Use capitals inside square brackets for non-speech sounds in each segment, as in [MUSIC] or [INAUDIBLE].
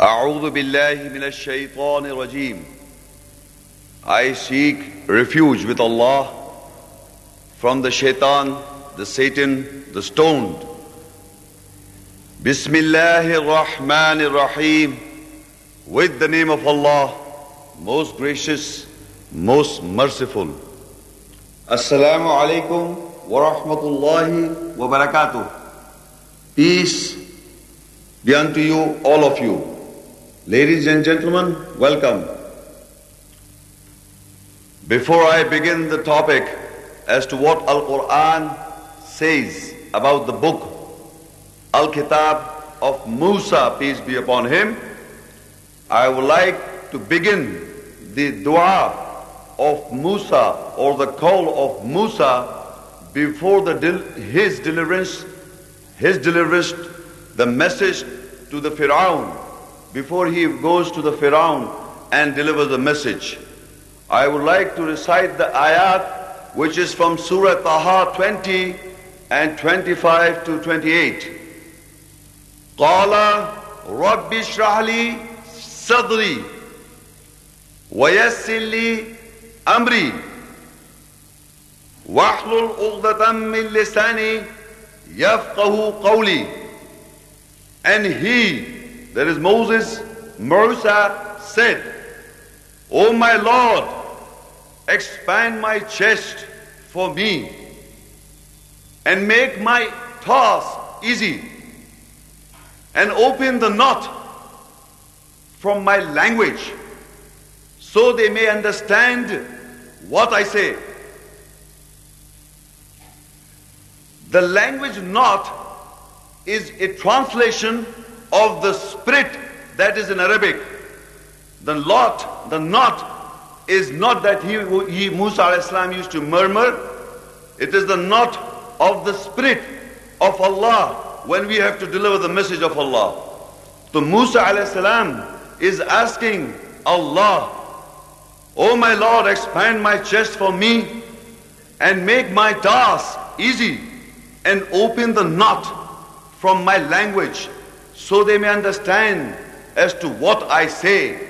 أعوذ بالله من الشيطان الرجيم I seek refuge with Allah from the shaitan, the Satan, the stoned. Bismillahir Rahmanir Rahim. With the name of Allah, most gracious, most merciful. Assalamu alaikum wa rahmatullahi wa barakatuh. Peace be unto you, all of you. Ladies and gentlemen, welcome. Before I begin the topic as to what Al Quran says about the book Al Kitab of Musa, peace be upon him, I would like to begin the dua of Musa or the call of Musa before del- his deliverance, his deliverance, the message to the Firaun, before he goes to the Firaun and delivers the message. I would like to recite the ayat which is from Surah Taha 20 and 25 to 28. قال رب اشرح لي صدري ويسر لي أمري واحلل عقدة من لساني يفقه قولي And he, that is Moses, Musa said, O my Lord, expand my chest for me and make my task easy and open the knot from my language so they may understand what I say. The language knot is a translation of the spirit that is in Arabic. The lot, the knot is not that he, he Musa al-Islam used to murmur. It is the knot of the spirit of Allah when we have to deliver the message of Allah. So Musa al-Islam is asking Allah, Oh my Lord, expand my chest for me and make my task easy and open the knot from my language so they may understand as to what I say.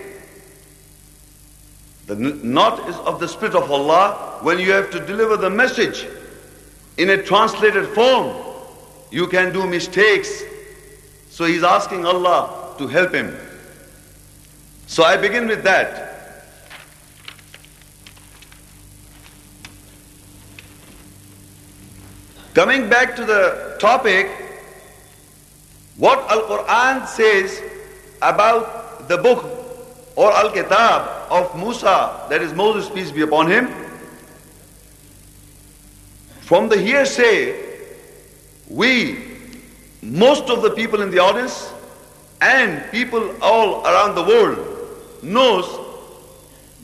The knot is of the Spirit of Allah when you have to deliver the message in a translated form. You can do mistakes. So he's asking Allah to help him. So I begin with that. Coming back to the topic, what Al Quran says about the book or Al Kitab of Musa, that is Moses, peace be upon him. From the hearsay, we, most of the people in the audience, and people all around the world knows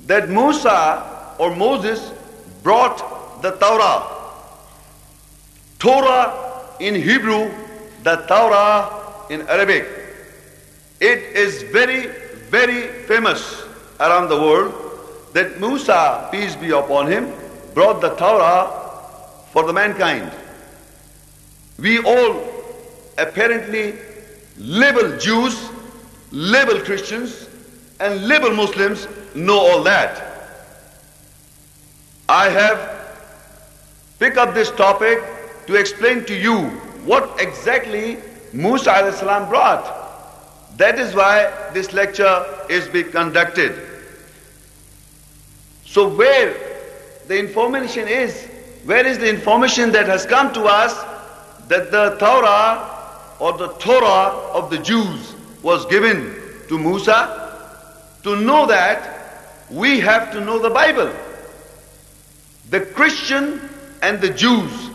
that Musa or Moses brought the Torah. Torah in Hebrew, the Torah in Arabic. It is very, very famous around the world that Musa, peace be upon him, brought the Torah for the mankind. We all apparently label Jews, label Christians, and label Muslims know all that. I have picked up this topic to explain to you what exactly Musa a.s. brought. That is why this lecture is being conducted. So where the information is, where is the information that has come to us that the Torah or the Torah of the Jews was given to Musa? To know that, we have to know the Bible. The Christian and the Jews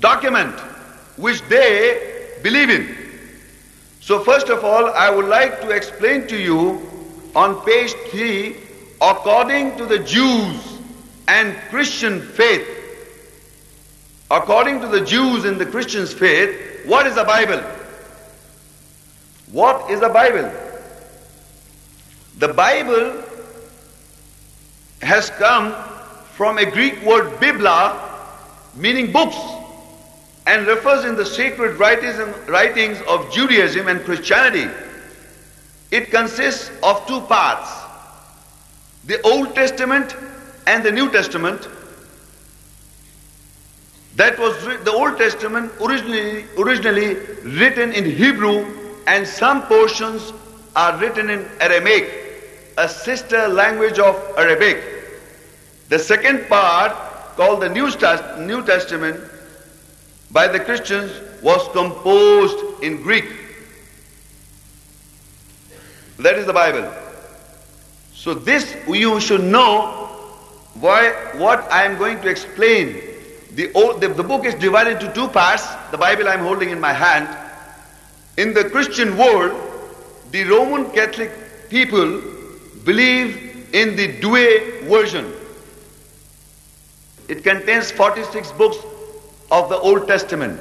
document which they believe in. So first of all, I would like to explain to you on page 3, according to the Jews and Christian faith, according to the Jews and the Christians' faith, what is the Bible? What is the Bible? The Bible has come from a Greek word bibla, meaning books, and refers in the sacred writings, of Judaism and Christianity. It consists of two parts the Old Testament and the New Testament. That was the Old Testament originally, originally written in Hebrew, and some portions are written in Aramaic, a sister language of Arabic. The second part, called the New, New Testament, by the Christians was composed in Greek. That is the Bible. So this you should know why what I am going to explain. The, the, the book is divided into two parts. The Bible I am holding in my hand. In the Christian world, the Roman Catholic people believe in the Douay version. It contains 46 books of the Old Testament.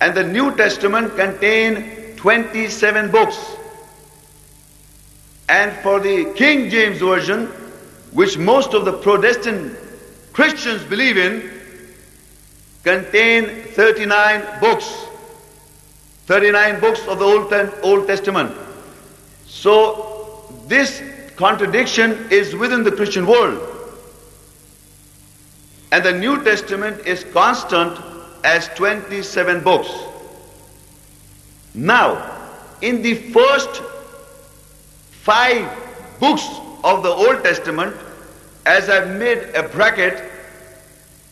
And the New Testament contains 27 books. And for the King James Version, which most of the Protestant Christians believe in, contain 39 books. 39 books of the Old, Old Testament. So this contradiction is within the Christian world. And the New Testament is constant as 27 books. Now, in the first five books of the Old Testament, as I've made a bracket,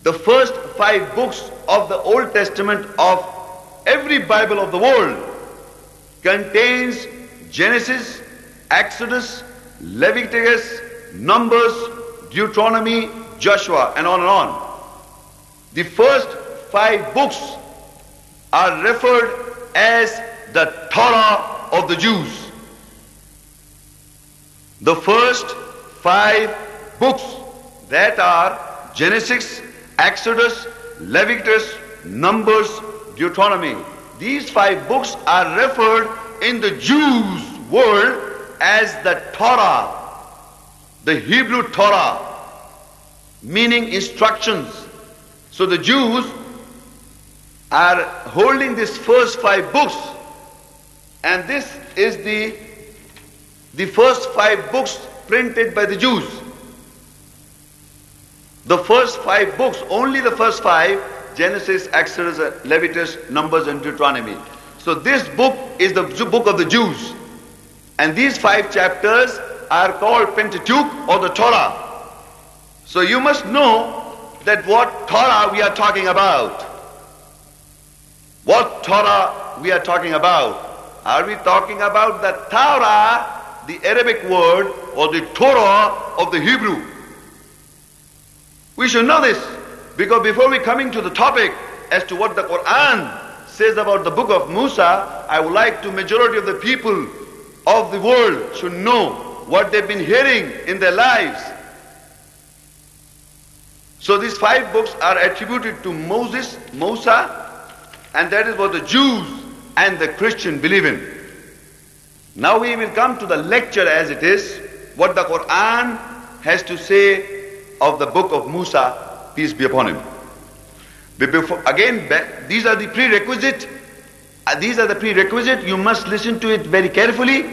the first five books of the Old Testament of every Bible of the world contains Genesis, Exodus, Leviticus, Numbers, Deuteronomy, Joshua, and on and on. The first five books are referred as the Torah of the Jews. The first five books that are Genesis, Exodus, Leviticus, Numbers, Deuteronomy. These five books are referred in the Jews' world as the Torah, the Hebrew Torah meaning instructions. So the Jews are holding these first five books, and this is the, the first five books printed by the Jews. The first five books, only the first five, Genesis, Exodus, Leviticus, Numbers, and Deuteronomy. So this book is the book of the Jews. And these five chapters are called Pentateuch or the Torah. So you must know that what Torah we are talking about. What Torah we are talking about. Are we talking about the Torah, the Arabic word, or the Torah of the Hebrew? We should know this because before we coming to the topic as to what the Quran says about the book of Musa, I would like to majority of the people of the world should know what they've been hearing in their lives so these five books are attributed to Moses, Musa, and that is what the Jews and the Christian believe in. Now we will come to the lecture as it is, what the Quran has to say of the book of Musa, peace be upon him. Before, again, these are the prerequisite. Uh, these are the prerequisite. You must listen to it very carefully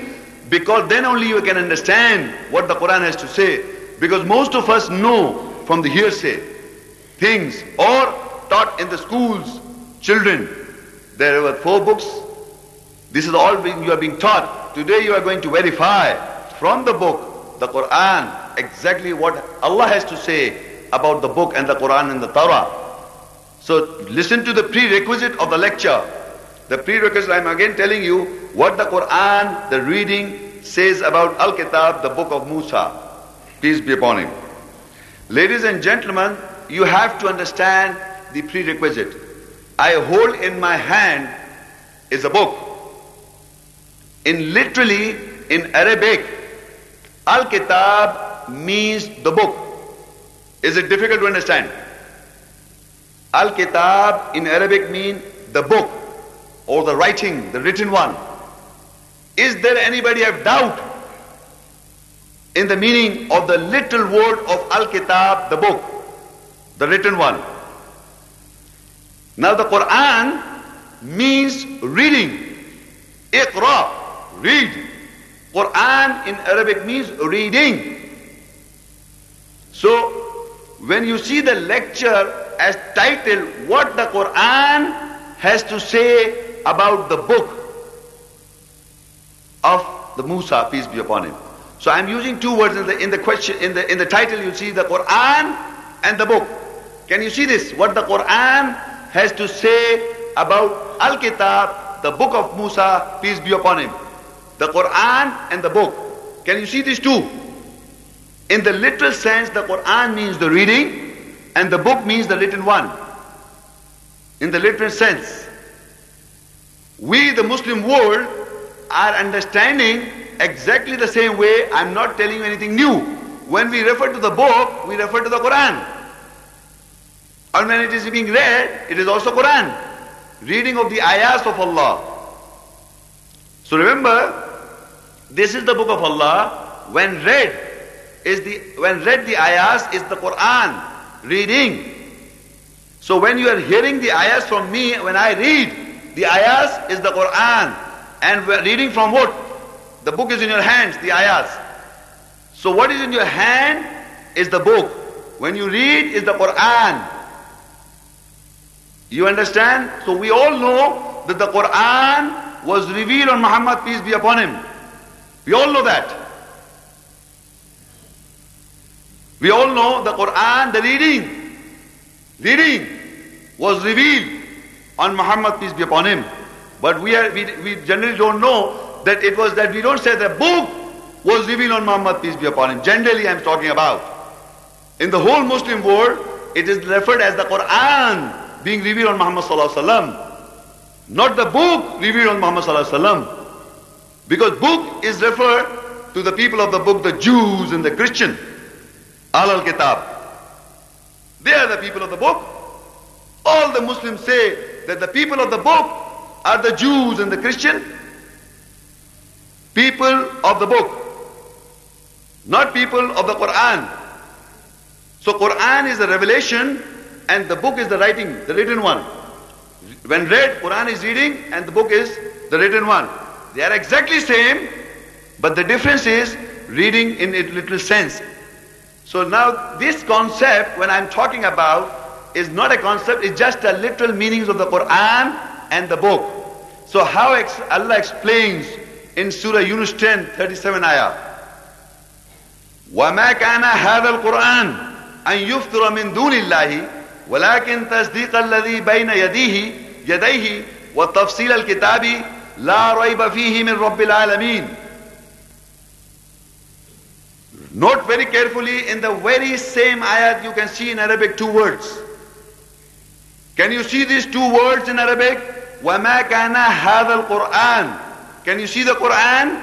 because then only you can understand what the Quran has to say. Because most of us know from the hearsay things or taught in the schools, children. There were four books. This is all being, you are being taught. Today you are going to verify from the book, the Quran, exactly what Allah has to say about the book and the Quran and the Torah. So listen to the prerequisite of the lecture. The prerequisite, I'm again telling you what the Quran, the reading says about Al-Kitab, the book of Musa. Peace be upon him. Ladies and gentlemen, you have to understand the prerequisite. I hold in my hand is a book. In literally, in Arabic, Al-Kitab means the book. Is it difficult to understand? Al-Kitab in Arabic means the book or the writing, the written one. Is there anybody have doubt in the meaning of the little word of Al-Kitab, the book, the written one. Now the Quran means reading. Iqra, read. Quran in Arabic means reading. So when you see the lecture as titled what the Quran has to say about the book of the Musa, peace be upon him. So I'm using two words in the, in the question, in the, in the title you see the Quran and the book. Can you see this? What the Quran has to say about Al-Kitab, the book of Musa, peace be upon him. The Quran and the book. Can you see these two? In the literal sense, the Quran means the reading and the book means the written one. In the literal sense. We, the Muslim world, are understanding exactly the same way. I'm not telling you anything new. When we refer to the book, we refer to the Quran. And when it is being read, it is also Quran. Reading of the ayahs of Allah. So remember, this is the book of Allah. When read, is the when read the ayahs is the Quran reading. So when you are hearing the ayahs from me, when I read, the ayahs is the Quran. And reading from what? The book is in your hands, the ayahs. So what is in your hand is the book. When you read is the Quran. You understand? So we all know that the Quran was revealed on Muhammad, peace be upon him. We all know that. We all know the Quran, the reading, reading was revealed on Muhammad, peace be upon him. But we, are, we, we generally don't know that it was that we don't say the book was revealed on Muhammad, peace be upon him. Generally, I'm talking about. In the whole Muslim world, it is referred as the Quran being revealed on Muhammad not the book revealed on Muhammad. Because book is referred to the people of the book, the Jews and the Christian. Al al Kitab. They are the people of the book. All the Muslims say that the people of the book are the Jews and the Christian. People of the book. Not people of the Quran. So Quran is the revelation and the book is the writing, the written one. When read, Quran is reading and the book is the written one. They are exactly same, but the difference is reading in a literal sense. So now this concept, when I'm talking about, is not a concept, it's just the literal meanings of the Quran and the book. So how Allah explains in Surah Yunus 10, 37 ayah. وما كان هذا القرآن أن يفتر من دون الله ولكن تصديق الذي بين يديه يديه وتفصيل الكتاب لا ريب فيه من رب العالمين Note very carefully in the very same ayat you can see in Arabic two words. Can you see these two words in Arabic? وَمَا كَانَ هَذَا الْقُرْآنِ Can you see the Quran?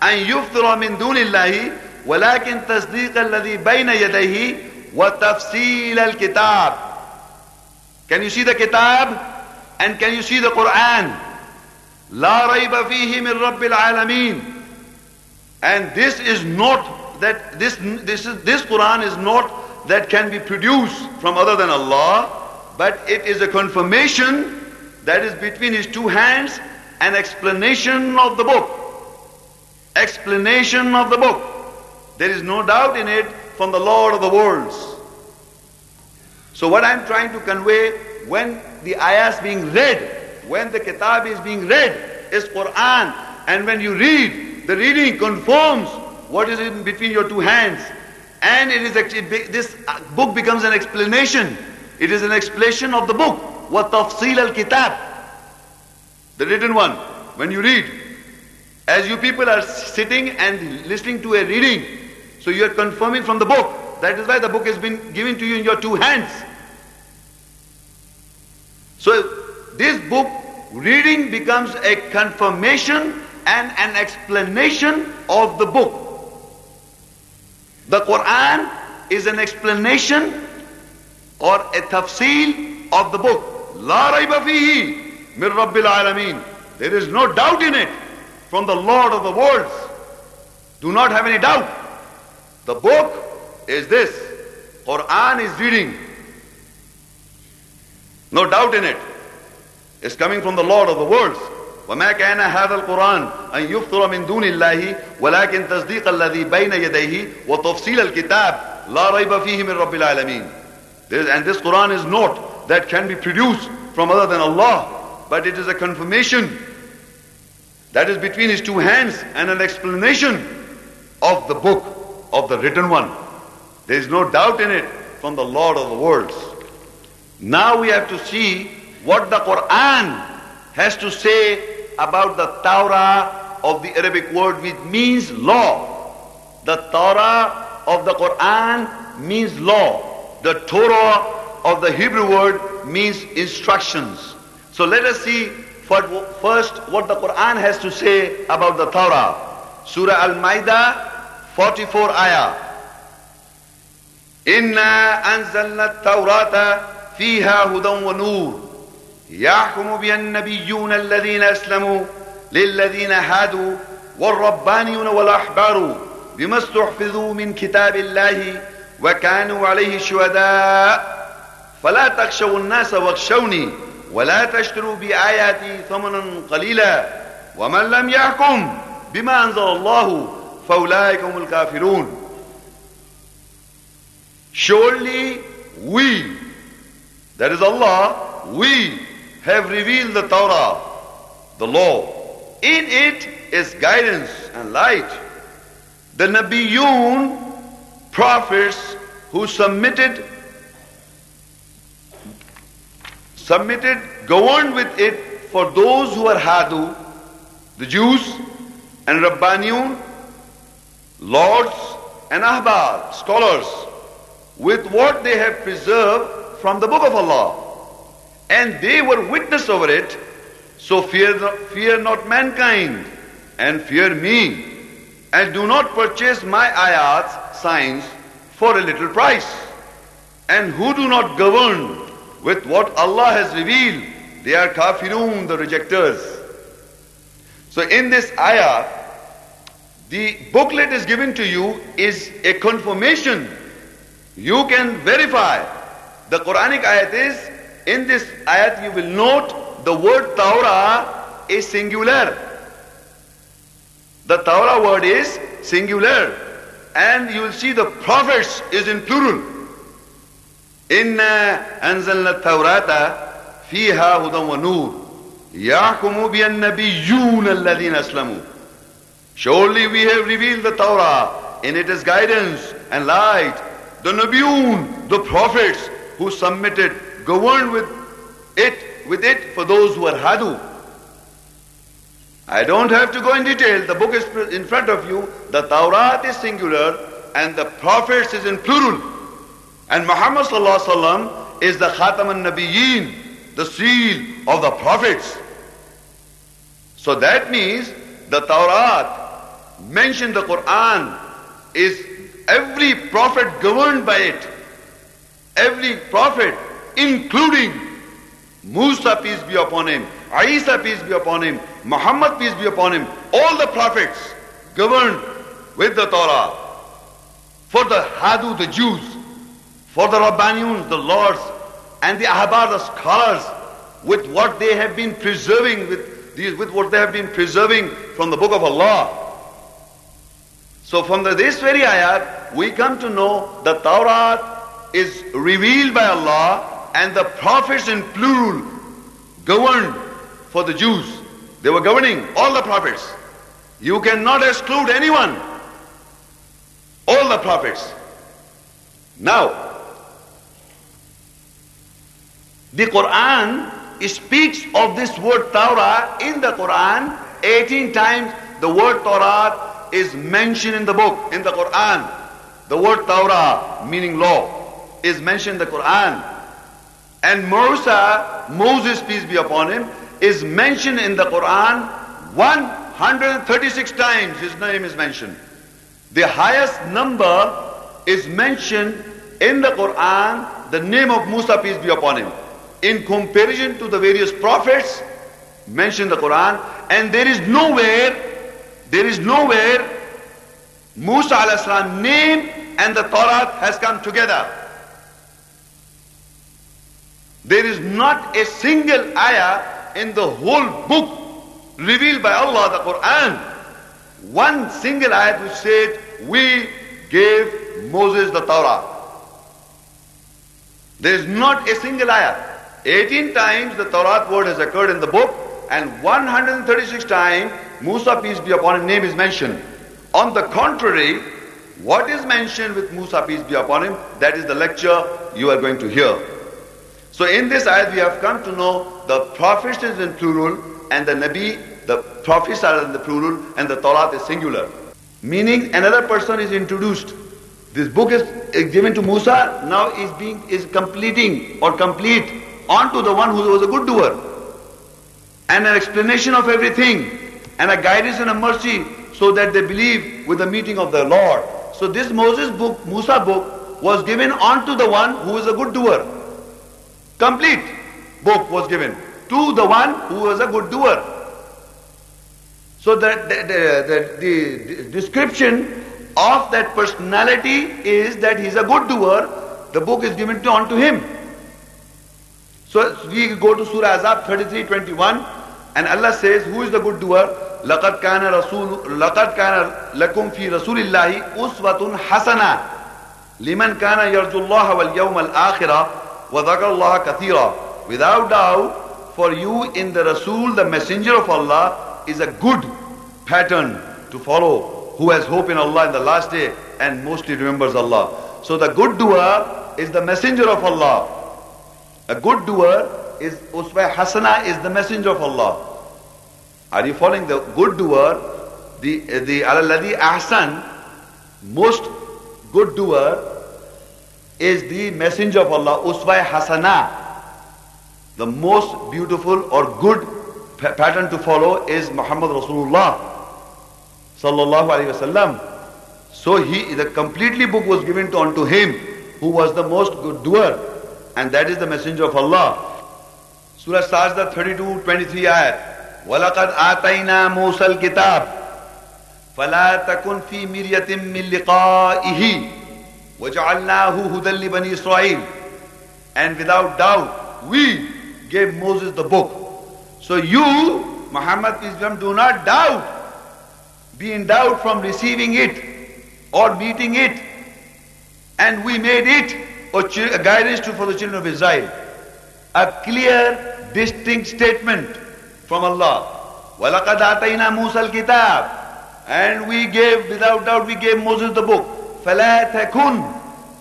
أَن يُفْطِرَ مِن دُونِ اللَّهِ ولكن تصديق الذي بين يديه وتفصيل الكتاب Can you see the kitab? And can you see the Quran? لا ريب فيه من رب العالمين And this is not that this this is this Quran is not that can be produced from other than Allah, but it is a confirmation that is between his two hands an explanation of the book. Explanation of the book. There is no doubt in it from the Lord of the worlds. So what I'm trying to convey when the ayahs being read when the kitab is being read, is Quran. And when you read, the reading confirms what is in between your two hands. And it is actually, this book becomes an explanation. It is an explanation of the book. What tafsil al-kitab. The written one. When you read, as you people are sitting and listening to a reading, so you are confirming from the book. That is why the book has been given to you in your two hands. So this book reading becomes a confirmation and an explanation of the book. The Quran is an explanation or a tafsil of the book. La rayba fihi min rabbil alameen. There is no doubt in it from the Lord of the worlds. Do not have any doubt. The book is this. Quran is reading. No doubt in it is coming from the Lord of the worlds. وما كان هذا القرآن أن يفطر من دون الله ولكن تصديق الذي بين يديه وتفصيل الكتاب لا ريب فيه من رب العالمين And this Quran is not that can be produced from other than Allah, but it is a confirmation that is between his two hands and an explanation of the book of the written one. There is no doubt in it from the Lord of the worlds. Now we have to see what the Quran has to say about the Torah of the Arabic word which means law. The Torah of the Quran means law. The Torah of the Hebrew word means instructions. So let us see first what the Quran has to say about the Torah. Surah Al-Ma'idah 44 ayah. إنا أنزلنا التوراة فيها هدى ونور يحكم بها النبيون الذين اسلموا للذين هادوا والربانيون والاحبار بما استحفظوا من كتاب الله وكانوا عليه شهداء فلا تخشوا الناس واخشوني ولا تشتروا بآياتي ثمنا قليلا ومن لم يحكم بما أنزل الله فأولئك هم الكافرون Surely we, that is Allah, we have revealed the Torah, the law. In it is guidance and light. The Nabiyun, prophets who submitted, submitted, governed with it for those who are Hadu, the Jews, and Rabbaniyun, lords and Ahbar, scholars, with what they have preserved from the book of Allah and they were witness over it. So fear, fear not mankind and fear me and do not purchase my ayats, signs, for a little price. And who do not govern with what Allah has revealed, they are kafirun, the rejectors. So in this ayah, the booklet is given to you is a confirmation. You can verify. The Quranic ayat is in this ayat you will note the word Torah is singular. The Torah word is singular. And you will see the prophets is in plural. إنا أنزلنا التوراة فيها هدى ونور يحكم بها النبيون الذين أسلموا Surely we have revealed the Torah, in it is guidance and light. The Nabiyun, the prophets who submitted governed with it, with it for those who are Hadu. I don't have to go in detail. The book is in front of you. The Tawrat is singular and the prophets is in plural. And Muhammad is the Khatam al-Nabiyyin, the seal of the prophets. So that means the Tawrat mentioned the Quran is every prophet governed by it. Every prophet including Musa, peace be upon him, Isa, peace be upon him, Muhammad, peace be upon him, all the prophets governed with the Torah. For the Hadu, the Jews, for the Rabbaniyun, the lords, and the Ahbar, the scholars, with what they have been preserving, with, these, with what they have been preserving from the book of Allah. So from the, this very ayat, we come to know the Torah is revealed by Allah and the prophets in plural governed for the Jews. They were governing all the prophets. You cannot exclude anyone. All the prophets. Now, the Quran speaks of this word Torah in the Quran 18 times. The word Torah is mentioned in the book, in the Quran. The word Torah, meaning law is mentioned in the Quran. And Musa, Moses, peace be upon him, is mentioned in the Quran 136 times. His name is mentioned. The highest number is mentioned in the Quran, the name of Musa, peace be upon him. In comparison to the various prophets mentioned in the Quran, and there is nowhere, there is nowhere Musa al name and the Torah has come together. There is not a single ayah in the whole book revealed by Allah, the Quran. One single ayah which said, we gave Moses the Torah. There is not a single ayat. 18 times the Torah word has occurred in the book and 136 times Musa, peace be upon him, name is mentioned. On the contrary, what is mentioned with Musa, peace be upon him, that is the lecture you are going to hear. So in this ayat we have come to know the prophets is in plural and the Nabi, the prophets are in the plural and the Torah is singular. Meaning another person is introduced. This book is given to Musa, now is being is completing or complete onto the one who was a good doer. And an explanation of everything and a guidance and a mercy so that they believe with the meeting of the Lord. So this Moses book, Musa book, was given onto the one who is a good doer. Complete book was given to the one who was a good doer. So that the, the, the, the description of that personality is that he is a good doer. The book is given to unto him. So we go to Surah Ahzab 33:21, and Allah says, "Who is the good doer? لقد كان رسول لقد كان لكم في رسول الله أسوة حسنة لمن كان يرجو الله واليوم الآخرة وذكر الله كثيرا." Without doubt, for you in the Rasul, the messenger of Allah, is a good pattern to follow who has hope in Allah in the last day and mostly remembers Allah. So the good doer is the messenger of Allah. A good doer is Uswa Hasana is the messenger of Allah. Are you following the good doer? The the Alaladi Ahsan, most good doer is the messenger of Allah, Uswa Hasana. The most beautiful or good pattern to follow is Muhammad Rasulullah sallallahu alaihi wasallam. So he, the completely book was given to unto him, who was the most good doer, and that is the messenger of Allah. Surah Sajda 32, 23 ayat. وَلَقَدْ آتَيْنَا مُوسَى الْكِتَابِ فَلَا تَكُنْ فِي مِرْيَةٍ مِّن لِقَائِهِ وَجَعَلْنَاهُ هُدًى لِبَنِي إِسْرَائِيلِ And without doubt, we gave Moses the book. So you, Muhammad Islam, do not doubt, be in doubt from receiving it or meeting it. And we made it a guidance to, for the children of Israel. A clear, distinct statement from Allah. وَلَقَدْ آتَيْنَا مُوسَى الْكِتَابِ And we gave, without doubt, we gave Moses the book. فلا تكن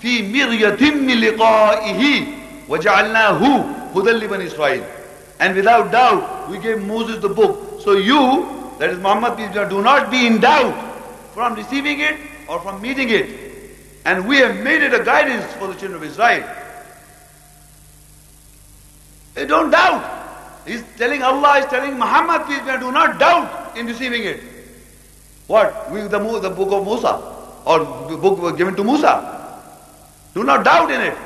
في مرية من لقائه وجعلناه هدى لبني إسرائيل and without doubt we gave Moses the book so you that is Muhammad do not be in doubt from receiving it or from meeting it and we have made it a guidance for the children of Israel they don't doubt he's telling Allah is telling Muhammad do not doubt in receiving it what? We, the, the book of Musa or the book was given to Musa. Do not doubt in it.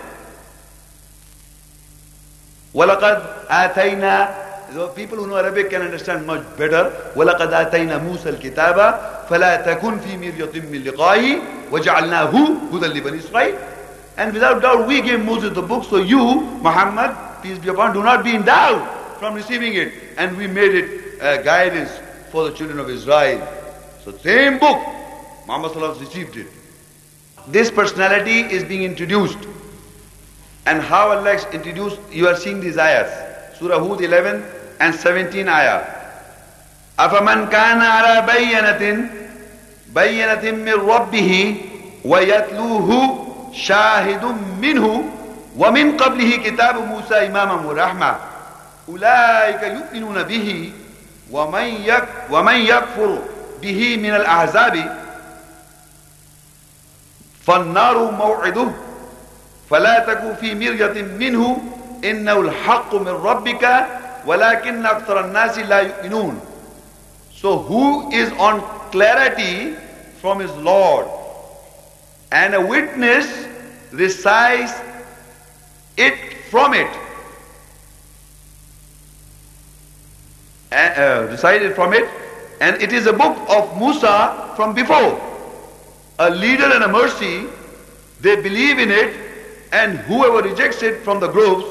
وَلَقَدْ آتَيْنَا the people who know Arabic can understand much better. وَلَقَدْ آتَيْنَا مُوسَى الْكِتَابَ فَلَا تَكُنْ فِي مِرْيَةٍ مِّن لِقَائِهِ وَجَعَلْنَاهُ هُدًى لِبَنِي إِسْرَائِيلِ And without doubt we gave Moses the book, so you, Muhammad, peace be upon, do not be in doubt from receiving it. And we made it a guidance for the children of Israel. So same book, Muhammad received it. This personality is being introduced. And how Allah is introduced, you are seeing these ayahs. Surah Hud 11 and 17 ayah. أفمن كان على بينة بينة من ربه ويتلوه شاهد منه ومن قبله كتاب موسى إماما ورحمة أولئك يؤمنون به ومن ومن يكفر به من الأحزاب فالنار موعده فلا تكو في مرية منه إنه الحق من ربك Walakin akthar nasi la yu'minun. So who is on clarity from his Lord and a witness recites it from it. Uh, recited from it and it is a book of Musa from before. A leader and a mercy, they believe in it and whoever rejects it from the groups,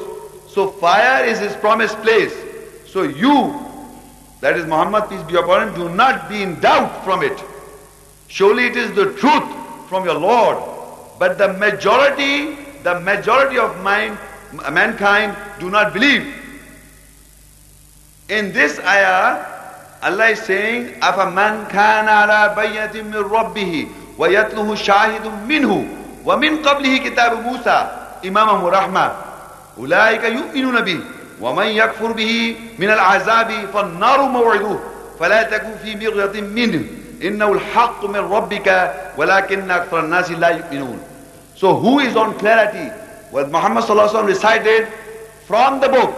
so fire is his promised place. So you, that is Muhammad, peace be upon him, do not be in doubt from it. Surely it is the truth from your Lord. But the majority, the majority of mind, mankind do not believe. In this ayah, Allah is saying, أَفَمَنْ كَانَ عَلَى بَيَّةٍ مِّن رَبِّهِ وَيَتْلُهُ شَاهِدٌ مِّنْهُ وَمِنْ قَبْلِهِ كِتَابُ مُوسَى إِمَامًا وَرَحْمَةً أُولَٰئِكَ يُؤْمِنُونَ بِهِ ومن يكفر به من العذاب فالنار موعده فلا تكن في مرية منه إنه الحق من ربك ولكن أكثر الناس لا يؤمنون So who is on clarity? Well, Muhammad sallallahu alaihi wasallam recited from the book.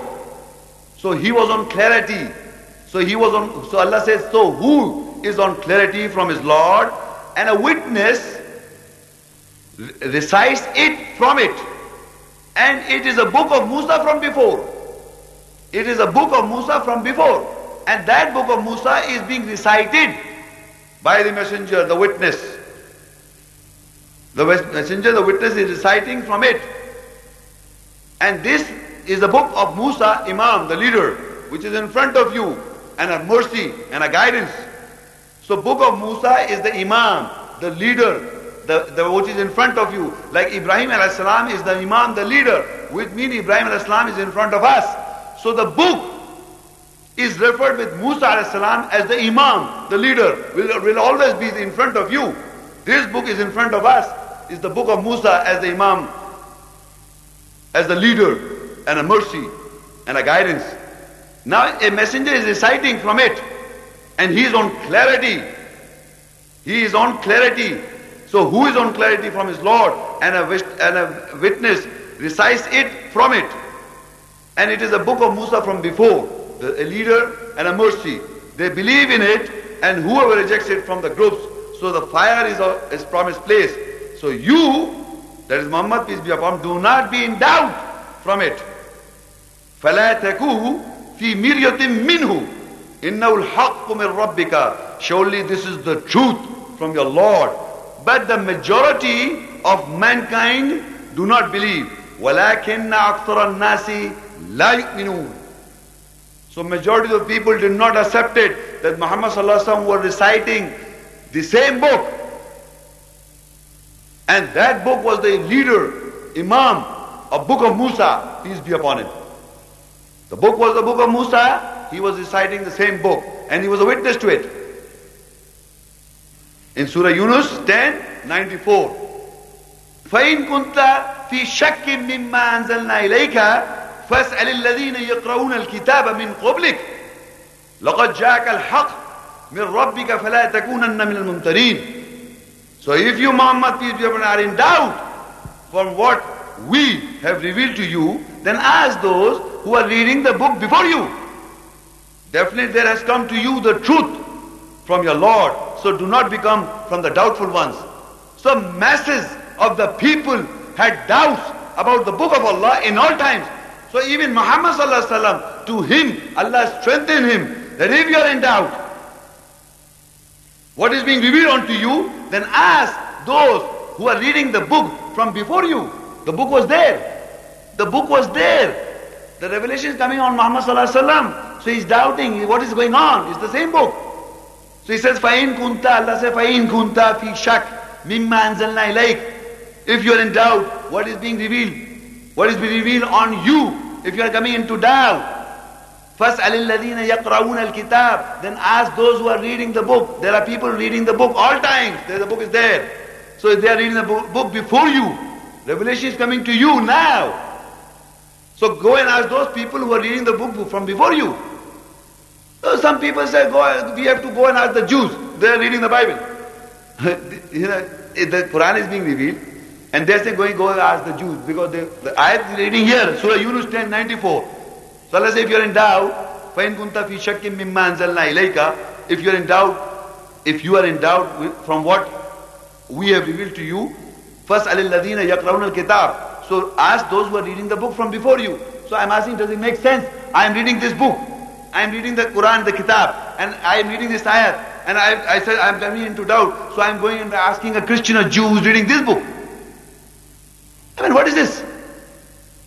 So he was on clarity. So he was on, so Allah says, so who is on clarity from his Lord? And a witness recites it from it. And it is a book of Musa from before. It is a book of Musa from before. And that book of Musa is being recited by the messenger, the witness. The messenger, the witness is reciting from it. And this is the book of Musa, Imam, the leader, which is in front of you, and a mercy and a guidance. So book of Musa is the Imam, the leader, the, the which is in front of you. Like Ibrahim al-Salam is the Imam, the leader, which means Ibrahim al-Salam is in front of us. So the book is referred with Musa salam as the Imam, the leader, will, will always be in front of you. This book is in front of us, is the book of Musa as the Imam, as the leader, and a mercy, and a guidance. Now a messenger is reciting from it, and he is on clarity. He is on clarity. So who is on clarity from his Lord? And a, and a witness recites it from it. And it is a book of Musa from before, the, a leader and a mercy. They believe in it, and whoever rejects it from the groups, so the fire is, a, is promised place. So you, that is Muhammad, peace be upon him, do not be in doubt from it. فَلَا تَكُوهُ فِي مِرْيَةٍ مِّنْهُ إِنَّهُ الْحَقُّ مِنْ رَبِّكَ Surely this is the truth from your Lord. But the majority of mankind do not believe. وَلَكِنَّ أَكْثَرَ النَّاسِ La yu'minun. So majority of people did not accept it that Muhammad sallallahu was reciting the same book. And that book was the leader, Imam, a book of Musa, peace be upon him. The book was the book of Musa, he was reciting the same book, and he was a witness to it. In Surah Yunus 10, 94. فَإِن كُنْتَ فِي شَكٍّ مِّمَّا أَنزَلْنَا إِلَيْكَ فاسأل الذين يقرؤون الكتاب من قبلك لقد جاءك الحق من ربك فلا تكونن من الممترين So if you Muhammad peace be upon are in doubt from what we have revealed to you, then ask those who are reading the book before you. Definitely there has come to you the truth from your Lord. So do not become from the doubtful ones. So masses of the people had doubts about the book of Allah in all times. So even Muhammad sallallahu to him, Allah strengthened him that if you are in doubt, what is being revealed unto you, then ask those who are reading the book from before you. The book was there. The book was there. The revelation is coming on Muhammad sallallahu So he's doubting what is going on. It's the same book. So he says, فَإِن كُنْتَ Allah says, فَإِن كُنْتَ فِي شَكْ مِمَّا أَنزَلْنَا إِلَيْكَ If you are in doubt, what is being revealed? What is being revealed on you if you are coming into doubt? فَاسْأَلِ الَّذِينَ يَقْرَؤُونَ الْكِتَابِ Then ask those who are reading the book. There are people reading the book all times. The book is there. So if they are reading the book before you, revelation is coming to you now. So go and ask those people who are reading the book from before you. So some people say, go, we have to go and ask the Jews. They are reading the Bible. [LAUGHS] you know, the Quran is being revealed. And they say, going, go ask the Jews, because they, the ayat is reading here, Surah Yunus 10, 94. So Allah says, if you're in doubt, فَإِن كُنْتَ فِي شَكٍّ مِمَّا أَنزَلْنَا إِلَيْكَ If you're in doubt, if you are in doubt from what we have revealed to you, فَاسْأَلِ الَّذِينَ يَقْرَؤُونَ الْكِتَابِ So ask those who are reading the book from before you. So I'm asking, does it make sense? I am reading this book. I am reading the Quran, the Kitab, and I am reading this ayat. And I, I said, I'm coming into doubt. So I'm going and asking a Christian or Jew who's reading this book. I mean, what is this?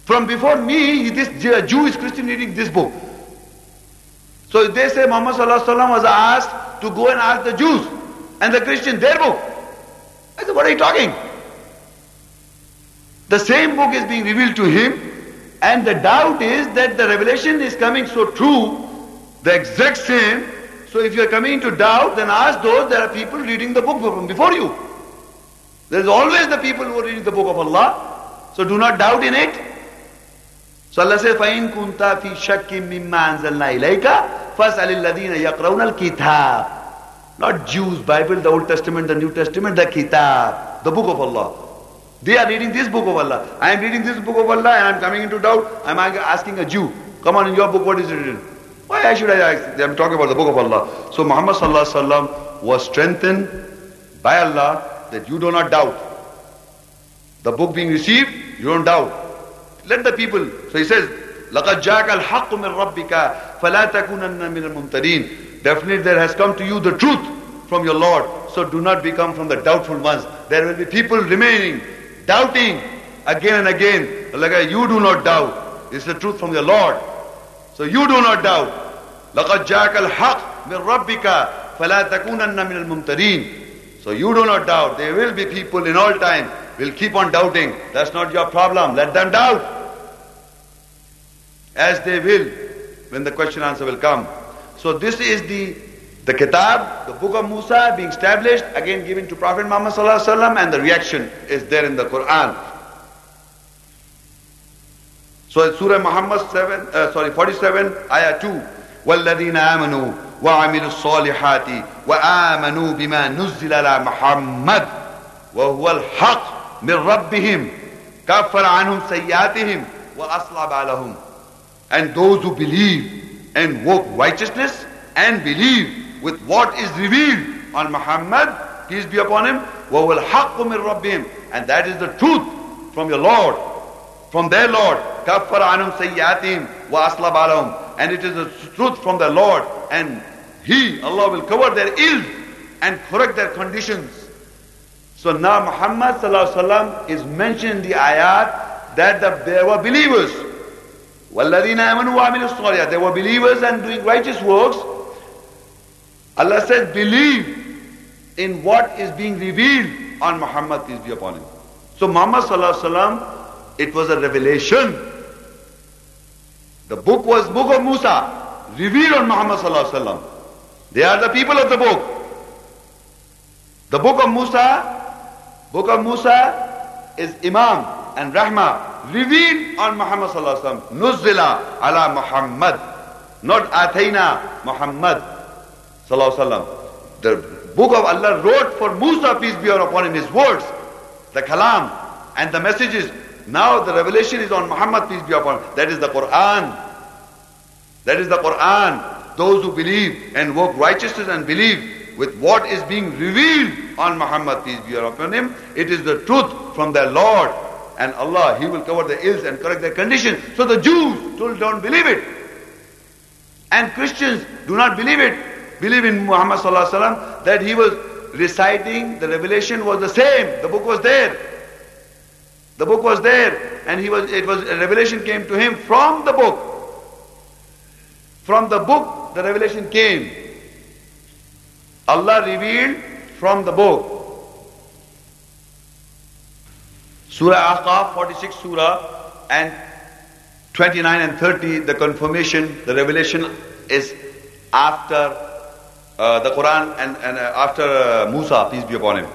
From before me, this Jewish Christian reading this book. So they say Muhammad was asked to go and ask the Jews and the Christians their book. I said, what are you talking? The same book is being revealed to him and the doubt is that the revelation is coming so true, the exact same. So if you are coming into doubt, then ask those, there are people reading the book from before you. There is always the people who are reading the book of Allah. So do not doubt in it. So Allah says, فَإِن كُنْتَ فِي شَكٍّ مِمَّا أَنزَلْنَا إِلَيْكَ فَاسْأَلِ الَّذِينَ يَقْرَوْنَ الْكِتَابِ Not Jews, Bible, the Old Testament, the New Testament, the Kitab, the book of Allah. They are reading this book of Allah. I am reading this book of Allah and I am coming into doubt. I am asking a Jew, come on in your book, what is written? Why should I ask? I am talking about the book of Allah. So Muhammad was strengthened by Allah that you do not doubt. The book being received, you don't doubt. Let the people. So he says, لَقَدْ جَاكَ الْحَقُّ مِنْ رَبِّكَ فَلَا تَكُونَنَّ مِنَ الْمُمْتَرِينَ Definitely there has come to you the truth from your Lord. So do not become from the doubtful ones. There will be people remaining, doubting again and again. Like you do not doubt. It's the truth from your Lord. So you do not doubt. لَقَدْ جَاكَ الْحَقُّ مِنْ رَبِّكَ فَلَا تَكُونَنَّ مِنَ الْمُمْتَرِينَ So you do not doubt. There will be people in all time will keep on doubting. That's not your problem. Let them doubt. As they will when the question answer will come. So this is the the kitab, the book of Musa being established, again given to Prophet Muhammad and the reaction is there in the Quran. So Surah Muhammad 7, uh, sorry, 47, Ayah 2. وَالَّذِينَ آمَنُوا وَعَمِلُوا الصَّالِحَاتِ وَآمَنُوا بِمَا نُزِّلَ عَلَى مُحَمَّدٍ وَهُوَ الْحَقُّ من ربهم كفر عنهم سيئاتهم وأصلح بالهم and those who believe and work righteousness and believe with what is revealed on Muhammad peace be upon him وهو الحق من ربهم and that is the truth from your Lord from their Lord كفر عنهم سيئاتهم وأصلح بالهم and it is the truth from the Lord and he Allah will cover their ills and correct their conditions so now Muhammad is mentioned in the ayat that the, there were believers. وَالَّذِينَ آمَنُوا وَعَمِلُوا الصَّالِحَاتِ They were believers and doing righteous works. Allah says, believe in what is being revealed on Muhammad, peace be upon him. So Muhammad it was a revelation. The book was book of Musa, revealed on Muhammad They are the people of the book. The book of Musa Book of Musa is Imam and Rahma revealed on Muhammad sallallahu alaihi wasallam. Nuzila ala Muhammad, not Athena Muhammad sallallahu wasallam. The book of Allah wrote for Musa, peace be upon him, his words, the kalam and the messages. Now the revelation is on Muhammad, peace be upon him. That is the Quran. That is the Quran. Those who believe and work righteousness and believe with what is being revealed on Muhammad, peace be upon him. It is the truth from their Lord. And Allah, He will cover their ills and correct their condition. So the Jews still don't believe it. And Christians do not believe it. Believe in Muhammad sallallahu that he was reciting, the revelation was the same. The book was there. The book was there. And he was, it was, a revelation came to him from the book. From the book, the revelation came. Allah revealed from the book. Surah Ahqaf, 46 Surah, and 29 and 30, the confirmation, the revelation is after uh, the Quran and, and uh, after uh, Musa, peace be upon him.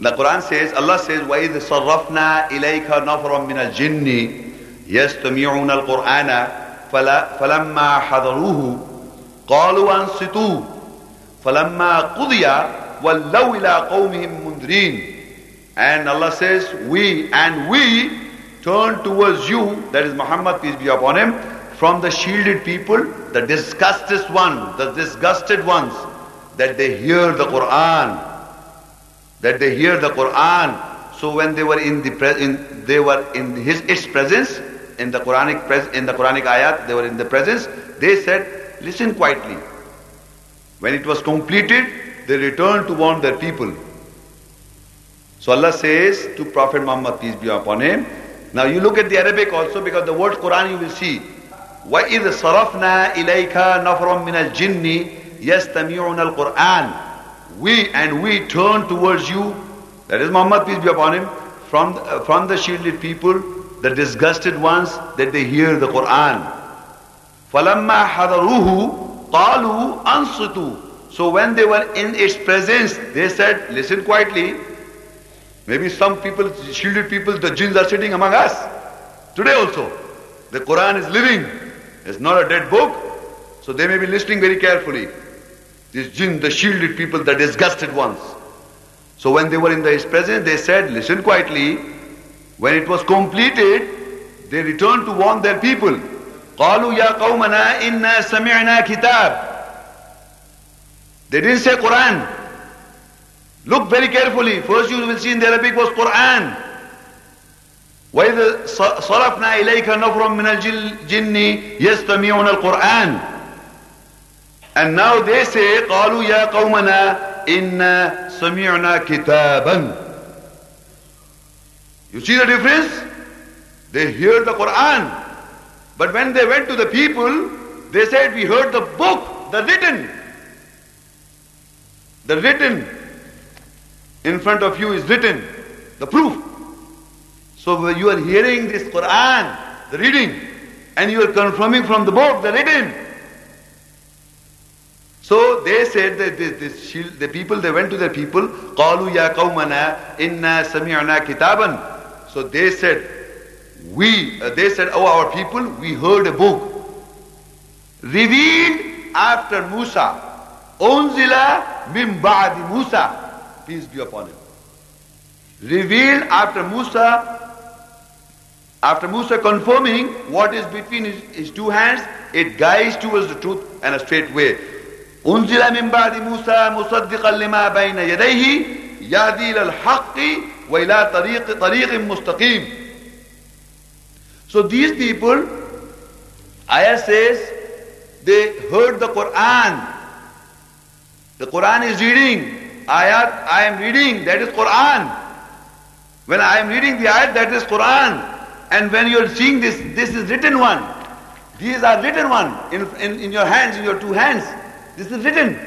The Quran says, Allah says, وَإِذْ صَرَّفْنَا إِلَيْكَ نَفْرًا مِنَ الْجِنِّ يَسْتَمِعُونَ الْقُرْآنَ فَلَمَّا حَضَرُوهُ قَالُوا أَنصِتُوا فَلَمَّا قُضِيَ وَاللَّوْ إِلَىٰ قَوْمِهِمْ مُنْذِرِينَ And Allah says, we and we turn towards you, that is Muhammad, peace be upon him, from the shielded people, the disgusted one, the disgusted ones, that they hear the Quran, that they hear the Quran. So when they were in the pre- in, they were in his its presence, in the Quranic pres- in the Quranic ayat, they were in the presence. They said, listen quietly. When it was completed, they returned to warn their people. So Allah says to Prophet Muhammad, peace be upon him. Now you look at the Arabic also because the word Quran you will see. وَإِذْ صَرَفْنَا إِلَيْكَ نَفْرًا مِنَ الْجِنِّ يَسْتَمِعُونَ الْقُرْآنِ We and we turn towards you, that is Muhammad, peace be upon him, from, uh, from the shielded people, the disgusted ones, that they hear the Quran. فَلَمَّا حَضَرُوهُ Qalu ansitu. So when they were in its presence, they said, listen quietly. Maybe some people, shielded people, the jinns are sitting among us. Today also, the Quran is living. It's not a dead book. So they may be listening very carefully. These jinn, the shielded people, the disgusted ones. So when they were in his presence, they said, listen quietly. When it was completed, they returned to warn their people. قالوا يا قومنا إنا سمعنا كتاب They didn't say Quran. Look very carefully. First you will see in the Arabic was Quran. وإذا صرفنا إليك نفرا من الجن يستمعون القرآن And now they say قالوا يا قومنا إنا سمعنا كتابا You see the difference? They hear the Quran. But when they went to the people, they said, we heard the book, the written. The written in front of you is written, the proof. So you are hearing this Quran, the reading, and you are confirming from the book, the written. So they said that this, this, the people, they went to their people, قَالُوا يَا قَوْمَنَا إِنَّا سَمِعْنَا كِتَابًا So they said, we, uh, they said, oh our people, we heard a book revealed after Musa. Unzila min ba'di Musa. Peace be upon him. Revealed after Musa after Musa confirming what is between his, his, two hands, it guides towards the truth and a straight way. أنزل من بعد موسى مصدقا لما بين يديه يهدي إلى الحق وإلى طريق طريق مستقيم. So these people, Ayah says, they heard the Quran. The Quran is reading. Ayat, I am reading, that is Quran. When I am reading the ayat, that is Quran. And when you're seeing this, this is written one. These are written one in, in, in your hands, in your two hands. This is written.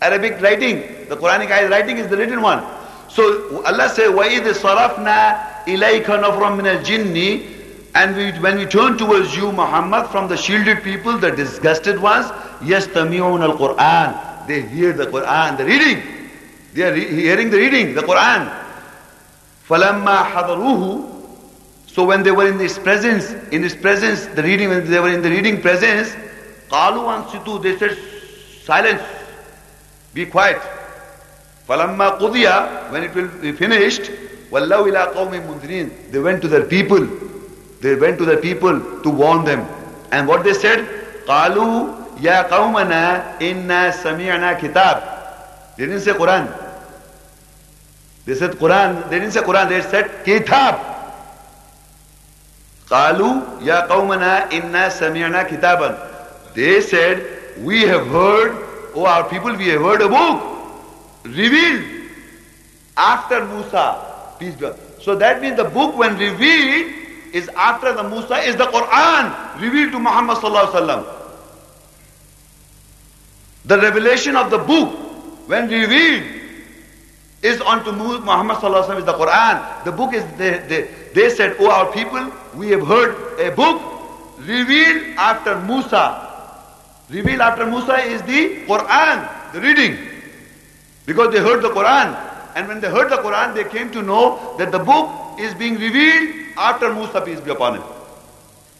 Arabic writing. The Quranic ayat writing is the written one. So Allah says, وَإِذْ صَرَفْنَا إِلَيْكَ نَفْرًا مِنَ الْجِنِّ And we, when we turn towards you, Muhammad, from the shielded people, the disgusted ones, يَسْتَمِعُونَ الْقُرْآنِ They hear the Quran, the reading. They are re- hearing the reading, the Quran. فَلَمَّا حَضَرُوهُ so when they were in his presence, in his presence, the reading, when they were in the reading presence, Qalu ansitu, they said, silence, be quiet. Falamma qudiya, when it will be finished, wallahu ila qawmi mundhirin, they went to their people, they went to their people to warn them. And what they said, Qalu ya qawmana inna sami'na kitab. They didn't say Quran. They said Quran, they didn't say Quran, they said kitab. قالوا يا قومنا إنا سمعنا كتابا They said, we have heard, oh our people, we have heard a book revealed after Musa. Peace be So that means the book when revealed is after the Musa is the Quran revealed to Muhammad sallallahu. The revelation of the book when revealed is unto Muhammad sallallahu is the Quran. The book is they, they, they said, oh our people, we have heard a book revealed after Musa. Revealed after Musa is the Quran, the reading. Because they heard the Quran. And when they heard the Quran, they came to know that the book is being revealed after Musa, peace be upon him.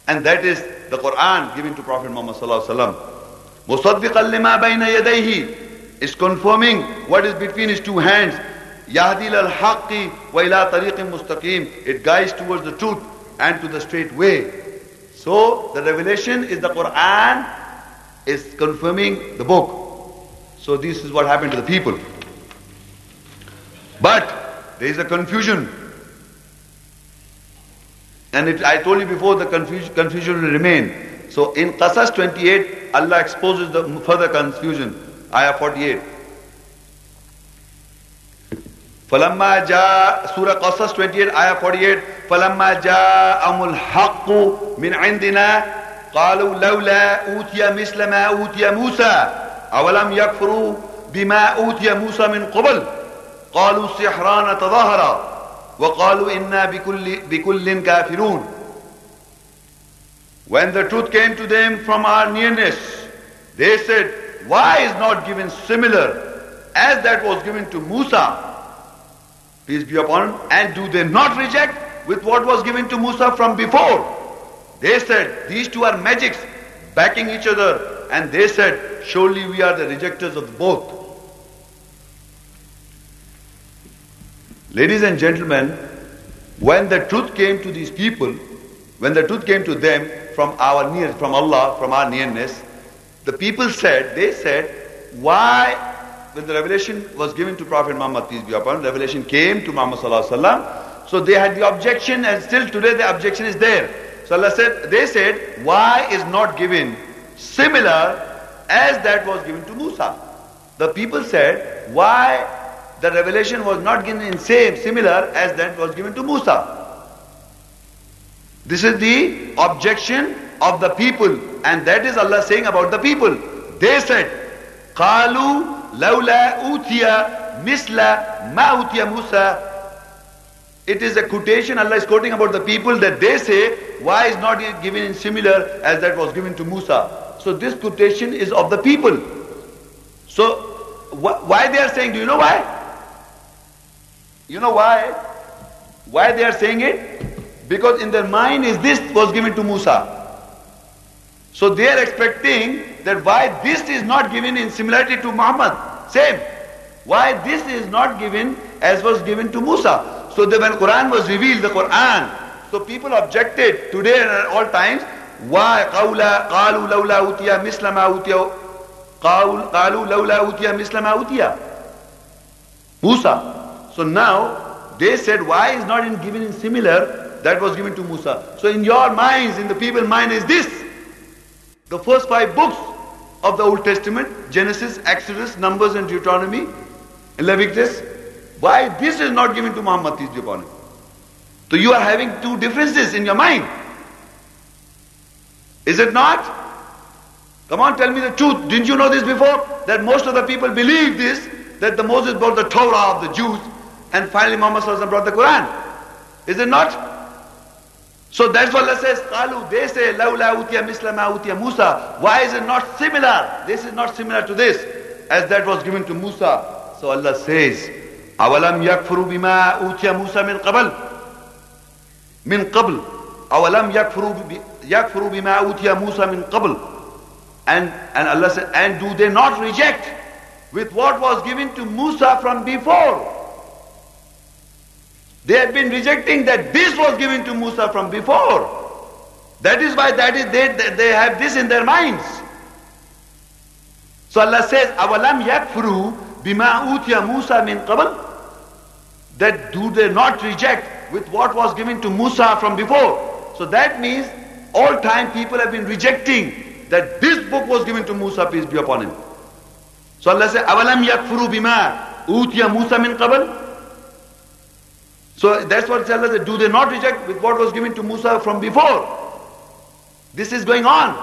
And that is the Quran given to Prophet Muhammad sallallahu alaihi wasallam. is confirming what is between his two hands. Yahdil al haqqi wa ila tariqim mustaqim. It guides towards the truth and to the straight way. So the revelation is the Quran is confirming the book. So this is what happened to the people. But there is a confusion And it, I told you before the confusion, confusion will remain. So in Qasas 28, Allah exposes the further confusion. Ayah 48. فلما جاء سورة قصص 28 آية 48 فلما جاءهم الحق من عندنا قالوا لولا أوتي مثل ما أوتي موسى أولم يكفروا بما أوتي موسى من قبل قالوا السحران تظاهرا وقالوا إنا بكل, بكل كافرون When the truth came to them from our nearness, they said, why is not given similar as that was given to Musa? Peace be upon him. And do they not reject with what was given to Musa from before? They said, these two are magics backing each other. And they said, surely we are the rejectors of both. Ladies and gentlemen, when the truth came to these people, when the truth came to them from our near, from Allah, from our nearness, the people said, they said, why, when the revelation was given to Prophet Muhammad, peace be upon him, revelation came to Muhammad sallallahu so they had the objection and still today the objection is there. So Allah said, they said, why is not given similar as that was given to Musa? The people said, why the revelation was not given in same similar as that was given to Musa. This is the objection of the people, and that is Allah saying about the people. They said, "Kalu laula utia misla ma utiya Musa." It is a quotation Allah is quoting about the people that they say, "Why is not it given in similar as that was given to Musa?" So this quotation is of the people. So wh why they are saying? Do you know why? You know why? Why they are saying it? Because in their mind is this was given to Musa. So they are expecting that why this is not given in similarity to Muhammad. Same. Why this is not given as was given to Musa. So that when Quran was revealed, the Quran, so people objected today and at all times, why قَوْلَا قَالُوا لَوْلَا أُوتِيَ مِثْلَ مَا أُوتِيَ قَالُوا لَوْلَا أُوتِيَ مِثْلَ مَا أُوتِيَ Musa. so now, they said, why is not in given in similar that was given to Musa? So in your minds, in the people's mind is this. The first five books of the Old Testament, Genesis, Exodus, Numbers and Deuteronomy, and Leviticus, why this is not given to Muhammad, peace be upon him? So you are having two differences in your mind. Is it not? Come on, tell me the truth. Didn't you know this before? That most of the people believe this, that the Moses brought the Torah of the Jews, and finally Muhammad brought the Quran. Is it not? So that's what Allah says, Qalu, they say, Laula utiya misla ma utiya Musa. Why is it not similar? This is not similar to this, as that was given to Musa. So Allah says, أولم يكفروا بما أوتي موسى من قبل من قبل أولم يكفروا يكفروا بما أوتي موسى من قبل and and Allah said and do they not reject with what was given to Musa from before they have been rejecting that this was given to Musa from before that is why that is they they have this in their minds so Allah says أولم يكفروا بما أوتي موسى من قبل that do they not reject with what was given to Musa from before. So that means all time people have been rejecting that this book was given to Musa, peace be upon him. So Allah says, أَوَلَمْ يَكْفُرُوا بِمَا أُوتِيَ مُوسَى مِنْ قَبَلٍ so that's what Allah said, do they not reject with what was given to Musa from before? This is going on.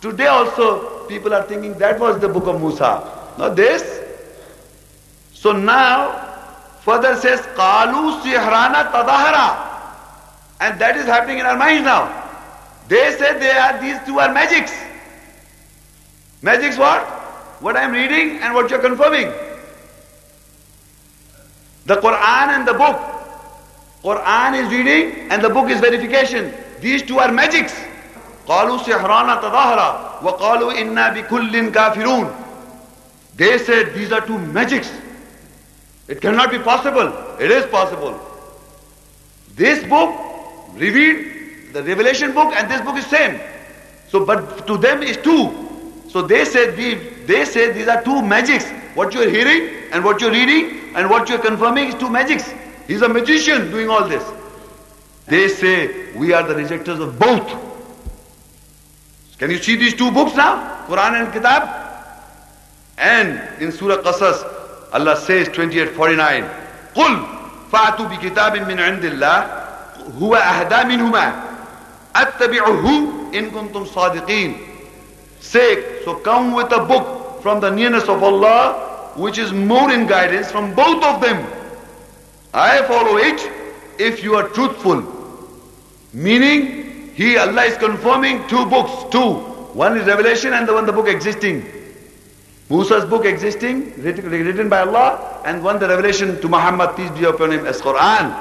Today also people are thinking that was the book of Musa. Not this. So now Further says, Kalu Sihrana Tadahara. And that is happening in our minds now. They say they are these two are magics. Magics what? What I am reading and what you are confirming. The Quran and the book. Quran is reading and the book is verification. These two are magics. قالوا سحران تظاهرا وقالوا إنا بكل كافرون. They said these are two magics. It cannot be possible. It is possible. This book revealed, the revelation book and this book is same. So, but to them is two. So they said, they say these are two magics. What you are hearing and what you are reading and what you are confirming is two magics. He's a magician doing all this. They say we are the rejectors of both. Can you see these two books now? Quran and Kitab? And in Surah Qasas, Allah says 2849 قل فأتوا بكتاب من عند الله هو أهدى منهما أتبعه in kuntum sadiqeen. Say, so come with a book from the nearness of Allah, which is more in guidance from both of them. I follow it if you are truthful. Meaning, he, Allah is confirming two books, two. One is revelation and the one the book existing. Musa's book existing, written by Allah, and one the revelation to Muhammad, peace be upon him, as Quran.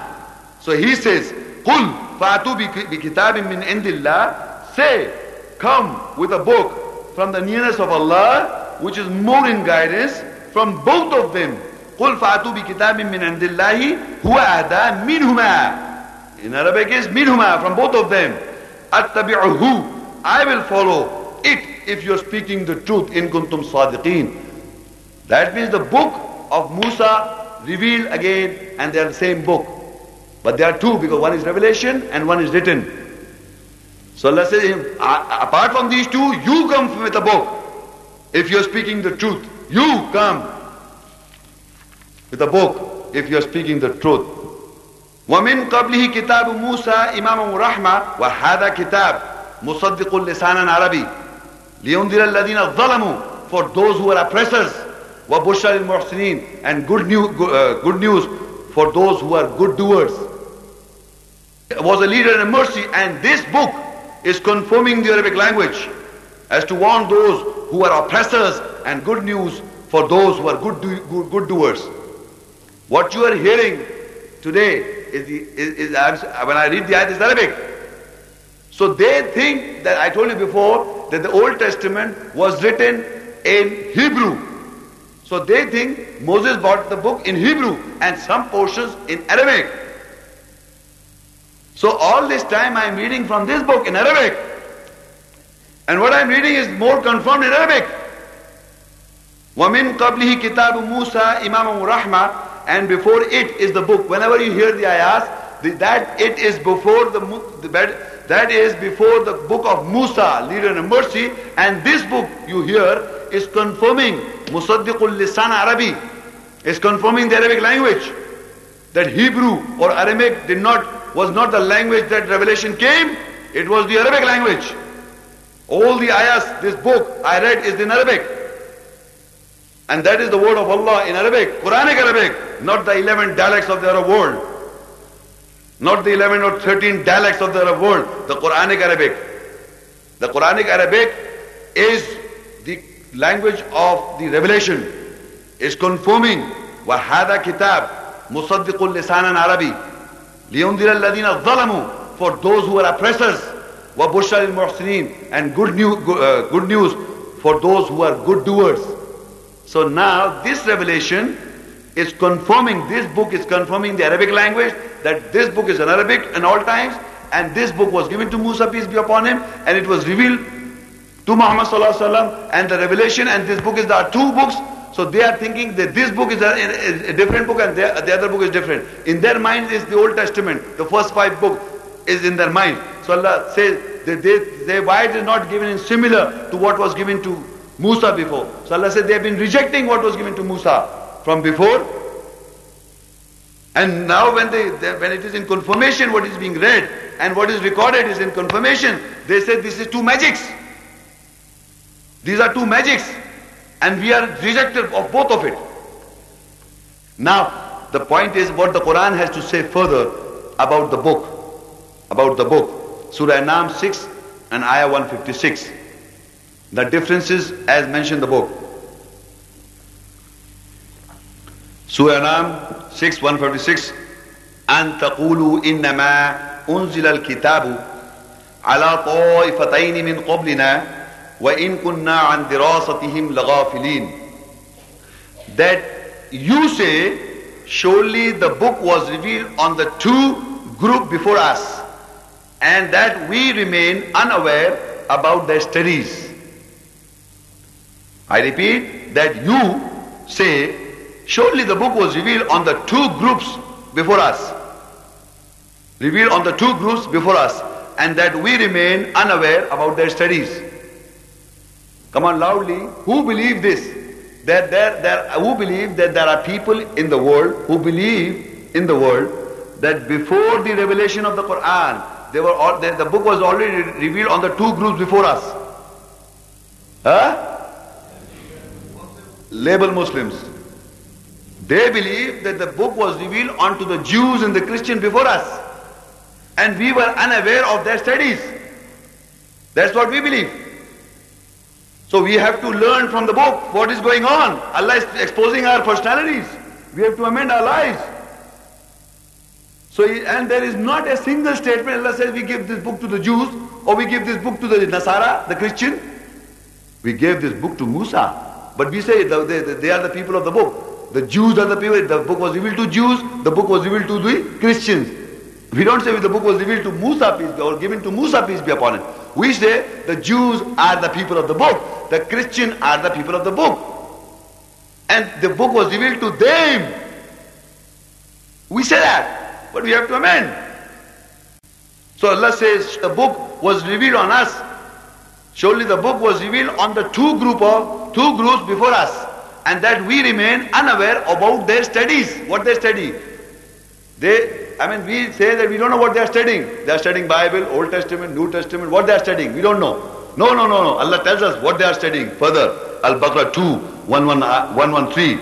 So he says, قُلْ فَأَتُوا بِكِتَابٍ مِّنْ عِنْدِ اللَّهِ Say, come with a book from the nearness of Allah, which is more in guidance from both of them. قُلْ فَأَتُوا بِكِتَابٍ مِّنْ عِنْدِ اللَّهِ هُوَ أَهْدَى مِنْهُمَا In Arabic is minhuma, from both of them. أَتَّبِعُهُ I will follow it if you're speaking the truth in kuntum sadiqeen. That means the book of Musa revealed again and they are the same book. But there are two because one is revelation and one is written. So Allah says, apart from these two, you come with a book. If you're speaking the truth, you come with a book if you're speaking the truth. ومن قبله كتاب موسى إمام ورحمة وهذا كتاب مصدق لسانا عربي لينذر الذين ظلموا for those who are oppressors وبشر المحسنين and good, new, uh, good news for those who are good doers was a leader in mercy and this book is confirming the Arabic language as to warn those who are oppressors and good news for those who are good, do, good, good doers. What you are hearing today is, the, is, is when I read the ayat is Arabic. So they think that I told you before that the Old Testament was written in Hebrew. So they think Moses brought the book in Hebrew and some portions in Arabic. So all this time I am reading from this book in Arabic. And what I am reading is more confirmed in Arabic. وَمِن قَبْلِهِ كِتَابُ مُوسَى إِمَامًا وَرَحْمَةً and before it is the book. Whenever you hear the ayahs, that it is before the, the that is before the book of Musa, leader and mercy, and this book you hear is confirming Musaddiqul Lisan Arabi, is confirming the Arabic language. That Hebrew or Aramaic did not was not the language that revelation came, it was the Arabic language. All the ayahs, this book I read is in Arabic. And that is the word of Allah in Arabic, Quranic Arabic, not the 11 dialects of the Arab world. Not the 11 or 13 dialects of the Arab world, the Quranic Arabic. The Quranic Arabic is the language of the revelation, is confirming وَهَذَا كِتَاب مُصَدِّقُ اللِّسَانًا عَرَبِي لِيُنذِرَ الَّذِينَ ظَلَمُوا For those who are oppressors, وَبُشَّرِ الْمُحْسِنِينَ And good, new, uh, good news for those who are good doers. So now this revelation is confirming, this book is confirming the Arabic language, that this book is in Arabic in all times, and this book was given to Musa, peace be upon him, and it was revealed to Muhammad and the revelation, and this book is, there are two books, so they are thinking that this book is a, a, different book and the, the other book is different. In their mind is the Old Testament, the first five book is in their mind. So Allah says, that they, they, why it is not given in similar to what was given to Musa before. So Allah said they have been rejecting what was given to Musa from before. And now when they, they, when it is in confirmation what is being read and what is recorded is in confirmation, they said this is two magics. These are two magics. And we are rejected of both of it. Now, the point is what the Quran has to say further about the book. About the book. Surah An'am 6 and Ayah 156. The differences as mentioned in the book. Surah Anam 6 156 أن تقولوا إنما أنزل الكتاب على طائفتين من قبلنا وإن كنا عن دراستهم لغافلين That you say surely the book was revealed on the two group before us and that we remain unaware about their studies. I repeat that you say Surely the book was revealed on the two groups before us. Revealed on the two groups before us. And that we remain unaware about their studies. Come on loudly. Who believe this? That there, there, who believe that there are people in the world who believe in the world that before the revelation of the Quran, they were all, they, the book was already revealed on the two groups before us. Huh? Label Muslims. They believe that the book was revealed unto the Jews and the Christians before us. And we were unaware of their studies. That's what we believe. So we have to learn from the book what is going on. Allah is exposing our personalities. We have to amend our lives. So, and there is not a single statement Allah says we give this book to the Jews or we give this book to the Nasara, the Christian. We gave this book to Musa. But we say they, they are the people of the book. The Jews are the people. The book was revealed to Jews. The book was revealed to the Christians. We don't say the book was revealed to Musa, peace be, or given to Musa, peace be upon him. We say the Jews are the people of the book. The Christian are the people of the book. And the book was revealed to them. We say that, but we have to amend. So Allah says the book was revealed on us. Surely the book was revealed on the two group of two groups before us, and that we remain unaware about their studies, what they study. They I mean, we say that we don't know what they are studying. They are studying Bible, Old Testament, New Testament, what they are studying. We don't know. No, no, no, no. Allah tells us what they are studying. Further, Al-Baqarah 2, 113.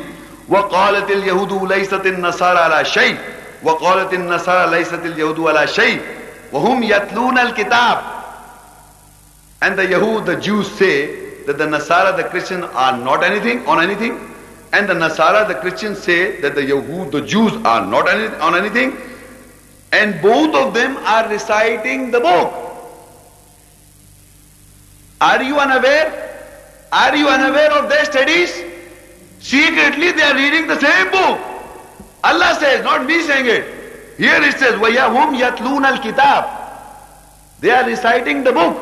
وقالت اليهود ليست النصارى على شيء وقالت النصارى ليست اليهود على شيء وهم يتلون الكتاب and the Yahud, the Jews say that the Nasara, the Christians are not anything on anything and the Nasara, the Christians say that the Yahud, the Jews are not any, on anything and both of them are reciting the book. Are you unaware? Are you unaware of their studies? Secretly they are reading the same book. Allah says, not me saying it. Here it says, وَيَهُمْ يَتْلُونَ الْكِتَابِ They are reciting the book.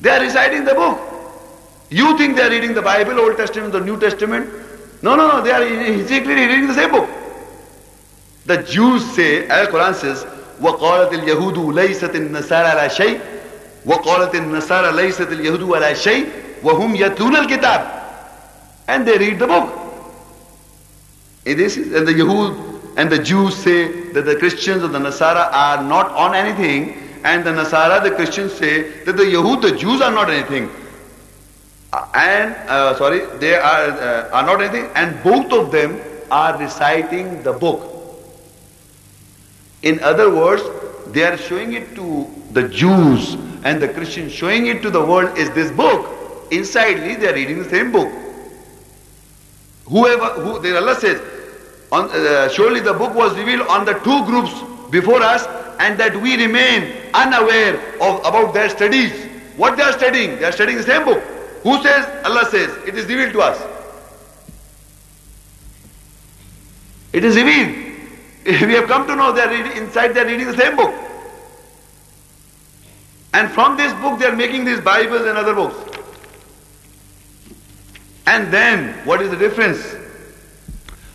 They are reciting the book. You think they are reading the Bible, Old Testament, the New Testament. No, no, no, they are secretly reading the same book. The Jews say, Al-Quran says, وقالت اليهود ليست النصارى على شيء وقالت النصارى ليست اليهود على شيء وهم يتلون الكتاب and they read the book and this is, and the Yahud and the Jews say that the Christians and the Nasara are not on anything and the Nasara, the Christians say that the Yahud, the Jews are not anything and uh, sorry they are, uh, are not anything and both of them are reciting the book in other words, they are showing it to the Jews and the Christians, showing it to the world is this book. Insidely, they are reading the same book. Whoever, who, then Allah says, on, uh, surely the book was revealed on the two groups before us and that we remain unaware of about their studies. What they are studying? They are studying the same book. Who says? Allah says, it is revealed to us. It is revealed. [LAUGHS] We have come to know they are reading, inside they are reading the same book. And from this book they are making these Bibles and other books. And then, what is the difference?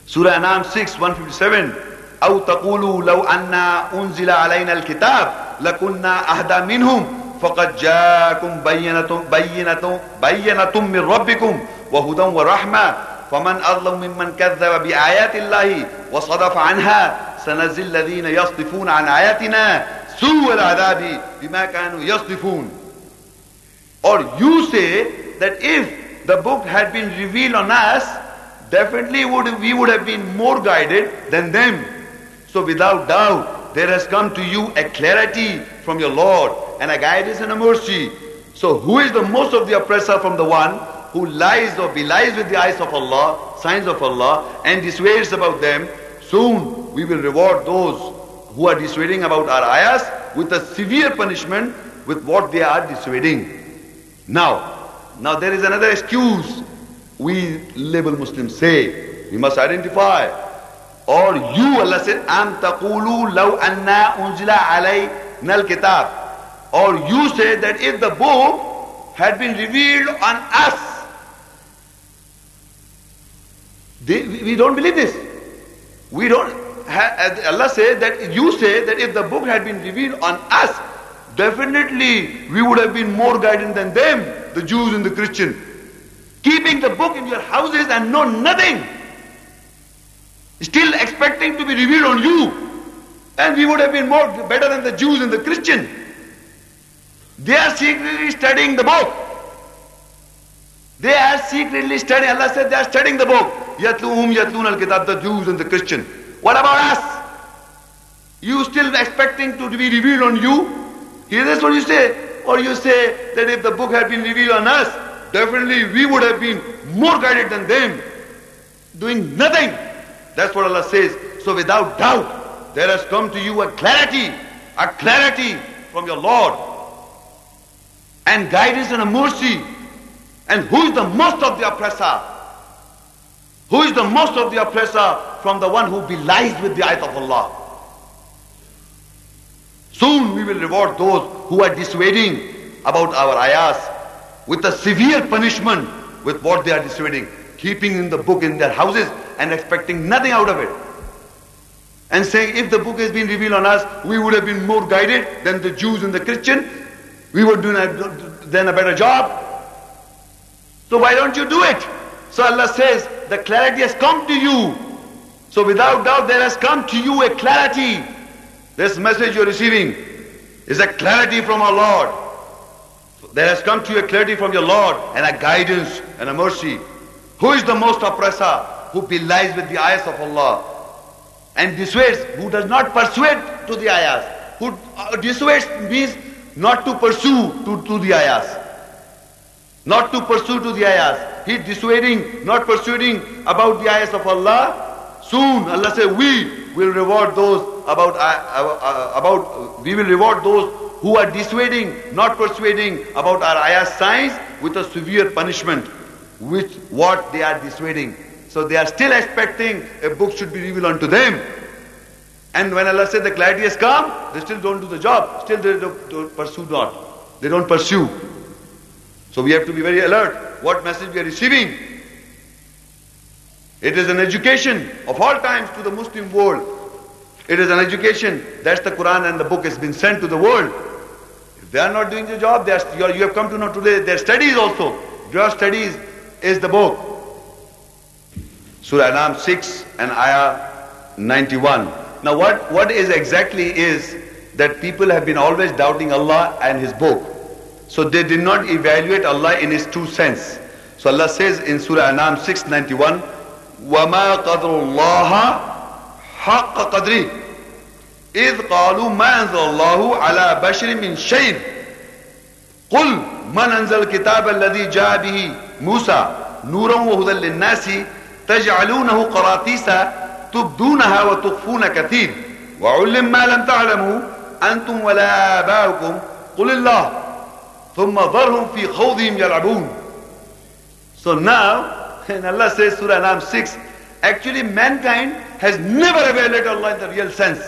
Surah Anam 6, 157. أو تقولوا لو أن أنزل علينا الكتاب لكنا أهدى منهم فقد جاءكم بينة بينة بينة من ربكم وهدى ورحمة فمن أظلم ممن كذب بآيات الله وصدف عنها سنزل الذين يصدفون عن آياتنا سوء العذاب بما كانوا يصدفون Or you say that if the book had been revealed on us, definitely would, we would have been more guided than them. So without doubt, there has come to you a clarity from your Lord and a guidance and a mercy. So who is the most of the oppressor from the one who lies or belies with the eyes of Allah, signs of Allah, and dissuades about them, soon we will reward those who are dissuading about our ayahs with a severe punishment with what they are dissuading. Now, now there is another excuse we label Muslims say. We must identify. Or you, Allah said, Am taqulu law anna unzila alayna al-kitab. Or you say that if the book had been revealed on us, They, we don't believe this. We don't. Allah says that you say that if the book had been revealed on us, definitely we would have been more guided than them, the Jews and the Christians. Keeping the book in your houses and know nothing. Still expecting to be revealed on you. And we would have been more better than the Jews and the Christian. They are secretly studying the book. They are secretly studying. Allah said they are studying the book. Yatluhum yatlun al-kitab, the Jews and the Christian. What about us? You still expecting to be revealed on you? Is this what you say? Or you say that if the book had been revealed on us, definitely we would have been more guided than them, doing nothing. That's what Allah says. So without doubt, there has come to you a clarity, a clarity from your Lord, and guidance and a mercy. And who is the most of the oppressor? Who is the most of the oppressor from the one who belies with the ayat of Allah? Soon we will reward those who are dissuading about our ayahs with a severe punishment with what they are dissuading, keeping in the book in their houses and expecting nothing out of it. And saying if the book has been revealed on us, we would have been more guided than the Jews and the Christian. We would do then a better job. So why don't you do it? So Allah says, the clarity has come to you. So without doubt there has come to you a clarity. This message you're receiving is a clarity from our Lord. There has come to you a clarity from your Lord and a guidance and a mercy. Who is the most oppressor? Who belies with the ayahs of Allah and dissuades, who does not persuade to the ayahs. Who uh, dissuades means not to pursue to, to the ayahs. Not to pursue to the ayahs. He dissuading, not persuading about the ayahs of Allah. Soon Allah says, we will reward those about, uh, uh, about we will reward those who are dissuading, not persuading about our ayah signs with a severe punishment with what they are dissuading. So they are still expecting a book should be revealed unto them. And when Allah said the clarity has come, they still don't do the job. Still they don't, don't pursue not. They don't pursue. So we have to be very alert what message we are receiving. It is an education of all times to the Muslim world. It is an education. That's the Quran and the book has been sent to the world. If they are not doing the job, they are, you have come to know today their studies also. Your studies is the book. Surah Anam 6 and Ayah 91. Now what, what is exactly is that people have been always doubting Allah and His book. So they did not evaluate Allah in His true sense. So Allah says in Surah Anam 691, وَمَا قَدْرُ اللَّهَ حَقَّ قَدْرِهِ إِذْ قَالُوا مَا أَنزَلَ اللَّهُ عَلَى بَشْرٍ مِّن شَيْءٍ قُلْ مَنْ أَنزَلَ الْكِتَابَ الَّذِي جَاءَ بِهِ مُوسَى نُورًا وَهُدًى لِلنَّاسِ تجعلونه قراطيس تبدونها وتخفون كثير وعلم ما لم تعلموا أنتم ولا آباؤكم قل الله ثم ذرهم في خوضهم يلعبون So now, and Allah says Surah Anam 6, actually mankind has never evaluated Allah in the real sense.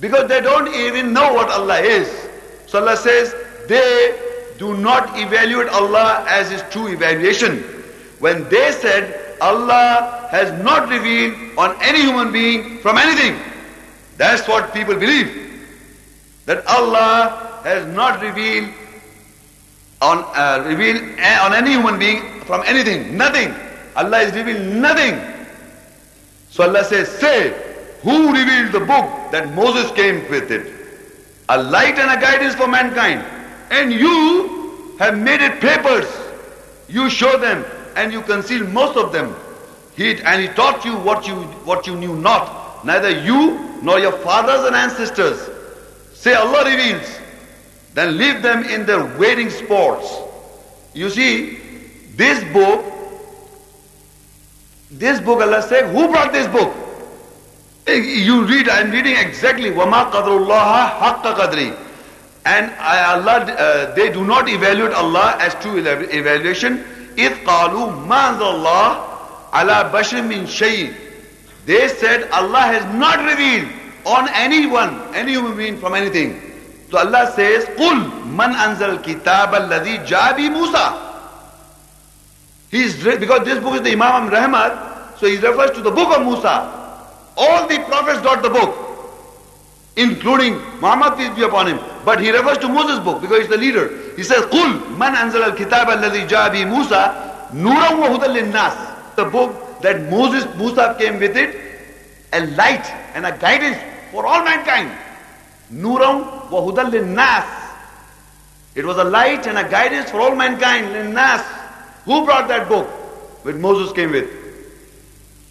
Because they don't even know what Allah is. So Allah says, they do not evaluate Allah as His true evaluation. When they said, Allah has not revealed on any human being from anything. That's what people believe. That Allah has not revealed on uh, revealed on any human being from anything. Nothing. Allah has revealed nothing. So Allah says, say, who revealed the book that Moses came with it? A light and a guidance for mankind. And you have made it papers. You show them and you conceal most of them. He, and he taught you what you what you knew not. Neither you nor your fathers and ancestors. Say Allah reveals. Then leave them in their wading sports. You see, this book, this book Allah said, who brought this book? You read, I'm reading exactly, وَمَا قَدْرُ اللَّهَ حَقَّ قَدْرِ And Allah, uh, they do not evaluate Allah as true evaluation. إِذْ قَالُوا مَا اللَّهِ عَلَى بَشْرٍ مِّن شَيْءٍ They said Allah has not revealed on anyone, any human being from anything. So Allah says, قُلْ مَنْ أَنزَلَ الْكِتَابَ الَّذِي جَابِ Musa. He's, because this book is the Imam Rahmat, so he refers to the book of Musa. All the prophets got the book, including Muhammad, peace be upon him. But he refers to Moses' book because he's the leader. He says, قُلْ مَنْ أَنزَلَ الْكِتَابَ الَّذِي جَابِ Musa نُورًا وَهُدًى لِلنَّاسِ The book that Moses, Musa came with it, a light and a guidance for all mankind. Nuram wa hudal nas. It was a light and a guidance for all mankind, nas. Who brought that book? Which Moses came with.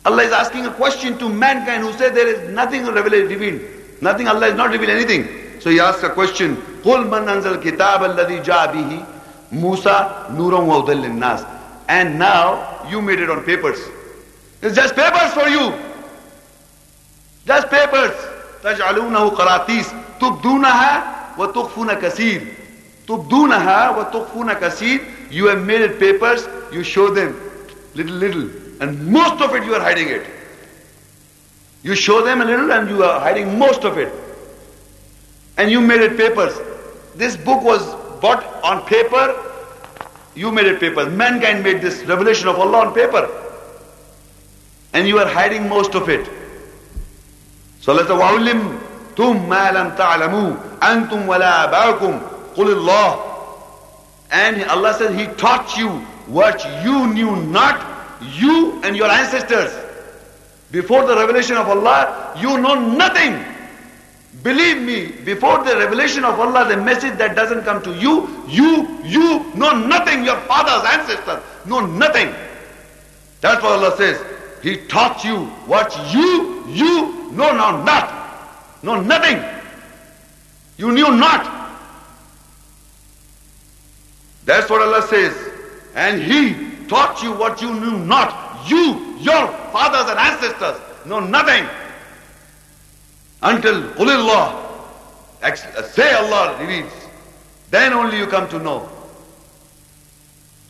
Allah is asking a question to mankind who said there is nothing revealed. Nothing, Allah is not revealed anything. So he asks a question. قُلْ مَنْ أَنزَلْ الْكِتَابَ الَّذِي جَاءَ بِهِ Musa نُورًا وَهُدًى لِلنَّاسِ And now you made it on papers. It's just papers for you. Just papers. تجعلونه قراطيس تبدونها وتخفون كثير تبدونها وتخفون كثير You have made it papers, you show them little little and most of it you are hiding it. You show them a little and you are hiding most of it. And you made it papers. This book was bought on paper. You made it papers. Mankind made this revelation of Allah on paper. And you are hiding most of it. So let the wa'ulim tum ma lam antum wa ba'akum aba'ukum Allah. And Allah says He taught you what you knew not, you and your ancestors. Before the revelation of Allah, you know nothing. Believe me, before the revelation of Allah, the message that doesn't come to you, you, you know nothing. Your father's ancestors know nothing. That's what Allah says. He taught you what you, you know now not. Know nothing. You knew not. That's what Allah says. And He taught you what you knew not. You, your fathers and ancestors know nothing. Until Qulillah, say Allah reveals. Then only you come to know.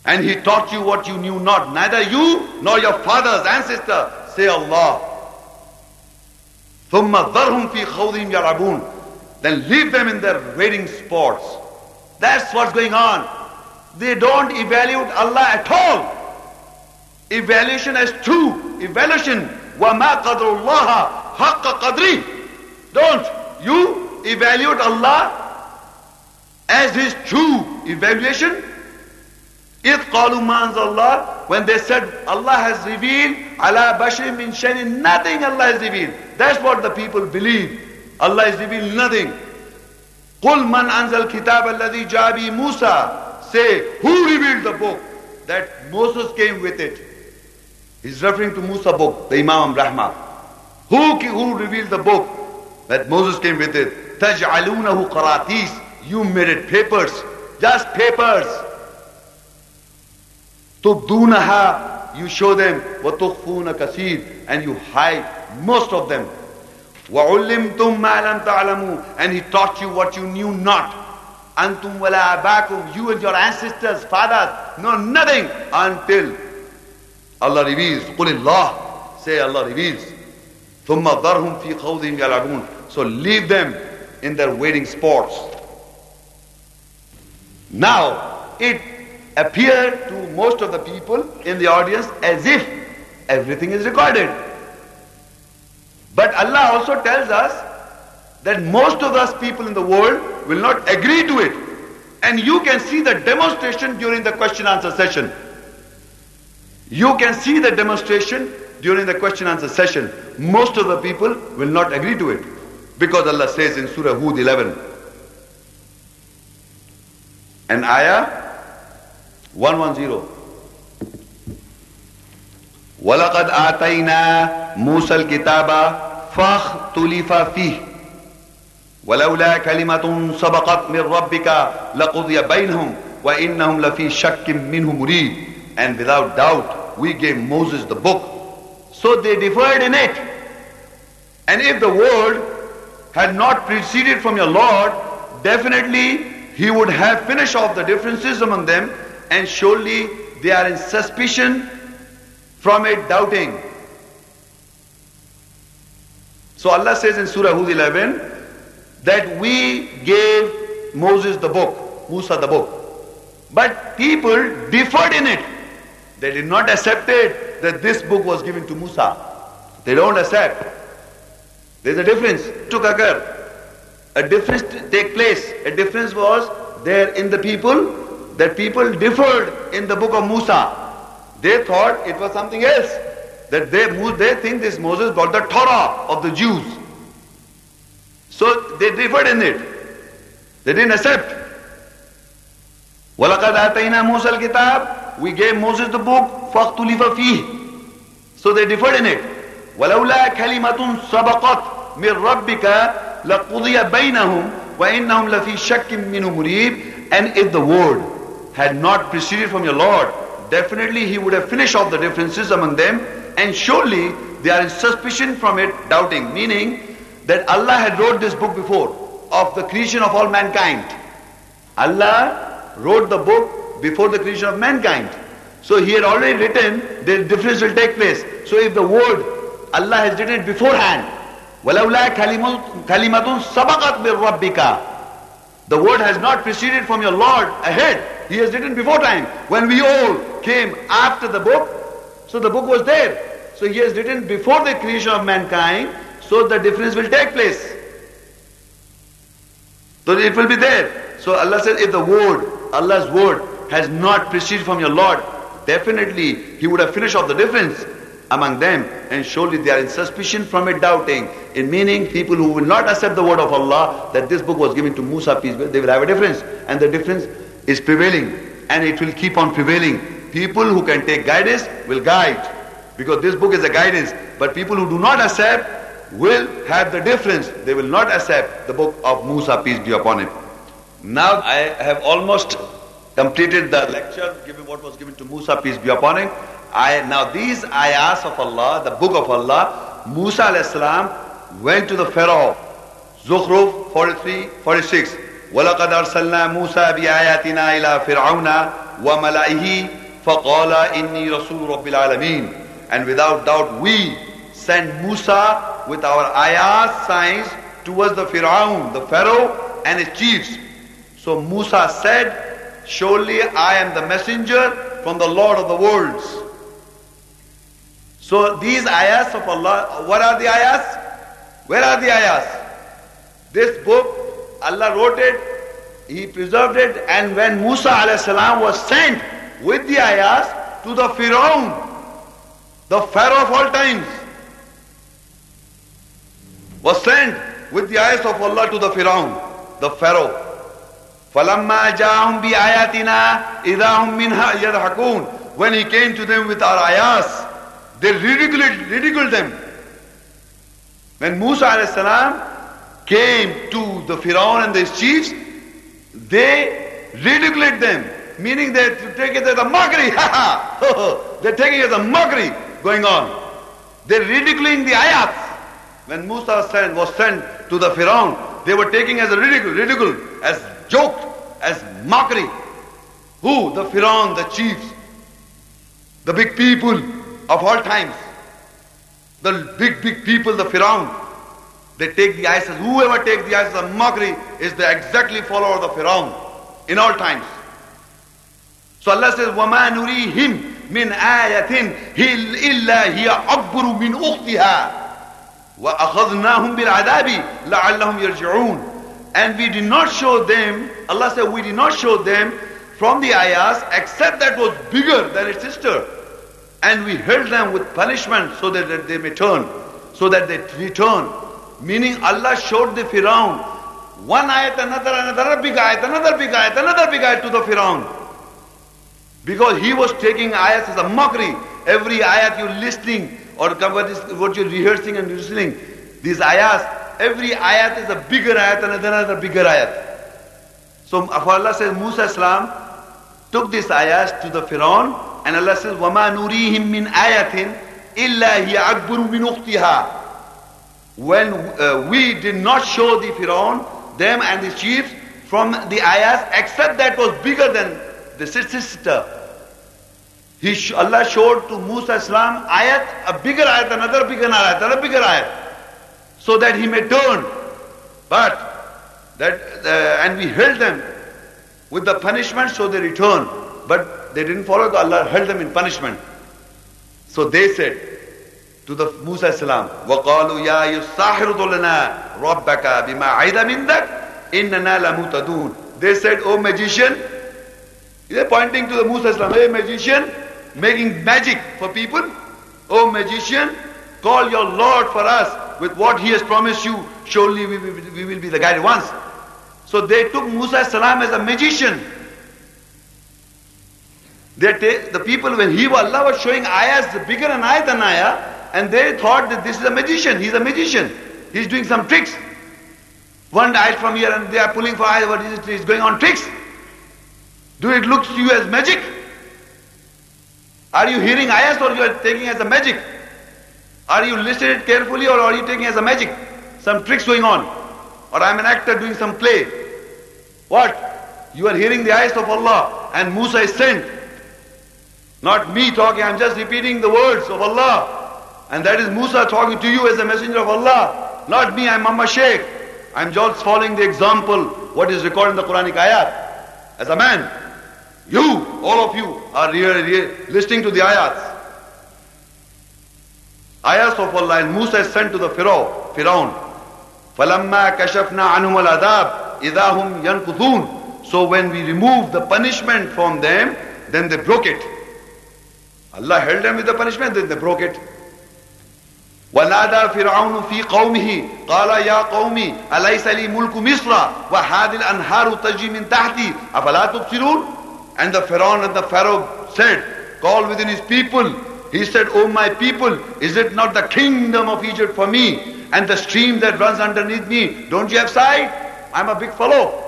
And He taught you what you knew not. Neither you nor your fathers, ancestors, say Allah. ثُمَّ ذَرْهُمْ فِي خَوْضِهِمْ يَلْعَبُونَ Then leave them in their waiting spots. That's what's going on. They don't evaluate Allah at all. Evaluation as true. Evaluation. وَمَا قَدْرُ اللَّهَ حَقَّ قَدْرِهِ Don't. You evaluate Allah as His true evaluation إذ قالوا ما Allah when they said Allah has revealed ala bashir min shay'in nothing Allah has revealed that's what the people believe Allah has revealed nothing قل من أنزل الكتاب الذي جاء به Musa say who revealed the book that Moses came with it he's referring to Musa book the Imam Rahma who, who revealed the book that Moses came with it تجعلونه قراطيس you made it papers just papers تبدونها you show them وتخفون كثير and you hide most of them وعلمتم ما لم تعلموا and he taught you what you knew not أنتم ولا أباكم you and your ancestors fathers know nothing until Allah reveals قل الله say Allah reveals ثم ذرهم في خوضهم يلعبون so leave them in their waiting spots now it appear to most of the people in the audience as if everything is recorded. But Allah also tells us that most of us people in the world will not agree to it. And you can see the demonstration during the question answer session. You can see the demonstration during the question answer session. Most of the people will not agree to it. Because Allah says in Surah Hud 11, an ayah 110 ولقد آتينا موسى الكتاب فاختلف فيه ولولا كلمة سبقت من ربك لقضي بينهم وإنهم لفي شك منه مريد and without doubt we gave Moses the book so they differed in it and if the word had not proceeded from your Lord definitely he would have finished off the differences among them and surely they are in suspicion from it doubting. So Allah says in Surah Hud 11 that we gave Moses the book, Musa the book. But people differed in it. They did not accept it that this book was given to Musa. They don't accept. There's a difference to occur. A difference take place. A difference was there in the people that people differed in the book of Musa. They thought it was something else. That they, they think this Moses brought the Torah of the Jews. So they differed in it. They didn't accept. وَلَقَدْ آتَيْنَا مُوسَى الْكِتَابِ We gave Moses the book, فَاخْتُلِفَ فِيهِ So they differed in it. وَلَوْلَا كَلِمَةٌ سَبَقَتْ مِنْ رَبِّكَ لَقُضِيَ بَيْنَهُمْ وَإِنَّهُمْ لَفِي شَكٍّ مِّنْهُ مُرِيبٍ And if the word had not proceeded from your Lord, definitely he would have finished off the differences among them and surely they are in suspicion from it, doubting. Meaning that Allah had wrote this book before of the creation of all mankind. Allah wrote the book before the creation of mankind. So he had already written the difference will take place. So if the word Allah has written it beforehand, وَلَوْلَا كَلِمَةٌ سَبَقَتْ مِنْ The word has not preceded from your Lord ahead. He has written before time. When we all came after the book, so the book was there. So he has written before the creation of mankind, so the difference will take place. So it will be there. So Allah says, if the word, Allah's word, has not proceeded from your Lord, definitely He would have finished off the difference among them, and surely they are in suspicion from it, doubting. In meaning, people who will not accept the word of Allah, that this book was given to Musa, peace be, upon they will have a difference, and the difference is prevailing, and it will keep on prevailing. People who can take guidance will guide. Because this book is a guidance. But people who do not accept will have the difference. They will not accept the book of Musa, peace be upon him. Now I have almost completed the lecture given what was given to Musa, peace be upon him. I, now these ayahs of Allah, the book of Allah, Musa salam went to the Pharaoh. Zukhruf 43, 46. ولقد أرسلنا موسى بآياتنا إلى فرعون وملئه فقال إني رسول رب العالمين and without doubt we sent Musa with our ayahs, signs, towards the Firaun, the Pharaoh and his chiefs. So Musa said, Surely I am the messenger from the Lord of the worlds. So these ayahs of Allah, what are the ayahs? Where are the ayahs? This book, Allah wrote it, He preserved it, and when Musa was sent with the ayahs to the Firaun, the Pharaoh of all times, was sent with the ayahs of Allah to the Firaun, the Pharaoh. فَلَمَّا جَاءَهُمْ بِآيَاتِنَا إِذَا هُمْ مِنْهَا يَضْحَكُونَ When he came to them with our ayahs, they ridiculed, ridiculed them. When Musa a.s. came to the Firaun and his chiefs, they ridiculed them, meaning they take it as a mockery. [LAUGHS] [LAUGHS] They're taking it as a mockery going on. They're ridiculing the ayats. When Musa sent, was sent to the Firaun, they were taking as a ridicule, ridicule, as joke, as mockery. Who? The Firaun, the chiefs, the big people of all times. The big, big people, the Firaun. They take the ISIS. Whoever takes the ISIS as mockery is the exactly follower of the Firaun in all times. So Allah says, وَمَا نُرِيهِمْ من آية إلا هي أكبر من أختها وأخذناهم بالعذاب لعلهم يرجعون and we did not show them Allah said we did not show them from the ayahs except that was bigger than its sister. And we held them with punishment so that they may turn so that they return. Meaning Allah showed the Firaun. One ayat another another big ayat another big ayat another big ayat to the Firaun. Because he was taking ayats as a mockery. Every ayat you're listening or what you're rehearsing and listening, these ayats, every ayat is a bigger ayat and another bigger ayat. So Allah says Musa Islam took these ayats to the Firaun and Allah says, وَمَا نُرِيهِم مِّنْ آيَةٍ إِلَّا هِيَ أَكْبُرُ مِنْ أُخْتِهَا When uh, we did not show the Firaun, them and the chiefs from the ayats except that was bigger than the sister. He, Allah showed to Musa Islam ayat, a bigger ayat, another bigger ayat, another bigger ayat, so that he may turn. But that, uh, and we held them with the punishment, so they return. But they didn't follow. Allah held them in punishment. So they said to the Musa Islam, وَقَالُوا يَا يُسَّاحِرُ لَنَا رَبَّكَ بِمَا عَيْدَ مِنْدَكَ إِنَّنَا لَمُتَدُونَ They said, O magician, they're pointing to the Musa Islam. Hey magician, making magic for people. Oh magician, call your Lord for us with what he has promised you. surely we, we, we will be the guided ones. So they took Musa salam as a magician. They the people, when he was Allah was showing ayahs, bigger an ayah than ayah, and they thought that this is a magician, he's a magician. He's doing some tricks. One ayah from here and they are pulling for ayah, what is it? He's going on tricks. Do it look to you as magic? Are you hearing ayahs or you are taking as a magic? Are you listening carefully or are you taking as a magic? Some tricks going on. Or I'm an actor doing some play. What? You are hearing the ayahs of Allah and Musa is sent. Not me talking, I'm just repeating the words of Allah. And that is Musa talking to you as a messenger of Allah. Not me, I'm Mama Sheikh. I'm just following the example, what is recorded in the Quranic ayat. As a man, you, all of you, are here listening to the ayats. Ayats of Allah and Musa is sent to the Pharaoh, Firaun. فَلَمَّا كَشَفْنَا عَنْهُمَ الْعَذَابِ إِذَا هُمْ يَنْكُثُونَ So when we removed the punishment from them, then they broke it. Allah held them with the punishment, then they broke it. ونادى فرعون في قومه قال يا قومي أليس لي ملك مصر وهذه الأنهار تجري من تحتي أفلا تبصرون And the Pharaoh and the Pharaoh said, call within his people. He said, O oh my people, is it not the kingdom of Egypt for me? And the stream that runs underneath me, don't you have sight? I'm a big fellow.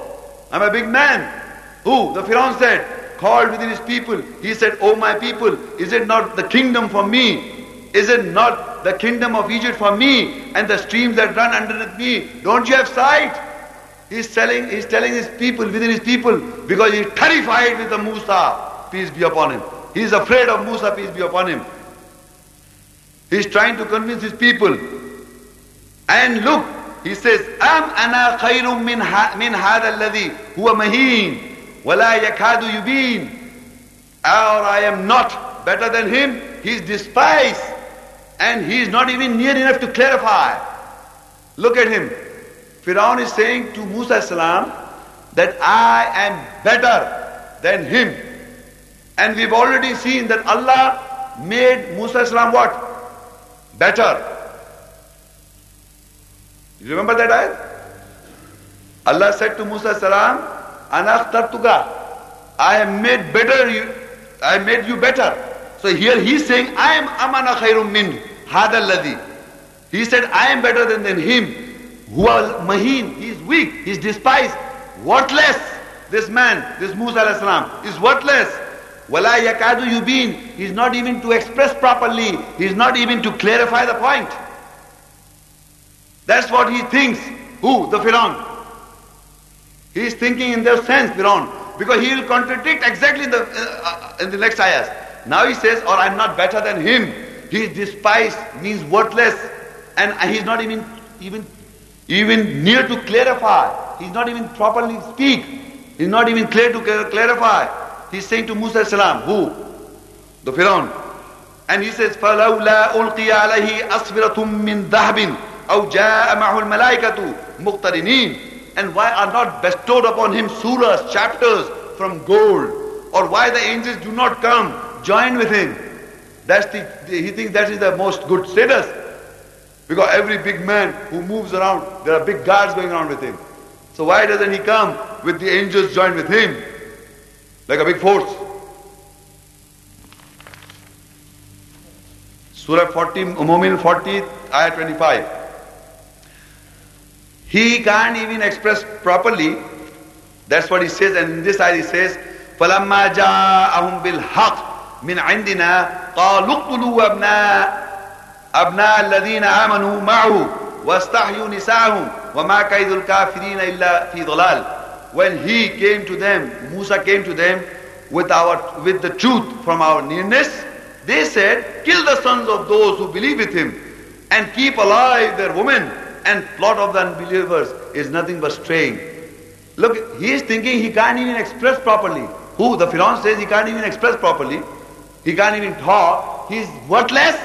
I'm a big man. Who? The Pharaoh said, called within his people. He said, O oh my people, is it not the kingdom for me? Is it not the kingdom of Egypt for me and the streams that run underneath me? Don't you have sight? He's telling, he's telling his people, within his people, because he's terrified with the Musa, peace be upon him. He is afraid of Musa, peace be upon him. He is trying to convince his people. And look, he says, Am ana khayrun min, min hada alladhi huwa maheen wala yakadu yubin. Or I am not better than him. He is despised and he is not even near enough to clarify. Look at him. Firaun is saying to Musa salam that I am better than him. And we've already seen that Allah made Musa salam what? Better. You remember that ayat? Allah said to Musa salam, Anakhtartuka. I am made better you. I made you better. So here he's saying, I am amana khairum min hada alladhi. He said, I am better than, than him. Huwa mahin. He is weak. He is despised. Worthless. This man, this Musa salam, is worthless. Wala yakadu yubin. He's not even to express properly. He's not even to clarify the point. That's what he thinks. Who? The Firaun. He is thinking in their sense, Firaun, because he will contradict exactly the, uh, in the next ayahs. Now he says, or I'm not better than him. He is despised, means worthless, and he's not even, even, even near to clarify. He's not even properly speak. He's not even clear to clarify. He's saying to Musa salam, who? The Firaun. And he says, فَلَوْلَا أُلْقِيَ عَلَيْهِ أَصْفِرَةٌ مِّن ذَهَبٍ أَوْ جَاءَ مَعْهُ الْمَلَائِكَةُ مُقْتَرِنِينَ and why are not bestowed upon him surahs, chapters from gold? Or why the angels do not come, join with him? That's the, he thinks that is the most good status. Because every big man who moves around, there are big guards going around with him. So why doesn't he come with the angels join with him? Like a big force. Surah 40, Mu'min 40, ayah 25. He can't even express properly. That's what he says. And in this ayah he says, فَلَمَّا جَاءَهُمْ بِالْحَقِّ مِنْ عِنْدِنَا قَالُوا اقْتُلُوا أَبْنَاءَ أبناء الذين آمنوا معه واستحيوا نساءهم وما كيد الكافرين إلا في ضلال when he came to them Musa came to them with our with the truth from our nearness they said kill the sons of those who believe with him and keep alive their women and plot of the unbelievers is nothing but straying. Look, he is thinking he can't even express properly. Who? The Firaun says he can't even express properly. He can't even talk. He is worthless.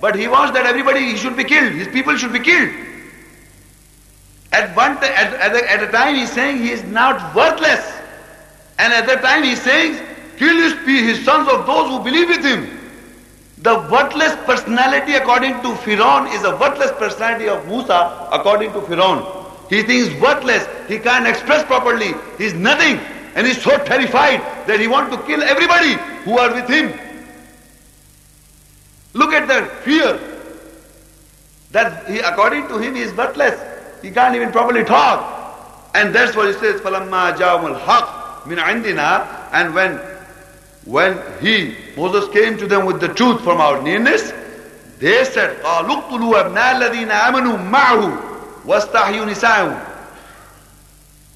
But he wants that everybody he should be killed. His people should be killed. At one at, at, a, at a time he's saying he is not worthless. And at that time he's saying, kill his, his sons of those who believe with him. The worthless personality according to Firaun is a worthless personality of Musa according to Firaun. He thinks worthless, he can't express properly, he's nothing. And he's so terrified that he wants to kill everybody who are with him. Look at that fear. That he, according to him, he is worthless. He can't even properly talk. And that's what he says, فَلَمَّا جَاءُمُ الْحَقِّ مِنْ عِنْدِنَا And when when he, Moses came to them with the truth from our nearness, they said, قَالُقْتُلُوا أَبْنَاءَ الَّذِينَ آمَنُوا مَعَهُ وَاسْتَحْيُوا نِسَاءَهُمْ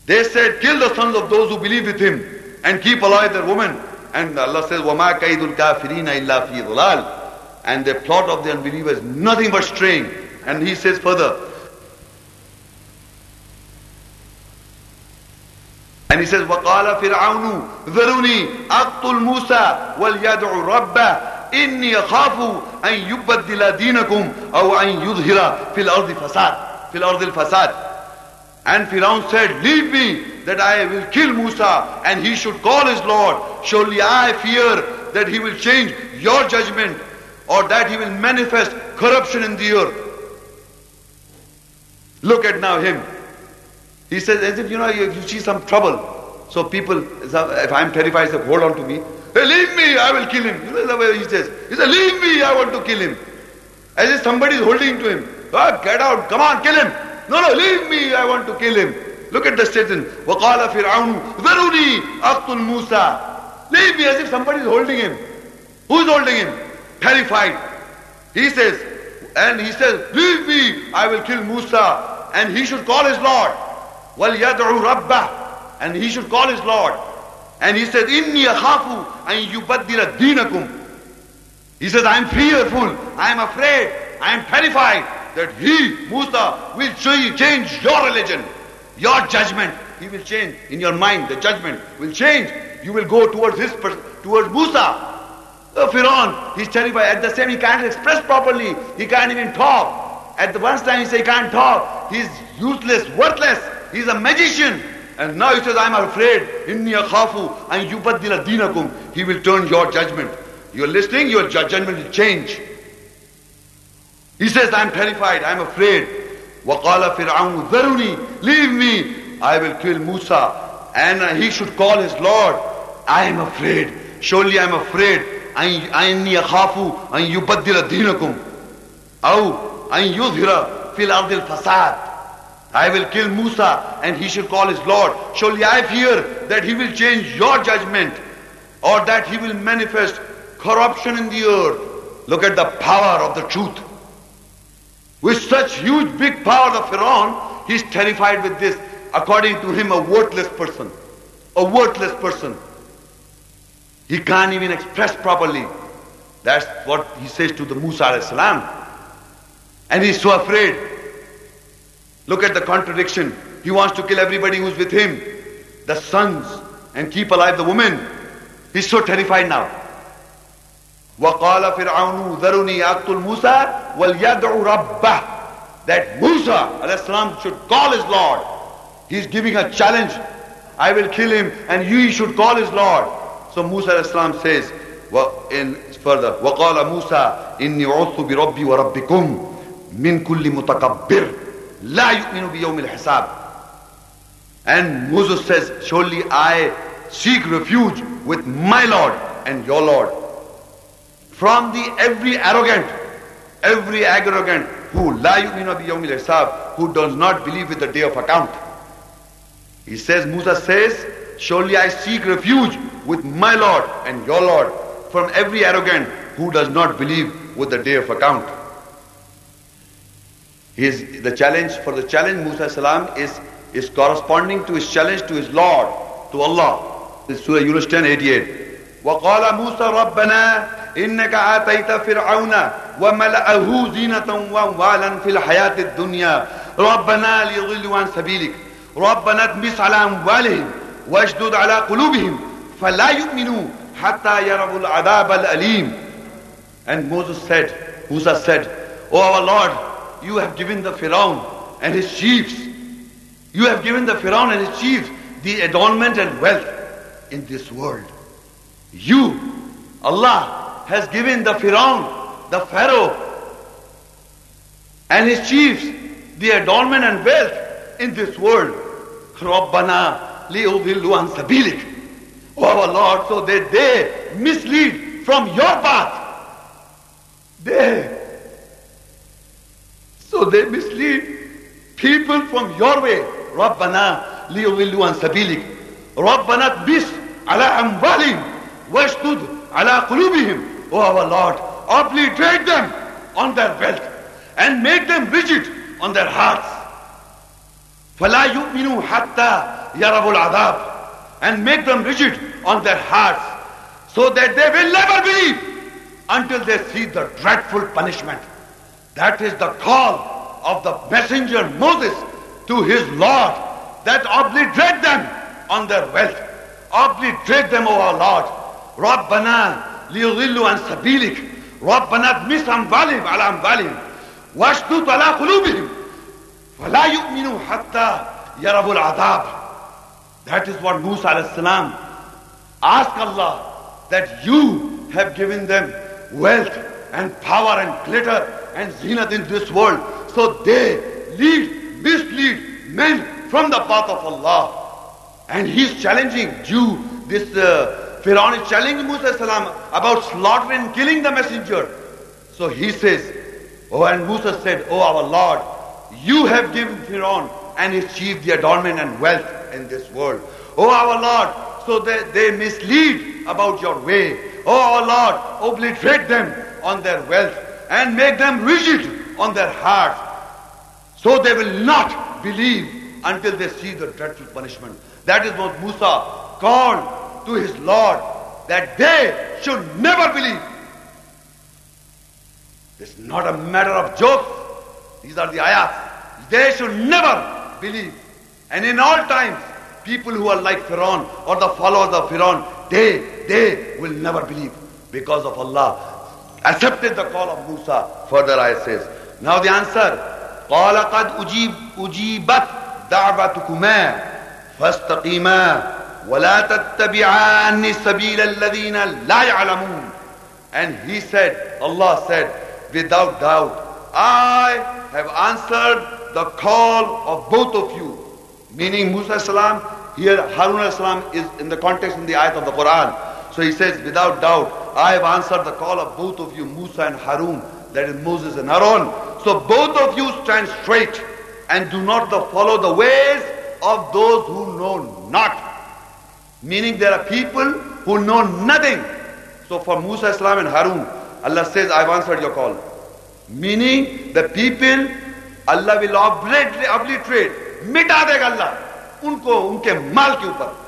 They said, kill the sons of those who believe with him and keep alive their women. And Allah says, وَمَا كَيْدُ الْكَافِرِينَ إِلَّا فِي ضَلَالٍ And the plot of the unbelievers, nothing but straying. And he says further, And he says, وَقَالَ فِرْعَوْنُ ذَرُونِي أَقْتُلْ مُوسَى وَلْيَدْعُ رَبَّهُ إِنِّي أَخَافُ أَن يُبَدِّلَ دِينَكُمْ أَوْ أَن يُظْهِرَ فِي الْأَرْضِ فَسَادٍ فِي الْأَرْضِ الْفَسَادِ And Firaun said, leave me that I will kill Musa and he should call his Lord. Surely I fear that he will change your judgment or that he will manifest corruption in the earth. Look at now him. He says, as if, you know, you, you see some trouble. So people, if I'm terrified, say, hold on to me. Hey, leave me, I will kill him. You know the way he says. He says, leave me, I want to kill him. As if somebody is holding to him. Oh, get out, come on, kill him. No, no, leave me, I want to kill him. Look at the statement. وَقَالَ فِرْعَوْنُ ذَرُونِي أَقْتُلْ مُوسَى Leave me as if somebody is holding him. Who's holding him? Terrified. He says, and he says, leave me, I will kill Musa. And he should call his Lord. وَلْيَدْعُ رَبَّهُ And he should call his Lord. And he said, إِنِّي أَخَافُ أَن يُبَدِّلَ دِينَكُمْ He says, I am fearful, I am afraid, I am terrified that he, Musa, will change your religion, your judgment. He will change in your mind, the judgment will change. You will go towards his, towards Musa. Oh, Firaun, he's terrified. At the same, he can't express properly. He can't even talk. At the one time, he say he can't talk. He's useless, worthless. He's a magician. And now he says, I'm afraid. Inni akhafu an yubaddila dinakum. He will turn your judgment. You're listening, your judgment will change. He says, I'm terrified, I'm afraid. وَقَالَ فِرْعَوْنُ ذَرُنِي Leave me. I will kill Musa. And he should call his Lord. I am afraid. Surely I'm afraid. أَنِّي أَخَافُ أَن يُبَدِّلَ دِينَكُمْ أو أن يظهر في الأرض الفساد I will kill Musa and he shall call his Lord. Surely I fear that he will change your judgment or that he will manifest corruption in the earth. Look at the power of the truth. With such huge big power of Pharaoh, he is terrified with this. According to him, a worthless person. A worthless person. He can't even express properly. That's what he says to the Musa salam. And he's so afraid Look at the contradiction. He wants to kill everybody who's with him, the sons, and keep alive the women. He's so terrified now. وَقَالَ فِرْعَوْنُ ذَرُنِي أَقْتُلْ مُوسَى وَلْيَدْعُ رَبَّهُ That Musa should call his Lord. He's giving a challenge. I will kill him and you should call his Lord. So Musa says, in further, وَقَالَ مُوسَى إِنِّي عُذْتُ بِرَبِّي وَرَبِّكُمْ مِنْ كُلِّ مُتَكَبِّرٍ La yu'minu bi hisab. And Moses says, surely I seek refuge with my Lord and your Lord. From the every arrogant, every arrogant who la yu'minu bi yawmil hisab, who does not believe with the day of account. He says, Musa says, surely I seek refuge with my Lord and your Lord from every arrogant who does not believe with the day of account. His, the challenge, for the challenge Musa salam is, is corresponding to his challenge to his Lord, to Allah. This is Surah Yunus 10, 88. وقال موسى ربنا إنك آتيت فرعون وملأه زينة واموالا في الحياة الدنيا ربنا ليضلوا عن سبيلك ربنا اطمس على أموالهم واشدد على قلوبهم فلا يؤمنوا حتى يروا العذاب الأليم And Moses said, Musa said, O Oh our Lord, you have given the Firaun and his chiefs. You have given the Firaun and his chiefs the adornment and wealth in this world. You, Allah, has given the Pharaoh, the Pharaoh, and his chiefs the adornment and wealth in this world. رَبَّنَا لِيُضِلُّوا عَنْ سَبِيلِكَ Oh our Lord, so that they mislead from your path. They, so they mislead people from your way. رَبَّنَا لِيُضِلُّوا عَنْ سَبِيلِكَ رَبَّنَا بِسْ عَلَىٰ أَمْوَالِهِمْ وَاشْتُدْ عَلَىٰ قُلُوبِهِمْ Oh our Lord, obliterate them on their wealth and make them rigid on their hearts. فَلَا يُؤْمِنُوا حَتَّى يَرَبُوا الْعَذَابِ And make them rigid on their hearts so that they will never believe until they see the dreadful punishment. That is the call of the messenger Moses to his Lord that obliterate them on their wealth. Obliterate them, O our Lord. رَبَّنَا لِيُضِلُّوا عَنْ سَبِيلِكَ رَبَّنَا اطْمِسْ أَمْوَالِهِمْ عَلَى أَمْوَالِهِمْ واشدد على قلوبهم فلا يؤمنوا حتى يروا العذاب That is what Musa alayhi asked Allah that you have given them wealth and power and glitter and zenith in this world. So they lead, mislead men from the path of Allah. And he's challenging Jew, this uh, Pharaoh is challenging Musa salam about slaughtering, killing the messenger. So he says, Oh, and Musa said, Oh, our Lord, you have given Pharaoh and his chief the adornment and wealth in this world. Oh, our Lord, so that they mislead about your way. Oh, our Lord, obliterate them on their wealth and make them rigid on their hearts, so they will not believe until they see the dreadful punishment. That is what Musa called to his Lord, that they should never believe it's not a matter of jokes. These are the ayats. They should never believe. And in all times, people who are like Pharaoh or the followers of Pharaoh, they, they will never believe because of Allah Accepted the call of Musa. Further ayat says. Now the answer. قال قد أجيب أجيبت دعوتكما فاستقيما ولا تتبعان سبيل الذين لا يعلمون and he said Allah said without doubt. I have answered the call of both of you. Meaning Musa salam, here Harun salam is in the context in the ayat of the Quran. So he says, without doubt, I have answered the call of both of you, Musa and Harun, that is Moses and Aaron. So both of you stand straight and do not follow the ways of those who know not. Meaning there are people who know nothing. So for Musa salam and Harun, Allah says, I've answered your call. Meaning the people, Allah will obliterate, obliterate मिटा देगा अल्लाह उनको उनके माल के ऊपर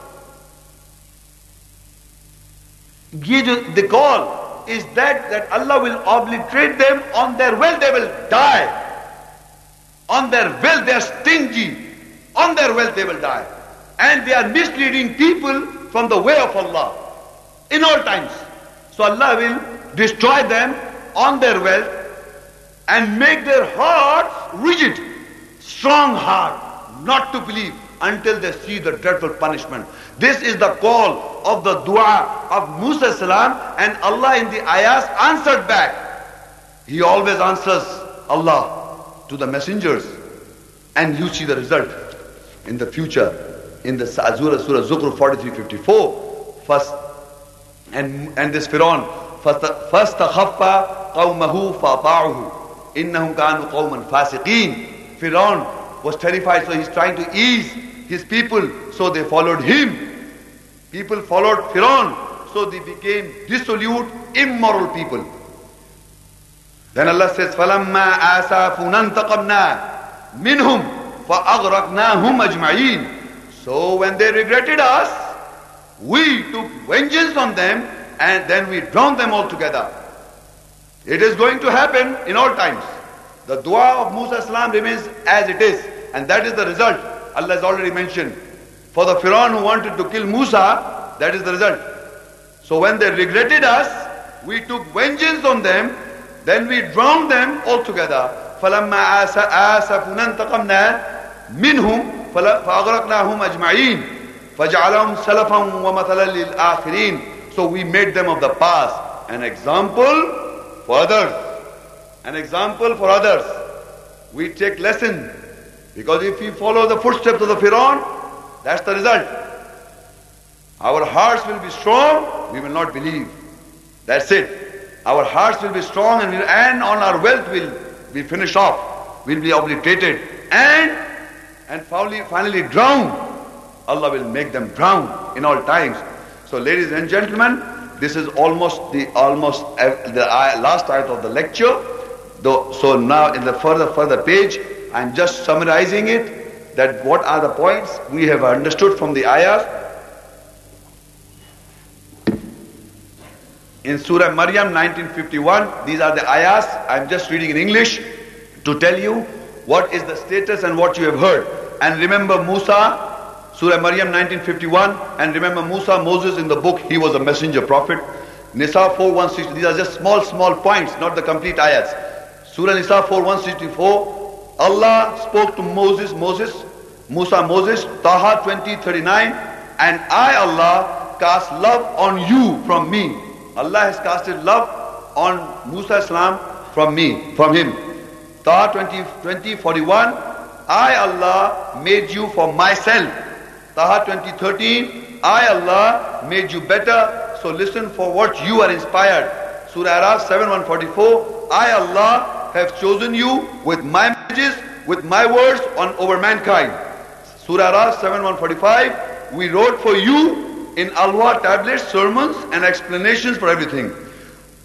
ये जो the call is that that Allah will obliterate them on their wealth they will die. On their wealth they are stingy. On their wealth they will die. And they are misleading people from the way of Allah in all times. So Allah will destroy them on their wealth and make their hearts rigid, strong heart, not to believe until they see the dreadful punishment. This is the call of the dua of Musa salam and Allah in the ayahs answered back. He always answers Allah to the messengers and you see the result in the future in the Azura Surah Zukhruf 43-54 first and, and this Pharaoh فاستخف قومه فأطاعه إنهم كانوا قوما فاسقين Pharaoh was terrified so he's trying to ease his people so they followed him people followed Pharaoh so they became dissolute immoral people then Allah says فَلَمَّا آسَافُنَا انْتَقَمْنَا مِنْهُمْ فَأَغْرَقْنَاهُمْ أَجْمَعِينَ So when they regretted us, we took vengeance on them and then we drown them all together. It is going to happen in all times. The dua of Musa Islam remains as it is, and that is the result. Allah has already mentioned. For the Pharaoh who wanted to kill Musa, that is the result. So when they regretted us, we took vengeance on them, then we drowned them all together. فَلَمَّا آسَفُنَا انْتَقَمْنَا مِنْهُمْ فَأَغْرَقْنَاهُمْ أَجْمَعِينَ فَجَعَلَهُمْ سَلَفًا وَمَثَلًا لِلْآخِرِينَ so we made them of the past an example for others. An example for others. We take lesson. Because if we follow the footsteps of the Firaun, that's the result. Our hearts will be strong, we will not believe. That's it. Our hearts will be strong and, we'll, and on our wealth will be finished off, will be obliterated, and and finally, finally drown. Allah will make them drown in all times. So, ladies and gentlemen, this is almost the almost the last ayat of the lecture. So now in the further further page, I'm just summarizing it. That what are the points we have understood from the ayahs in Surah Maryam 1951. These are the ayahs. I'm just reading in English to tell you what is the status and what you have heard. And remember Musa, Surah Maryam 1951. And remember Musa, Moses in the book, he was a messenger prophet. Nisa 4160. These are just small, small points, not the complete ayahs. Surah Nisa 4164. Allah spoke to Moses, Moses, Musa, Moses, Taha 2039. And I, Allah, cast love on you from me. Allah has casted love on Musa Islam from me, from him. Taha 20, 20, 41. I, Allah, made you for myself. Taha 2013. I, Allah, made you better. So listen for what you are inspired. Surah Araf 7, 144. I, Allah, have chosen you with my messages, with my words on over mankind. Surah Araf 7145, We wrote for you in Alwa tablets, sermons and explanations for everything.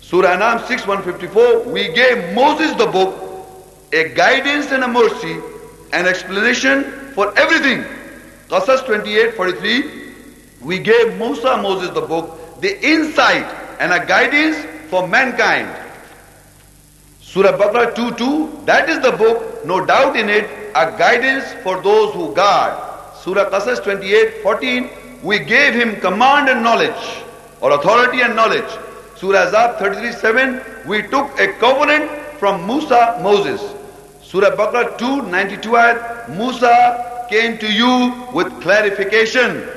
Surah Anam 6 154, we gave Moses the book, a guidance and a mercy, an explanation for everything. Qasas 28 43, we gave Musa Moses the book, the insight and a guidance for mankind. Surah Baqarah 2 2, that is the book, no doubt in it, a guidance for those who guard. Surah Qasas 28 14, we gave him command and knowledge, or authority and knowledge. Surah Ahzab 33 7, we took a covenant from Musa, Moses. Surah Baqarah 2 92 ayat, Musa came to you with clarification.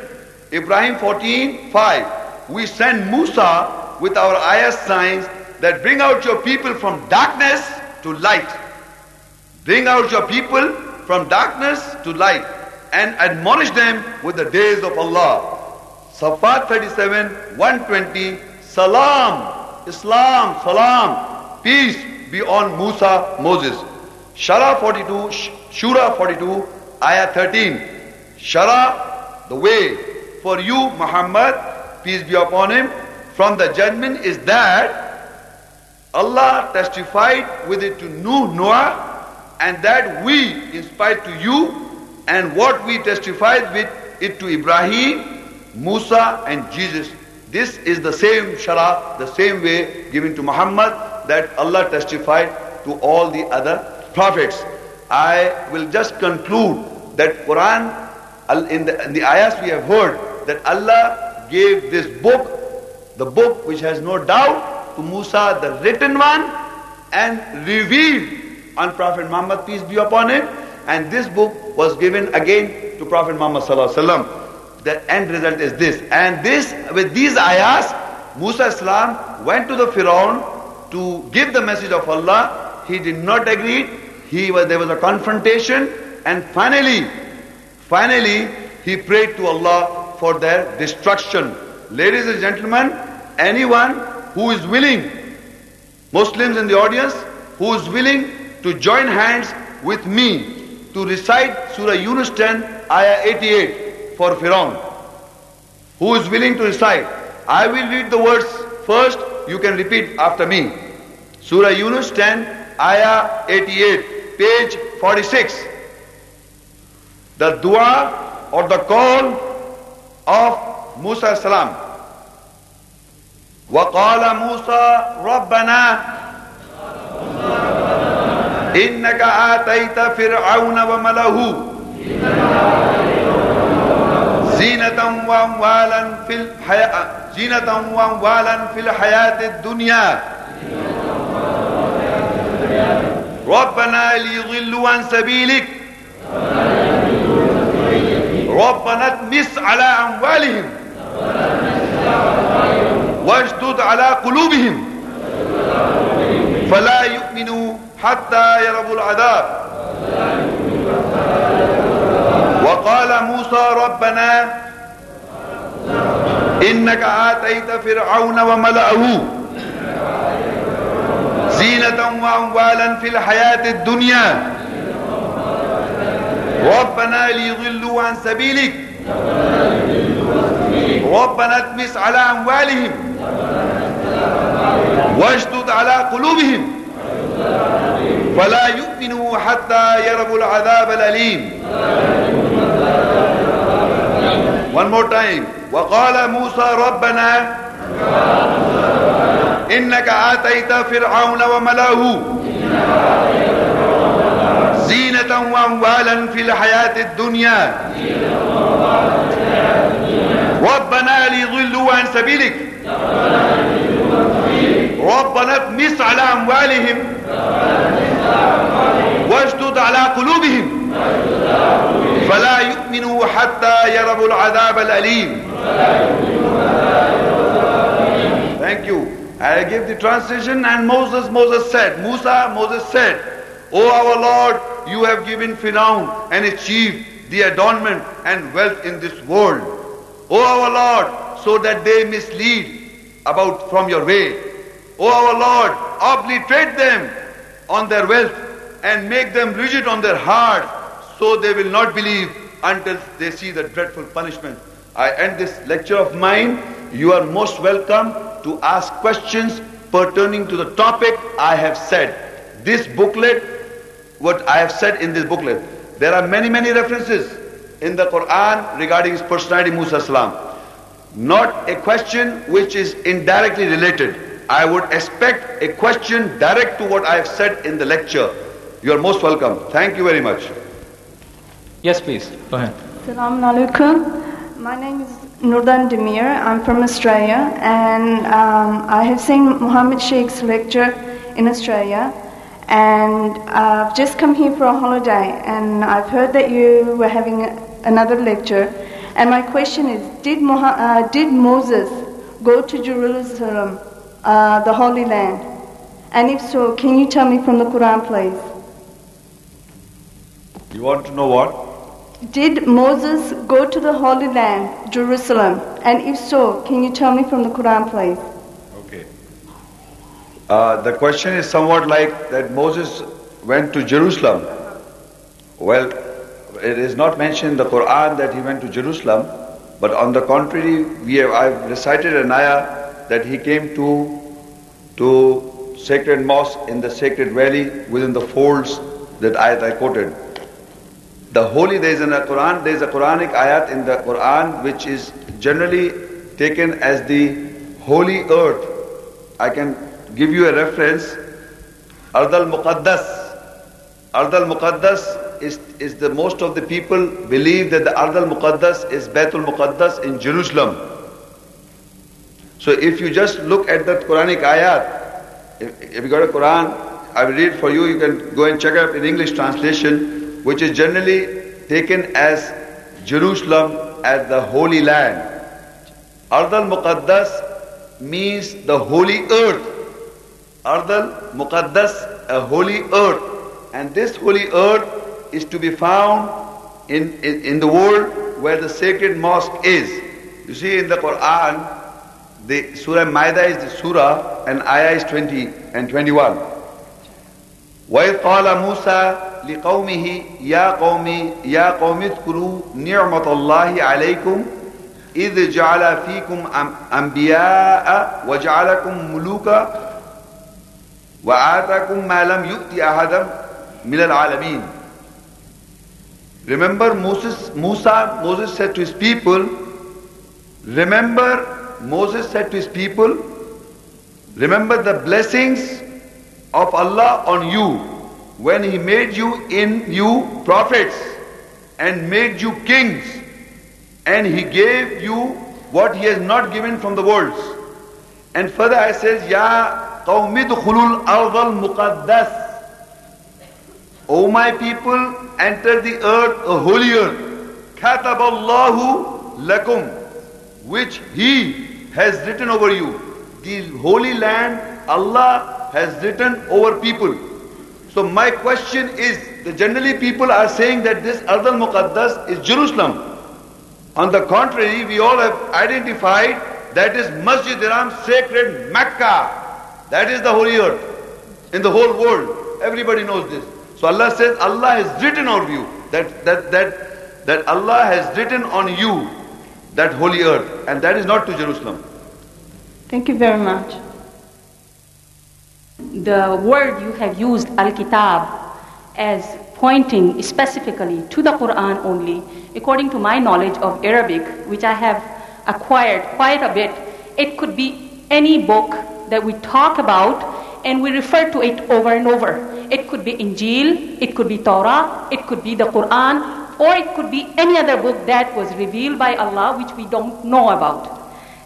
Ibrahim 14 5, we sent Musa with our ayah signs that bring out your people from darkness to light. Bring out your people from darkness to light and admonish them with the days of Allah. Safat 37, 120, Salam, Islam, Salam, peace be on Musa, Moses. Shara 42, Shura 42, Ayah 13. Shara, the way for you, Muhammad, peace be upon him, from the judgment is that Allah testified with it to Noah and that we inspired to you and what we testified with it to Ibrahim, Musa and Jesus. This is the same shara, the same way given to Muhammad that Allah testified to all the other prophets. I will just conclude that Quran, in the, in the ayahs we have heard, that Allah gave this book, the book which has no doubt to Musa, the written one, and revealed on Prophet Muhammad, peace be upon him, and this book was given again to Prophet Muhammad sallallahu alaihi The end result is this. And this, with these ayahs, Musa Islam went to the Firaun to give the message of Allah. He did not agree. He was, there was a confrontation. And finally, finally, he prayed to Allah for their destruction. Ladies and gentlemen, anyone who is willing, Muslims in the audience, who is willing to join hands with me to recite Surah Yunus 10, Ayah 88 for Firaun. Who is willing to recite? I will read the words first, you can repeat after me. Surah Yunus 10, Ayah 88, page 46. The dua or the call of Musa salam. وقال موسى ربنا إنك آتيت فرعون ومله زينة وأموالا في الحياة زينة وأموالا في الحياة الدنيا. ربنا ليضلوا عن سبيلك. ربنا اطمس على أموالهم. واشدد على قلوبهم. فلا يؤمنوا حتى يروا العذاب. وقال موسى ربنا إنك آتيت فرعون وملأه زينة وأموالا في الحياة الدنيا. ربنا ليضلوا عن سبيلك. ربنا اطمس على أموالهم. واشدد على قلوبهم. فلا يؤمنوا حتى يروا العذاب الأليم. One more time. وقال موسى ربنا، إنك آتيت فرعون وملاه زينة وأموالا في الحياة الدنيا. ربنا ليضلوا عن سبيلك ربنا اطمس على أموالهم واشدد على قلوبهم فلا يؤمنوا حتى يروا العذاب الأليم Thank you. I give the translation and Moses, Moses said, Musa, Moses said, O our Lord, you have given Firaun and chief the adornment and wealth in this world. O our Lord, so that they mislead about from your way. O our Lord, obliterate them on their wealth and make them rigid on their heart so they will not believe until they see the dreadful punishment. I end this lecture of mine. You are most welcome to ask questions pertaining to the topic I have said. This booklet, what I have said in this booklet, there are many, many references in the Quran regarding his personality, Musa salam. Not a question which is indirectly related. I would expect a question direct to what I have said in the lecture. You are most welcome. Thank you very much. Yes, please. Go ahead. Assalamu alaikum. My name is Nurdan Demir. I'm from Australia, and um, I have seen Muhammad Sheikh's lecture in Australia. And I've just come here for a holiday, and I've heard that you were having another lecture. And my question is Did, Moha- uh, did Moses go to Jerusalem, uh, the Holy Land? And if so, can you tell me from the Quran, please? You want to know what? Did Moses go to the Holy Land, Jerusalem? And if so, can you tell me from the Quran, please? Okay. Uh, the question is somewhat like that Moses went to Jerusalem. Well, it is not mentioned in the Quran that he went to Jerusalem, but on the contrary, we have, I've recited an ayah that he came to to sacred mosque in the sacred valley within the folds that ayat I quoted. The holy, there is in the Quran, there is a Quranic ayat in the Quran which is generally taken as the holy earth. I can give you a reference. Ard al Muqaddas. Ard al Muqaddas is, is the most of the people believe that the Ard al Muqaddas is Baitul Muqaddas in Jerusalem. So if you just look at that Quranic ayat, if, if you got a Quran, I will read for you, you can go and check up in English translation which is generally taken as Jerusalem as the Holy Land. Ard al-Muqaddas means the holy earth. Ard al-Muqaddas, a holy earth. And this holy earth is to be found in, in, in the world where the sacred mosque is. You see in the Quran, the Surah Maida is the surah and ayah is 20 and 21. وَإِذْ قَالَ مُوسَى لقومه يا قوم يا قوم اذكروا نعمة الله عليكم إذ جعل فيكم أنبياء وجعلكم ملوكا وآتاكم ما لم يؤت أحدا من العالمين Remember Moses, Musa, Moses said to his people, remember Moses said to his people, remember the blessings of Allah on you when he made you in you prophets and made you kings and he gave you what he has not given from the worlds. And further I says, Ya qawmidkhulul ardal muqaddas. O my people, enter the earth, a holy earth. Kataballahu lakum, which he has written over you. the holy land Allah has written over people. So my question is, that generally people are saying that this Ard al-Muqaddas is Jerusalem. On the contrary, we all have identified that is Masjid Haram, sacred Mecca. That is the holy earth in the whole world. Everybody knows this. So Allah says, Allah has written on you that that that that Allah has written on you that holy earth, and that is not to Jerusalem. Thank you very much. The word you have used, Al-Kitab, as pointing specifically to the Quran only, according to my knowledge of Arabic, which I have acquired quite a bit, it could be any book that we talk about and we refer to it over and over. It could be Injil, it could be Torah, it could be the Quran, or it could be any other book that was revealed by Allah which we don't know about.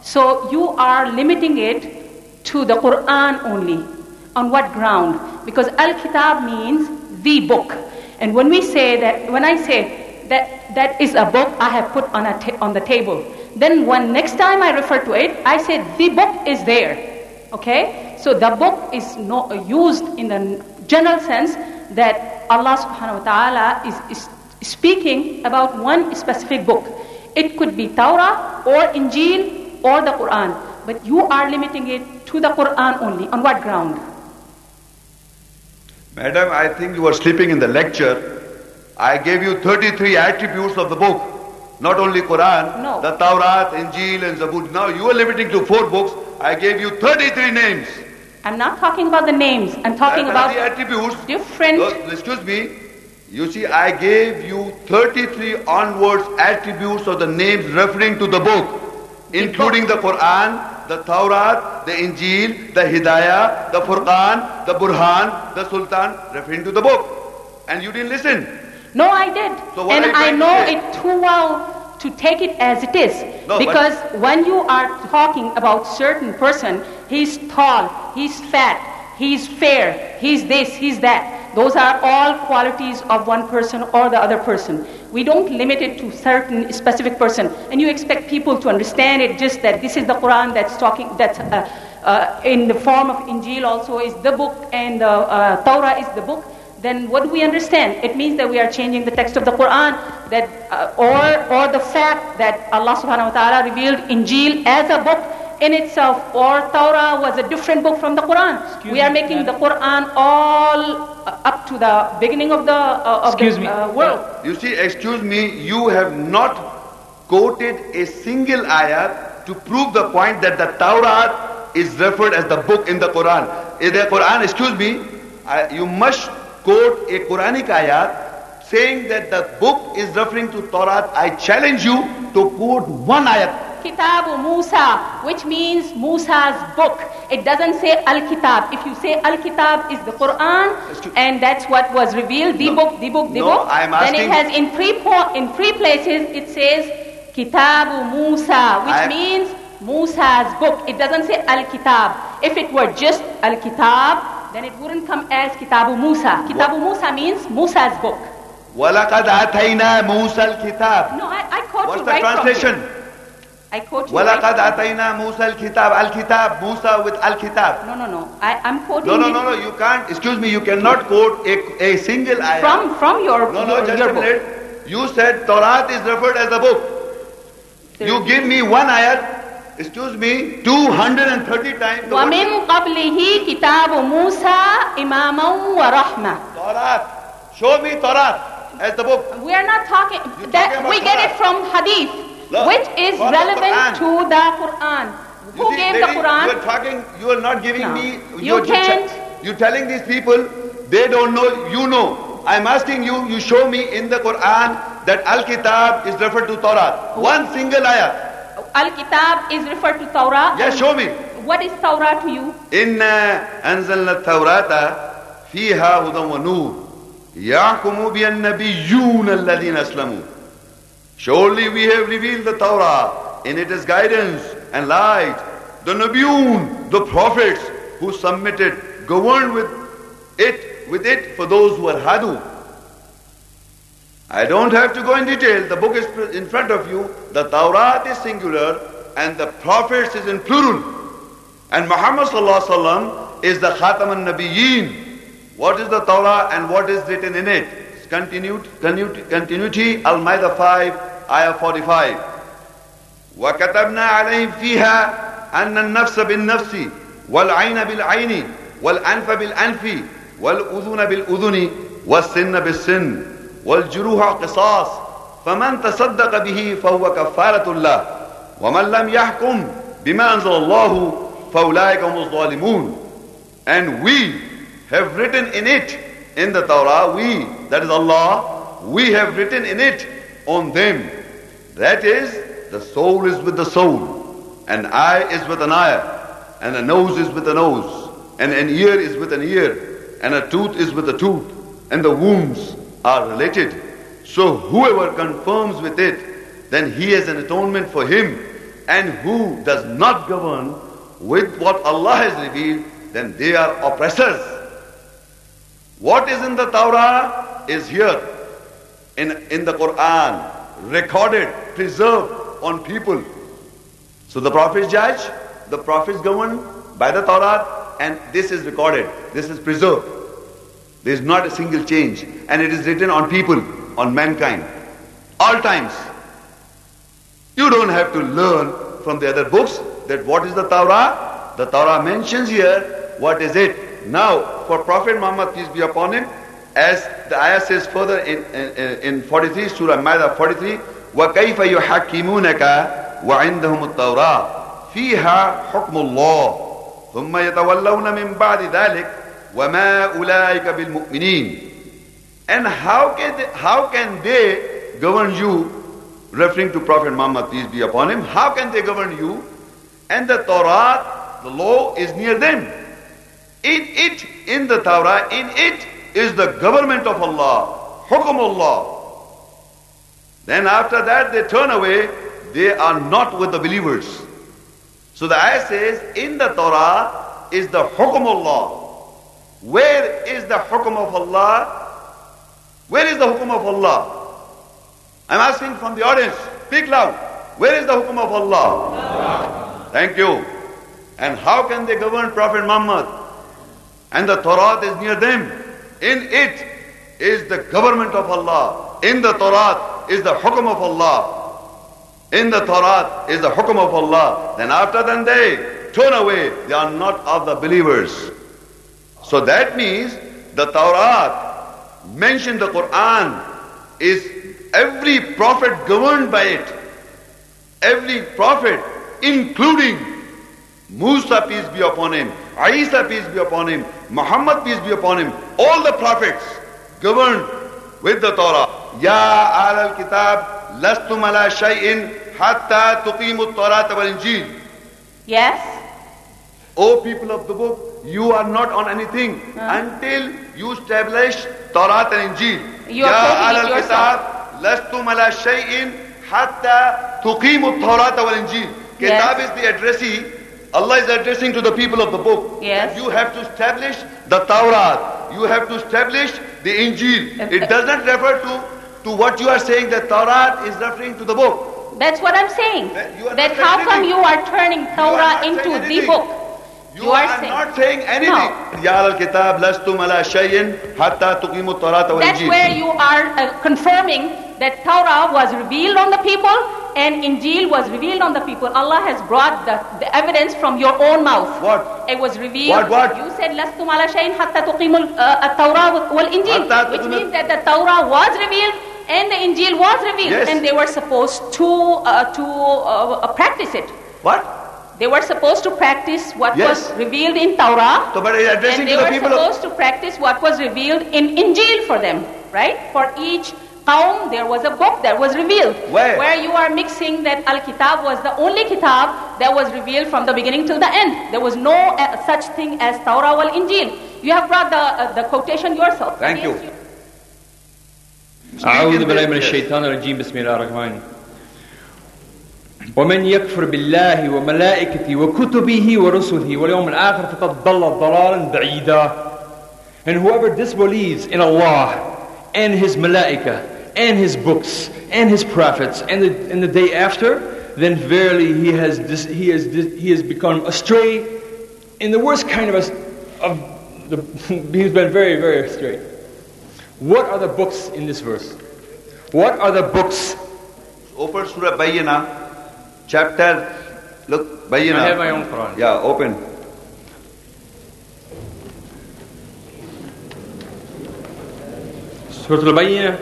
So you are limiting it to the Quran only. On what ground? Because Al Kitab means the book. And when we say that, when I say that that is a book I have put on, a ta- on the table, then when next time I refer to it, I say the book is there. Okay? So the book is not used in the general sense that Allah subhanahu wa ta'ala is, is speaking about one specific book. It could be Torah or Injil or the Quran. But you are limiting it to the Quran only. On what ground? Madam, I think you were sleeping in the lecture. I gave you 33 attributes of the book. Not only Quran, No. the Taurat, Injil and Zabur. Now you are limiting to four books. I gave you 33 names. I'm not talking about the names. I'm talking about the attributes. different. No, excuse me. You see, I gave you 33 onwards attributes of the names referring to the book, including the Quran, the Taurat, the Injil, the Hidayah, the Furqan, the Burhan, the Sultan, referring to the book. And you didn't listen. No, I did. So what and I to know say? it too well to take it as it is. No, because when you are talking about certain person, he's tall, he's fat, he's fair, he's this, he's that. Those are all qualities of one person or the other person. We don't limit it to certain specific person. And you expect people to understand it just that this is the Quran that's talking, that's uh, uh, in the form of Injil also is the book and the uh, Torah is the book then what do we understand? It means that we are changing the text of the Quran, that uh, or or the fact that Allah Subhanahu wa Taala revealed Injil as a book in itself, or Torah was a different book from the Quran. Excuse we are me, making the. Quran all uh, up to the beginning of the uh, of Excuse the me. uh, world. You see, excuse me, you have not quoted a single ayah to prove the point that the Torah is referred as the book in the Quran. In the Quran, excuse me, I, you must quote a Quranic ayah saying that the book is referring to Torah. I challenge you to quote one ayat. Kitabu Musa, which means Musa's book. It doesn't say Al Kitab. If you say Al Kitab is the Quran, Excuse- and that's what was revealed, the No. book, the book, the No, book, I'm then it asking- has in three po- in three places it says Kitabu Musa, which I- means Musa's book. It doesn't say Al Kitab. If it were just Al Kitab, then it wouldn't come as Kitabu Musa. Kitabu Musa means Musa's book. وَلَقَدْ آتَيْنَا مُوسَى الْكِتَاب No, I, I quote What's you the right translation? from here. I quote you right وَلَقَدْ from- آتَيْنَا مُوسَى الْكِتَاب Al-Kitab, Musa with Al-Kitab. No, no, no. I, I'm quoting No, no, it no, no, you can't, excuse me, you cannot quote a, a single ayat. from from your No, no, your, just your a book. minute. You said Torah is referred as a book. There- You give me one ayat, excuse me, 230 times. the word ومن قبله كتاب موسى إماما ورحمة. Torah. Show me Torah as the book. We are not talking You're that talking about we get Torah. it from hadith, No, which is from the relevant Quran. to the Quran. You Who see, gave lady, the Quran? You are talking, you are not giving No. me. You you're just- can't- You're telling these people, they don't know, you know. I'm asking you, you show me in the Quran that Al-Kitab is referred to Torah. One single ayat. Al-Kitab is referred to Torah. Yes, show me. What is Torah to you? إنا أنزلنا التوراة فيها هدى ونور يحكم بها النبيون الذين أسلموا Surely we have revealed the Torah. In it is guidance and light. The Nabiyun, the prophets who submitted, governed with it, with it for those who are Hadu. I don't have to go in detail. The book is in front of you. The Torah is singular and the prophets is in plural. And Muhammad is the Khatam al-Nabiyyin. What is the Torah and what is written in it? Continued, continuity, continuity Al-Maidah 5, Ayah 45. وكتبنا عليهم فيها أن النفس بالنفس والعين بالعين والأنف بالأنف والأذن بالأذن والسن بالسن والجروح قصاص فمن تصدق به فهو كفارة الله ومن لم يحكم بما أنزل الله فأولئك هم الظالمون and we have written in it in the Torah we that is Allah we have written in it on them. That is the soul is with the soul an eye is with an eye and a nose is with a nose and an ear is with an ear and a tooth is with a tooth and the wombs are related. So whoever confirms with it then he has an atonement for him. And who does not govern with what Allah has revealed, then they are oppressors. What is in the Torah is here in, in the Quran, recorded, preserved on people. So the prophets judge, the prophets govern by the Torah, and this is recorded, this is preserved. There is not a single change, and it is written on people, on mankind, all times. You don't have to learn from the other books that what is the Torah? The Torah mentions here what is it. Now, for Prophet Muhammad, peace be upon him, as the ayah says further in, in, in 43, Surah Ma'idah 43, وَكَيْفَ يُحَكِّمُونَكَ وَعِنْدَهُمُ التَّوْرَاةِ فِيهَا حُكْمُ اللَّهِ ثُمَّ يَتَوَلَّوْنَ مِنْ بَعْدِ ذَلِكَ وَمَا أُولَٰئِكَ بِالْمُؤْمِنِينَ And how can they, how can they govern you, referring to Prophet Muhammad, peace be upon him, how can they govern you and the Torah, the law is near them. In it, in the Torah, in it is the government of Allah, Hukum Allah. Then after that they turn away, they are not with the believers. So the ayah says, in the Torah is the Hukum Allah. Where is the Hukum of Allah? Where is the Hukum of Allah? I'm asking from the audience, speak loud. Where is the Hukum of Allah? Thank you. And how can they govern Prophet Muhammad? And the Torah is near them. In it is the government of Allah. In the Torah is the hukum of Allah. In the Torah is the hukum of Allah. Then after then they turn away. They are not of the believers. So that means the Torah mentioned the Quran is every prophet governed by it. Every prophet including Musa, peace be upon him, Isa, peace be upon him, Muhammad, peace be upon him, all the prophets governed with the Torah. Ya al al-kitab lastum ala shay'in hatta tuqimu at-Torah wal-Injil. Yes. O people of the book, you are not on anything uh. until you establish Torah and Injil. You are ya al al-kitab lastum ala shay'in hatta tuqimu at-Torah wal-Injil. Kitab yes. is the addressee. Allah is addressing to the people of the book. Yes. You have to establish the Torah. You have to establish the Injil. It does not refer to, to what you are saying that Torah is referring to the book. That's what I'm saying. That, that how come you are turning Torah into the book? You, you are, are saying. not saying anything. No. That's where you are uh, confirming that Torah was revealed on the people and Injil was revealed on the people. Allah has brought the, the evidence from your own mouth. What? It was revealed. What? What? You said لَسْتُمْ عَلَى شَيْءٍ حَتَّى تُقِيمُوا التَّوْرَةَ وَالْإِنْجِيلِ Which means that the Torah was revealed and the Injil was revealed. Yes. And they were supposed to, uh, to uh, practice it. What? They were supposed to practice what yes. was revealed in Torah. So, but addressing and they to were the people supposed of... to practice what was revealed in Injil for them, right? For each Qawm, there was a book that was revealed. Where? Where you are mixing that Al-Kitab was the only Kitab that was revealed from the beginning till the end. There was no uh, such thing as Torah wal Injil. You have brought the, uh, the quotation yourself. Thank you. أعوذ بالله من الشيطان الرجيم بسم الله الرحمن ومن يكفر بالله وملائكته وكتبه ورسله واليوم الآخر فقد ضل ضلالا بعيدا And whoever disbelieves in Allah and His malaika and his books and his prophets and the, and the day after, then verily he has, dis, he, has, he has become astray in the worst kind of a, of the, [LAUGHS] he's been very, very straight. What are the books in this verse? What are the books? Open Surah Bayyina, chapter, look, Bayyina. I have my own Quran. Yeah, open. Surah Al-Bayyinah,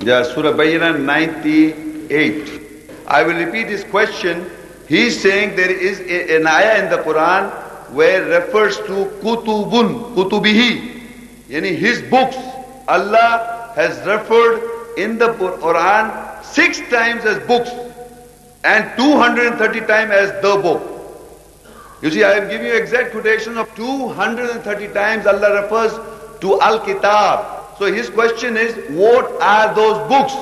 Yeah, Surah Bayyina 98. I will repeat his question. He's saying there is a- an ayah in the Quran where refers to kutubun, kutubihi, yani his books. Allah has referred in the Quran six times as books and 230 times as the book. You see, I am giving you exact quotation of 230 times Allah refers to Al-Kitab. So his question is, what are those books?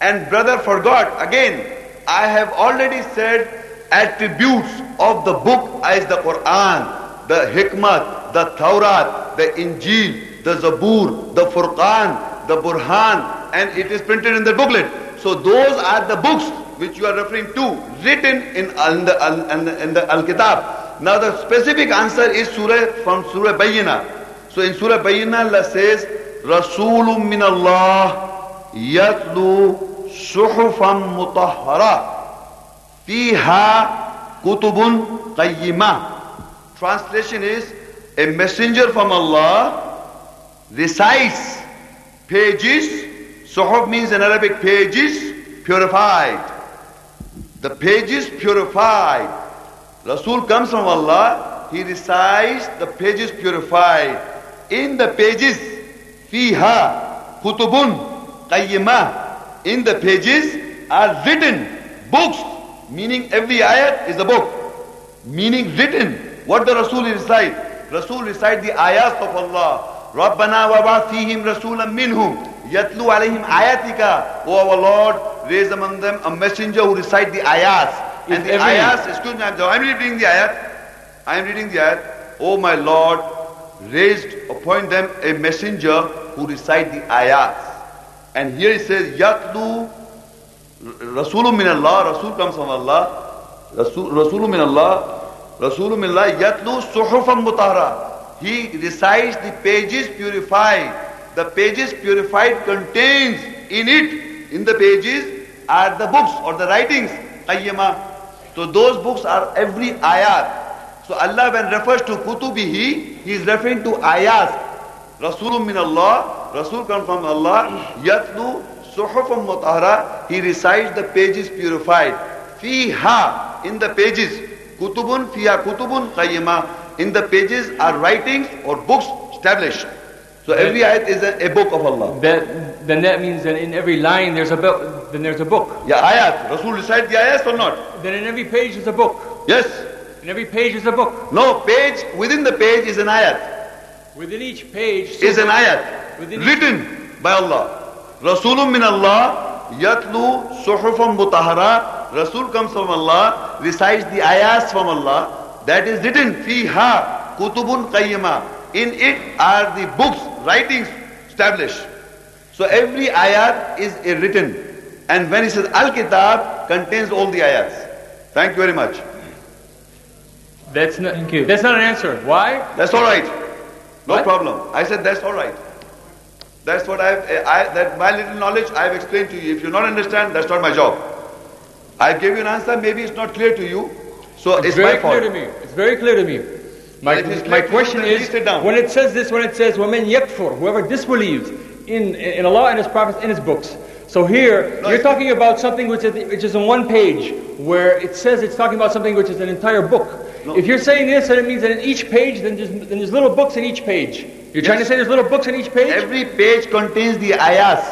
And brother forgot, again, I have already said attributes of the book is the Quran, the Hikmat, the Taurat, the Injil, the Zabur, the Furqan, the Burhan, and it is printed in the booklet. So those are the books which you are referring to, written in, in the, in the, in the Al-Kitab. Now the specific answer is Surah from Surah Bayyina. So in Surah Bayyina Allah says, Rasulun min Allah yatlu suhufan mutahhara fiha kutubun qayyimah. Translation is, a messenger from Allah recites pages, suhuf means in Arabic pages, purified. The pages purified. Rasul comes from Allah, he recites the pages purified. In the pages, fiha kutubun qayyimah. In the pages are written books, meaning every ayat is a book. Meaning written. What the Rasul recite? Rasul recite the ayats of Allah. رَبَّنَا وَبَعْثْ فِيهِمْ رَسُولًا مِّنْهُمْ يَتْلُو عَلَيْهِمْ آيَاتِكَ O our Lord, raise among them a messenger who recite the ayats. And If the every- ayats, excuse me, I'm, I'm reading the ayat. I am reading the ayat. Oh my Lord, raised, appoint them a messenger who recite the ayats. And here it says, Yatlu Rasulun min Allah, Rasul comes from Allah. Rasul, Rasulun min Allah, Rasulun min Allah, Yatlu suhufan mutahara. He recites the pages purified. The pages purified contains in it, in the pages, are the books or the writings, qayyama. So those books are every ayat. So Allah when refers to kutubihi, he is referring to ayat. Rasulun min Allah, Rasul comes from Allah, Yatlu Suhufam Mutahara, he recites the pages purified. Fiha, in the pages, Kutubun, Fiha Kutubun Qayyima, in the pages are writings or books established. So every ayat is a, a book of Allah. That, then that means that in every line there's a book. Then there's a book. Yeah, ayat. Rasul recite the ayats or not? Then in every page is a book. Yes. In every page is a book. No, page, within the page is an ayat. Within each page Is an ayat. Written by Allah. Rasulun min Allah, yatlu suhufan mutahara. Rasul comes from Allah, recites the ayats from Allah. That is written, fiha kutubun qayyima. In it are the books, writings established. So every ayat is a written. And when he says Al-Kitab, contains all the ayats. Thank you very much. That's not, Thank you. That's not an answer. Why? That's all right. No What? problem. I said that's all right. That's what I've, I, that my little knowledge I've explained to you. If you not understand, that's not my job. I gave you an answer, maybe it's not clear to you. So it's, It's very my fault. clear to me. It's very clear to me. My, If it's my clear to you, question then is, please sit down. when it says this, when it says, وَمَنْ يَكْفُرْ Whoever disbelieves in, in Allah and His prophets and His books. So here, No, you're it's- talking about something which is, which is in one page, where it says it's talking about something which is an entire book. No. If you're saying this, then it means that in each page, then there's, then there's little books in each page. You're trying to Yes. say there's little books in each page? Every page contains the ayahs.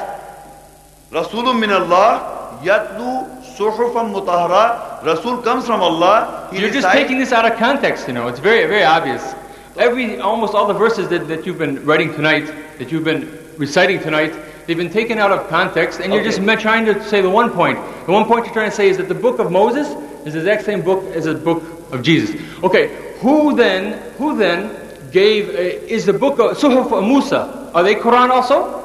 Rasulun min Allah, yatlu suhufan mutahara. Rasul comes from Allah. He You're just taking this out of context, you know. It's very, very obvious. Every, almost all the verses that, that you've been writing tonight, that you've been reciting tonight, they've been taken out of context, and you're Okay. just trying to say the one point. The one point you're trying to say is that the book of Moses is the exact same book as the book of Jesus. Okay, who then, who then gave, uh, is the book of Suhuf Musa, are they Quran also?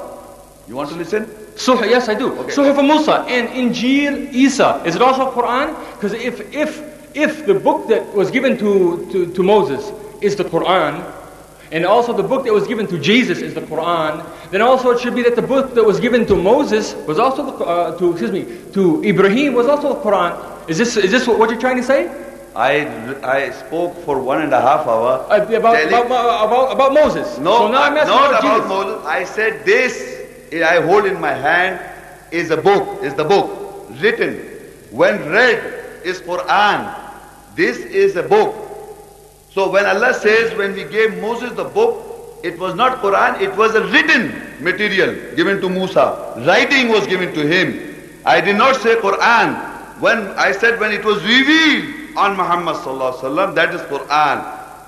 You want to listen? Suh, yes, I do. Okay. Suhuf of Musa and Injil Isa. Is it also Quran? Because if, if, if the book that was given to, to, to Moses is the Quran, and also the book that was given to Jesus is the Quran, then also it should be that the book that was given to Moses was also the, uh, to excuse me to Ibrahim was also the Quran. Is this is this what you're trying to say? I, I spoke for one and a half hour. Uh, about, about, about, about Moses. No, so now I'm asking not about, about. Moses. I said this I hold in my hand is a book, is the book written. When read is Quran. This is a book. So when Allah says when we gave Moses the book, it was not Quran, it was a written material given to Musa. Writing was given to him. I did not say Quran. When I said when it was revealed on Muhammad sallallahu alaihi wasallam, that is Quran.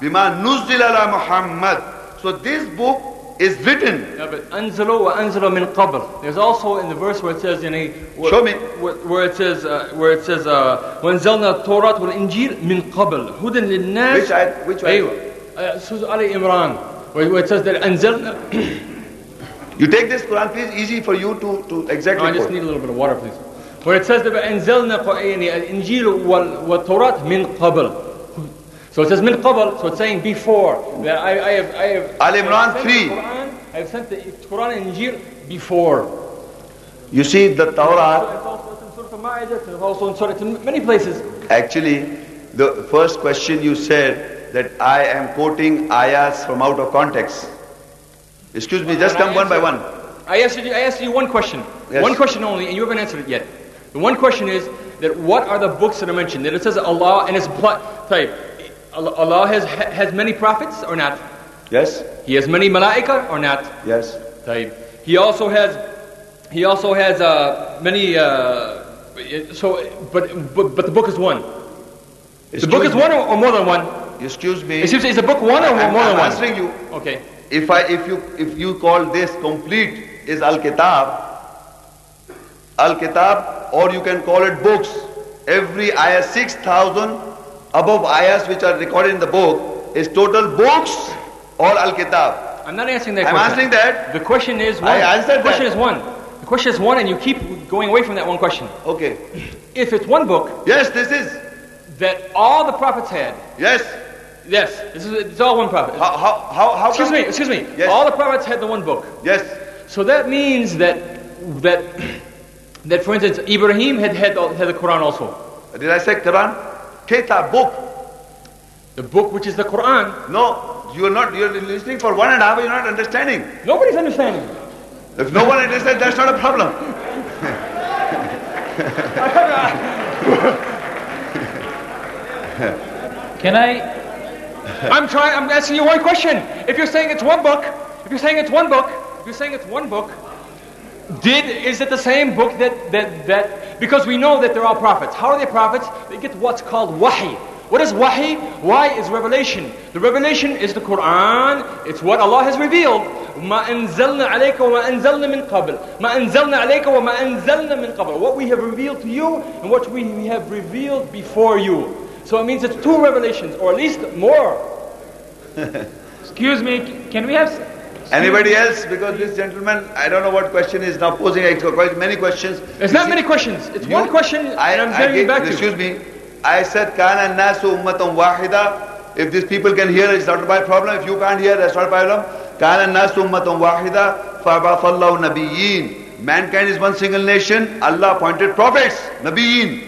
Bima nuzzil ala Muhammad. So this book is written. Yeah, but anzalo wa anzalo min qabl. There's also in the verse where it says, you know, where, Show me. Where, where it says, uh, where it says, uh, وَانزَلْنَا التَّوْرَاةَ وَالْإِنْجِيلَ مِنْ قَبْلِ هُدًى لِلنَّاسِ Which ayat? Which ayat? أيوة. Uh, Surah Ali Imran, where, where it says that أنزلنا [COUGHS] You take this Quran, please, easy for you to, to exactly I just quote. need a little bit of water, please. Where it says that أنزلنا ق- يعني الإنجيل وال- والتوراة من قبل. So it says min qabl, so it's saying before. That I, I have, I have, Al Imran sent 3. the Quran, I have sent the Quran and Injil before. You see, the Torah, It's also in Surah Al-Ma'idah, it's also in Surah, it's in many places. actually, the first question you said that I am quoting ayahs from out of context. Excuse me, just come one by one. I asked you, I asked you one question. Yes. One question only, and you haven't answered it yet. The one question is that what are the books that are mentioned? That it says Allah and His pl- type. Allah has has many prophets or not? Yes? He has many malaika or not? Yes. He also has he also has uh, many. Uh, so, but, but but the book is one. The book is one or, or more than one? Excuse me. Excuse me, is the book one or I'm, more than one? I'm answering you. Okay. If I if you if you call this complete is Al Kitab, Al Kitab, or you can call it books. Every ayah six thousand above ayahs which are recorded in the book is total books or Al Kitab. I'm not answering that I'm question. answering that. The question is one. I answered the question that. is one. The question is one, and you keep going away from that one question. Okay. If it's one book Yes, this is. that all the prophets had, Yes. yes, this is it's all one prophet. How how how, how Excuse me, excuse me. Yes. All the prophets had the one book. Yes. So that means that that that for instance Ibrahim had had, had the Quran also. Did I say Quran? Kitab book. The book which is the Quran. No, you are not. You are listening for one and a half. You are not understanding. Nobody's understanding. If no one understands, that's not a problem. [LAUGHS] Can I? I'm trying. I'm asking you one question. If you're saying it's one book, if you're saying it's one book, if you're saying it's one book, did is it the same book that that that? Because we know that they're all prophets. How are they prophets? They get what's called wahi. What is wahi? Wahi is revelation. The revelation is the Quran. It's what Allah has revealed. ما أنزلنا عليك وما أنزلنا من قبل ما أنزلنا عليك وما أنزلنا من قبل What we have revealed to you and what we have revealed before you. So it means it's two revelations, or at least more. [LAUGHS] Excuse me. Can we have? Anybody else? Because this gentleman, I don't know what question is now posing. Quite many questions. There's You not see, many questions. It's you- one question, I, and I'm I sending gave- back to. Excuse me. I said, "Kana nasu ummatam wahida." If these people can hear, it's not my problem. If you can't hear, that's not my problem. Kana nasu ummatam wahida. Fa'bathallahu nabiyyin. Mankind is one single nation. Allah appointed prophets, nabiyyin,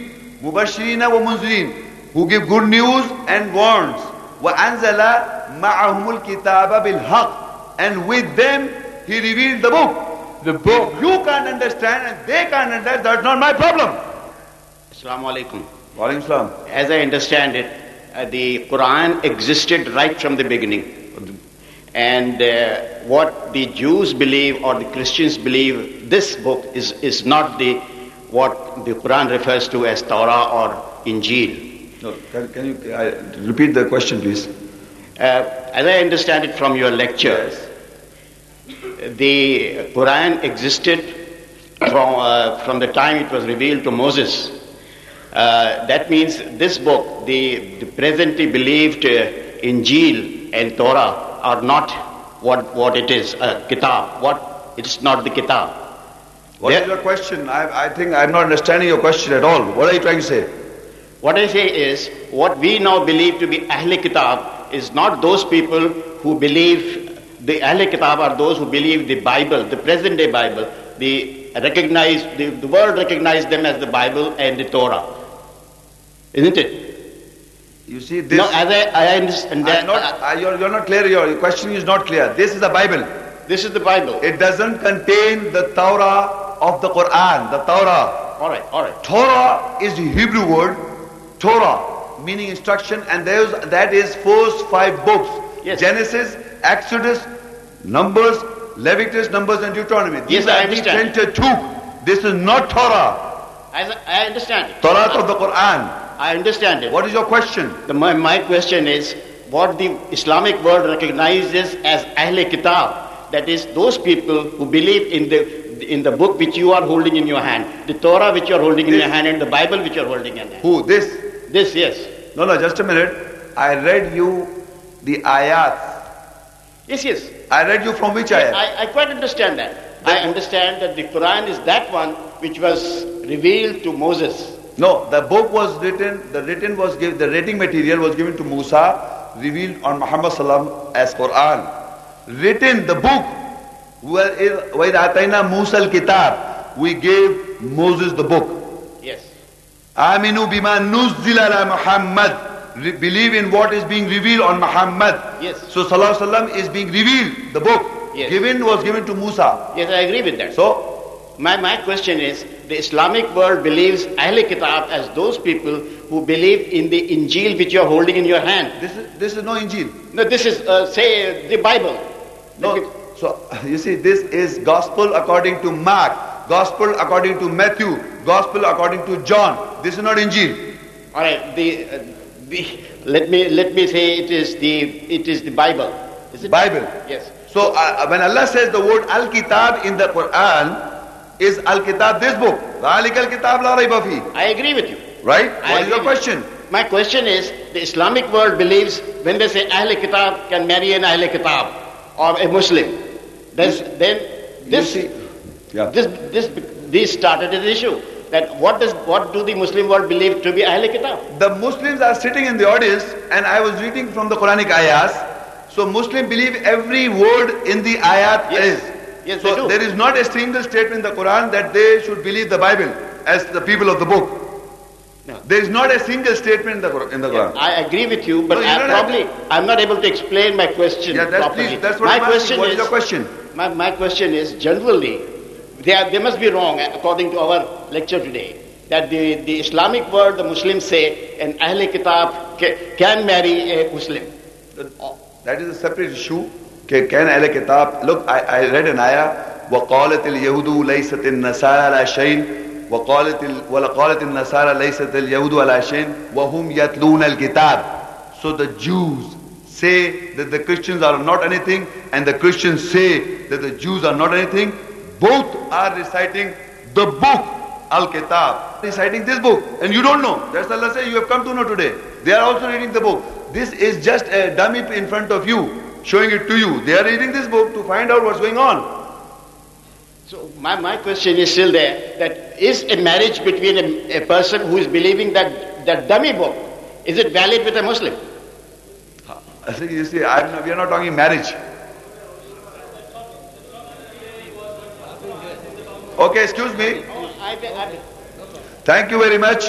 mubashirina wa munzirin, who give good news and warns. Wa anzala ma'ahumul kitaba bil haqq. And with them, He revealed the book. The book. You can't understand and they can't understand, that's not my problem. Assalamu alaikum. Wa alaikum salam. As I understand it, uh, the Quran existed right from the beginning. And uh, what the Jews believe or the Christians believe, this book is, is not the what the Quran refers to as Torah or Injil. No, can, can you uh, repeat the question, please? Uh, as I understand it from your lecture, the Quran existed from, uh, from the time it was revealed to Moses. Uh, that means this book, the, the presently believed uh, Injil and Torah are not what, what it is, a kitab. What, it's not the kitab. What is There- your question? I, I think I'm not understanding your question at all. What are you trying to say? What I say is, what we now believe to be Ahl Kitab is not those people who believe, the Ahl Kitab are those who believe the Bible, the present day Bible, the recognize, the, the world recognizes them as the Bible and the Torah. Isn't it? You see, this. No, as I, I understand. I'm not, uh, you're, you're not clear. Your question is not clear. This is the Bible. This is the Bible. It doesn't contain the Torah of the Quran, the Torah. All right, all right. Torah is the Hebrew word, Torah, meaning instruction, and there's, that is first five books. Yes. Genesis, Exodus, Numbers, Leviticus, Numbers, and Deuteronomy. These Yes, I understand. Pentateuch. This is not Torah. As I, I understand it. Torah of the Quran. I understand it. What is your question? The, my, my question is what the Islamic world recognizes as Ahl Kitab. That is, those people who believe in the, in the book which you are holding in your hand, the Torah which you are holding in your hand, and the Bible which you are holding in your hand. Who? This? This, yes. No, no, just a minute. I read you the ayat. Yes, yes. I read you from which yes, ayat? I, I quite understand that. The, I understand that the Quran is that one which was revealed to Moses. No, the book was written, the written was given, the writing material was given to Musa, revealed on Muhammad Sallam as Quran. Written, the book, where Ataina Musa al-Kitab, we gave Moses the book. Aminu bima nuzzila ala Muhammad. believe in what is being revealed on Muhammad. Yes. So Sallallahu Alaihi Wasallam is being revealed. The book yes. given was given to Musa. Yes, I agree with that. So my, my question is the Islamic world believes Ahle Kitab as those people who believe in the Injil which you are holding in your hand. This is, this is no Injil. No, this is, uh, say, the Bible. No, so, [LAUGHS] you see, this is gospel according to Mark. Gospel according to Matthew, Gospel according to John. This is not Injil. All right, the, uh, the, let, me, let me say it is the, it is the Bible. Is it? Bible. Yes. So uh, when Allah says the word Al-Kitab in the Quran, is Al-Kitab this book? I agree with you. Right? I what is your question? My question is the Islamic world believes when they say Ahl Kitab can marry an Ahl Kitab or a Muslim. Then, then this yeah. this, this, this started an issue. That what does, what do the Muslim world believe to be Ahl Kitab? The Muslims are sitting in the audience and I was reading from the Quranic ayahs. So Muslims believe every word in the ayat Yes. is. Yes, so there is not a single statement in the Quran that they should believe the Bible as the people of the book. No. There is not a single statement in the, Qur- in the Quran. I agree with you, but No, I don't have- probably I'm not able to explain my question Yeah, that's properly. please, that's what my I'm asking. question What is is your question? My, my question is generally they, are, they must be wrong according to our lecture today. That the, the Islamic world, the Muslims say an Ahl Kitab ca- can marry a Muslim. That is a separate issue. Okay, Can Ahl Kitab, look, I, I read an ayah, وقالت اليهود ليست النصارى على شيء وقالت ال... ولقالت النصارى ليست اليهود على شيء وهم يتلون الكتاب So the Jews say that the Christians are not anything and the Christians say that the Jews are not anything. both are reciting the book Al-Kitab. Reciting this book and you don't know. That's Allah say you have come to know today. They are also reading the book. This is just a dummy in front of you showing it to you. They are reading this book to find out what's going on. So my, my question is still there that is a marriage between a, a person who is believing that that dummy book, is it valid with a Muslim? I think you see, I'm we are not talking marriage. Okay, excuse me. Thank you very much.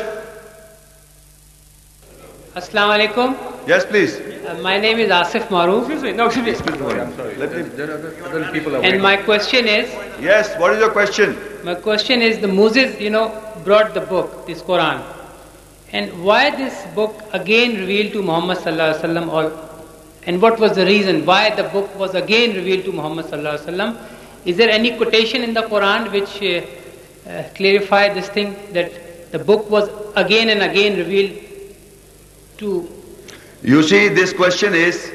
Assalamu alaikum. Yes, please. Uh, my name is Asif Maroof, Excuse me, no, excuse me. Excuse me. I'm sorry. Let me. There are other people are and my question is, Yes, what is your question? my question is, the Moses, you know, brought the book, this Quran, and why this book again revealed to Muhammad sallallahu alaihi wasallam, or and what was the reason why the book was again revealed to Muhammad sallallahu alaihi wasallam? Is there any quotation in the Quran which uh, uh, clarify this thing that the book was again and again revealed to You see, this question is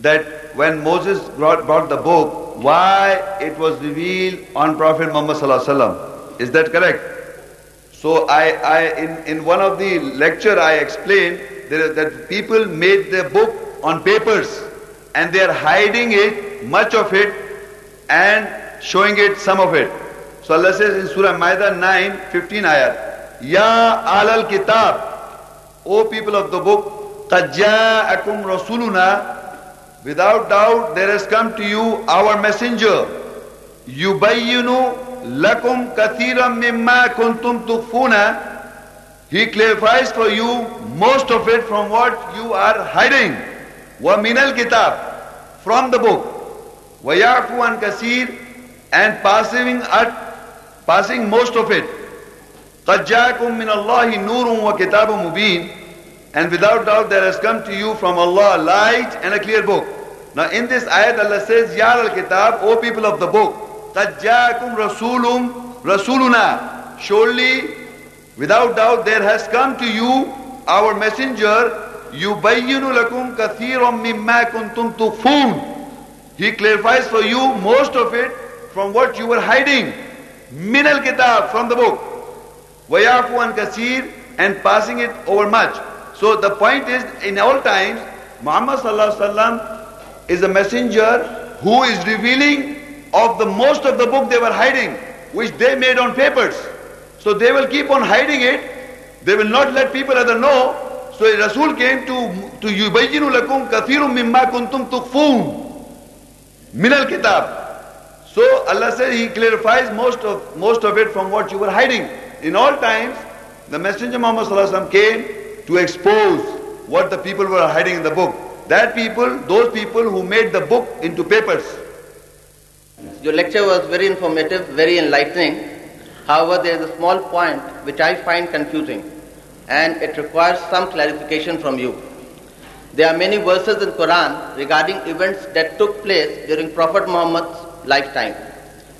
that when Moses brought, brought the book, why it was revealed on Prophet Muhammad. Is that correct? So I, I in, in one of the lecture I explained that, that people made the book on papers and they are hiding it, much of it, and showing it, some of it. So Allah says in Surah Ma'idah 9, 15 ayat, Ya alal kitab, O people of the book, قَدْ جَاءَكُمْ رَسُولُنَا Without doubt there has come to you our messenger. يُبَيِّنُ لَكُمْ كَثِيرًا مِمَّا كُنْتُمْ تُخْفُونَ He clarifies for you most of it from what you are hiding. وَمِنَ الْكِتَابِ From the book. وَيَعْفُ عَنْ كَثِيرٍ And passing at, passing most of it. قَدْ جَاءَكُم مِّنَ اللَّهِ نُورٌ وَكِتَابٌ مُبِينٌ And without doubt there has come to you from Allah light and a clear book. Now in this ayat Allah says, Ya al-kitab, O people of the book, قَدْ جَاءَكُمْ رَسُولٌ رَسُولُنَا Surely, without doubt there has come to you our messenger, يُبَيِّنُ لَكُمْ كَثِيرًا مِمَّا كُنْتُمْ تُخْفُونَ he clarifies for you most of it from what you were hiding. Min al kitab, from the book. Wayafu an kasir, and passing it over much. So the point is, in all times, Muhammad is a messenger who is revealing of the most of the book they were hiding, which they made on papers. So they will keep on hiding it. They will not let people other know. So Rasul came to to yubayyinu lakum kathirun mimma kuntum tukfun min al kitab. So Allah says He clarifies most of most of it from what you were hiding. In all times, the Messenger Muhammad came to expose what the people were hiding in the book. That people, those people who made the book into papers. Your lecture was very informative, very enlightening. However, there is a small point which I find confusing and it requires some clarification from you. There are many verses in Quran regarding events that took place during Prophet Muhammad's lifetime,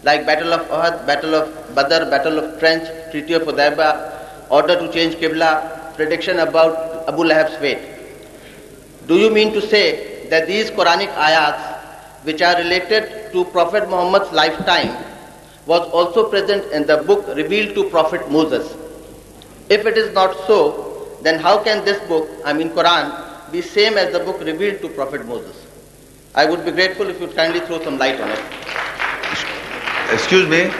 like Battle of Uhud, Battle of Badr, Battle of Trench, Treaty of Hudaybah, order to change Qibla, prediction about Abu Lahab's fate. Do you mean to say that these Quranic ayats which are related to Prophet Muhammad's lifetime was also present in the book revealed to Prophet Moses? If it is not so, then how can this book, I mean Quran, be same as the book revealed to Prophet Moses? I would be grateful if you'd kindly throw some light on it. Excuse me.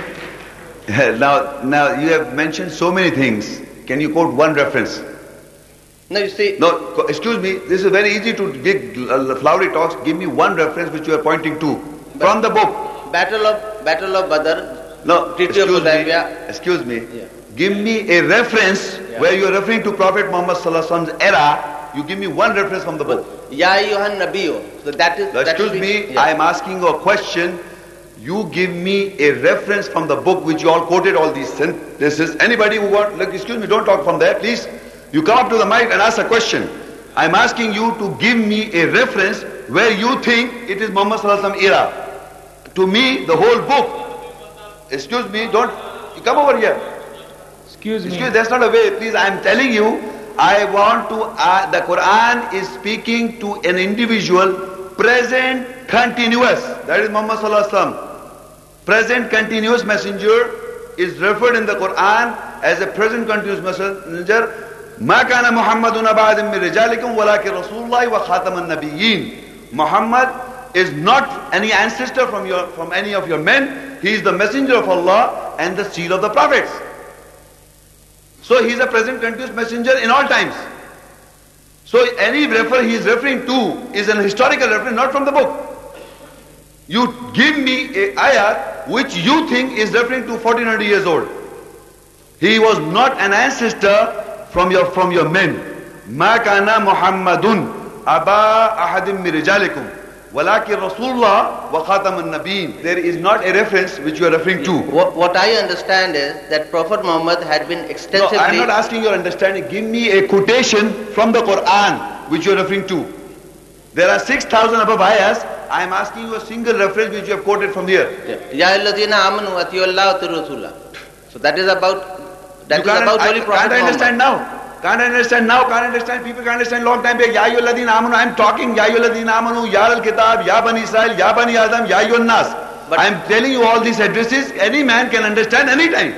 [LAUGHS] Now, now you have mentioned so many things. Can you quote one reference? Now you see, No, excuse me. This is very easy to give uh, flowery talks. Give me one reference which you are pointing to from the book. Battle of Battle of Badr, No, Treaty of excuse me. Excuse me. Yeah. Give me a reference where you are referring to Prophet Muhammad sallallahu alaihi wasallam's era. You give me one reference from the book. Ya Ayyuhan Nabiyo. So that is. That excuse be- me. yeah. I am asking you a question. You give me a reference from the book which you all quoted all these sentences. Anybody who want, look, excuse me, don't talk from there, please. You come up to the mic and ask a question. I'm asking you to give me a reference where you think it is Muhammad Sallallahu Alaihi Wasallam era. To me, the whole book. Excuse me, don't. You come over here. Excuse me. Excuse, that's not a way. Please, I'm telling you, I want to. Uh, the Quran is speaking to an individual, present, continuous. That is Muhammad Sallallahu Alaihi Wasallam. Present, continuous messenger is referred in the Quran as a present, continuous messenger. ما كان محمد أبا من رجالكم ولكن رسول الله وخاتم النبيين. Muhammad is not any ancestor from your from any of your men. He is the messenger of Allah and the seal of the prophets. So he is a present continuous messenger in all times. So any refer he is referring to is an historical reference, not from the book. You give me a ayat which you think is referring to 1400 years old. He was not an ancestor from your from your men. Ma Muhammadun aba ahadim min. Walaki Rasulullah wa Khataman Nabeen. There is not a reference which you are referring to. What, what I understand is that Prophet Muhammad had been extensively. No, I am not asking your understanding. Give me a quotation from the Quran which you are referring to. There are 6,000 above ayahs. I am asking you a single reference which you have quoted from here. Ya amanu atiyallahu So that is about that you is about Holy Prophet. Can't I understand Muhammad. now? Can't understand now? Can't understand? People can't understand long time back. Ya ayyuhalladhina amanu. I am talking. Ya ayyuhalladhina amanu. Ya al-kitab. Ya bani Israel. Ya bani Adam. Ya nas. But- I am telling you all these addresses. Any man can understand anytime.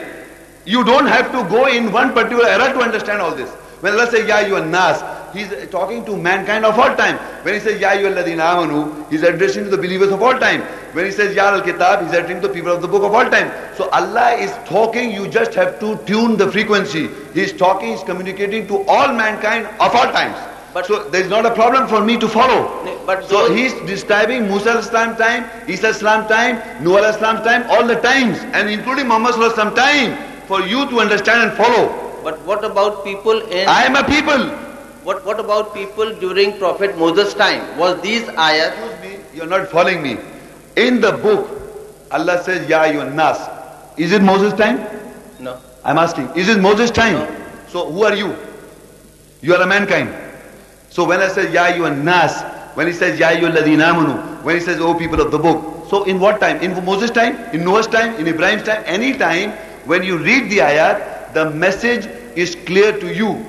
You don't have to go in one particular era to understand all this. When Allah says Ya ayyuhan nas, He's talking to mankind of all time. When He says Ya ayyuhalladhina amanu, He's addressing to the believers of all time. When He says Ya al-kitab, He's addressing to the people of the book of all time. So Allah is talking. You just have to tune the frequency. He's talking. He's communicating to all mankind of all times. But- so there's not a problem for me to follow. but so those- he's describing Musa al-Islam time, Isa al-Islam time, Noah al-Islam time, all the times, and including Muhammad al-Islam time for you to understand and follow. But what about people in I am a people. what what about people during Prophet Moses' time? Was these ayat Excuse me, you're not following me. In the book, Allah says, Ya ayyuhan nas. Is it Moses' time? no? I'm asking, is it Moses' time? No. So who are you? You are a mankind. So when I say Ya ayyuhan nas, when he says Ya ladhina amanu, when he says O people of the book, so in what time? In Moses' time? In Noah's time? In Ibrahim's time? Any time when you read the ayat, the message is clear to you.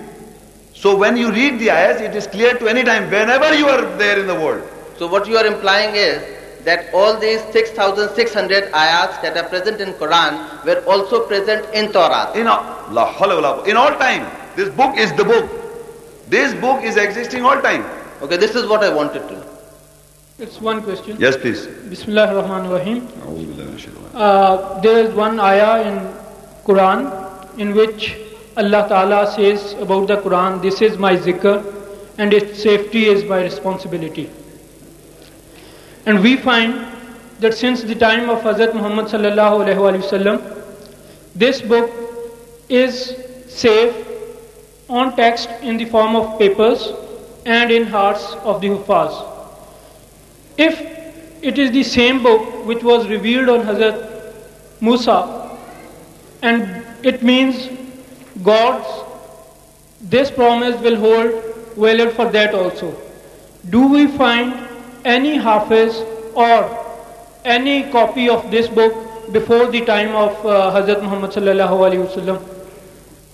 So when you read the ayahs, it is clear to any time, whenever you are there in the world. So what you are implying is that all these 6,600 ayahs that are present in Quran were also present in Torah. In all, la hawla wa la quwwata. in all time. This book is the book. This book is existing all time. Okay, this is what I wanted to know. It's one question. Yes, please. Bismillah ar-Rahman ar-Rahim. Uh, there is one ayah in Quran in which Allah Ta'ala says about the Quran, this is my zikr and its safety is my responsibility. And we find that since the time of Hazrat Muhammad Sallallahu Alaihi Wasallam, this book is safe on text in the form of papers and in hearts of the Hufaz. If it is the same book which was revealed on Hazrat Musa, and it means God's this promise will hold value for that also. Do we find any Hafiz or any copy of this book before the time of uh, Hazrat Muhammad sallallahu alaihi wasallam?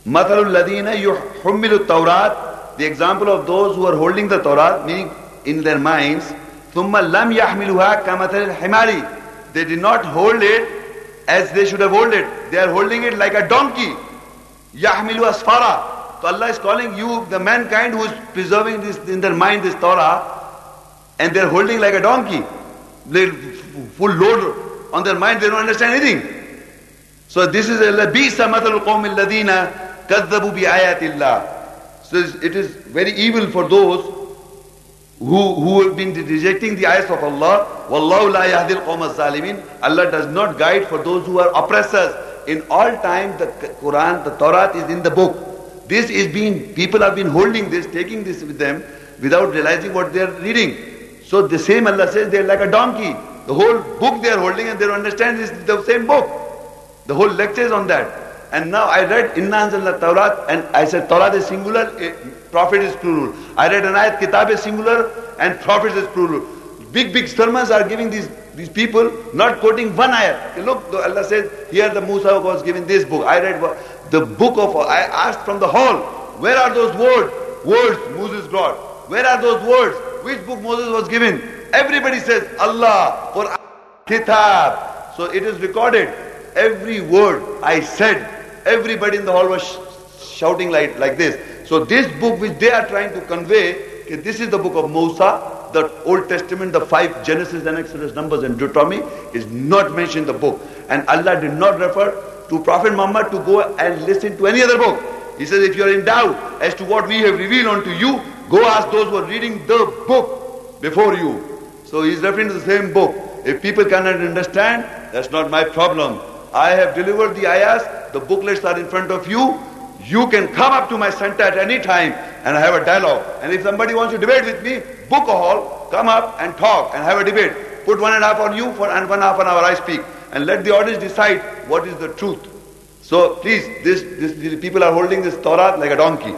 Matalul ladina the example of those who are holding the Torah, meaning in their minds, thumma lam yahmiluha. They did not hold it as they should have hold it. They are holding it like a donkey. Yahmilu asfara. So Allah is calling you, the mankind who is preserving this in their mind this Torah, and they are holding like a donkey. They full load on their mind. They don't understand anything. So this is a bisa matal qawm alladina kadzabu bi ayatillah. So it is very evil for those who, who have been rejecting the ayahs of Allah. Wallahu la yahdil qawm zalimin. Allah does not guide for those who are oppressors. In all time the Quran, the Torah is in the book. This is being, people have been holding this, taking this with them without realizing what they are reading. So the same Allah says they are like a donkey. The whole book they are holding and they don't understand is the same book. The whole lecture is on that. And now I read Inna Anzalna Tawrat and I said Tawrat is singular, eh, Prophet is plural. I read an ayat, Kitab is singular and Prophet is plural. Big, big sermons are giving these, these people not quoting one ayat. Look, Allah says, here the Musa was given this book. I read the book of, I asked from the hall, where are those words? Words Moses got. Where are those words? Which book Moses was given? Everybody says Allah, Quran, Kitab. So it is recorded. Every word I said, everybody in the hall was sh- shouting like, like this. So this book which they are trying to convey, okay, this is the book of Musa, the Old Testament, the five Genesis and Exodus, Numbers and Deuteronomy is not mentioned in the book. And Allah did not refer to Prophet Muhammad to go and listen to any other book. He says, if you are in doubt as to what we have revealed unto you, go ask those who are reading the book before you. So he's referring to the same book. If people cannot understand, that's not my problem. I have delivered the ayahs, the booklets are in front of you. You can come up to my center at any time and have a dialogue. And if somebody wants to debate with me, book a hall, come up and talk and have a debate. Put one and a half on you for and one half an hour I speak. And let the audience decide what is the truth. So please, this, this, these people are holding this Torah like a donkey.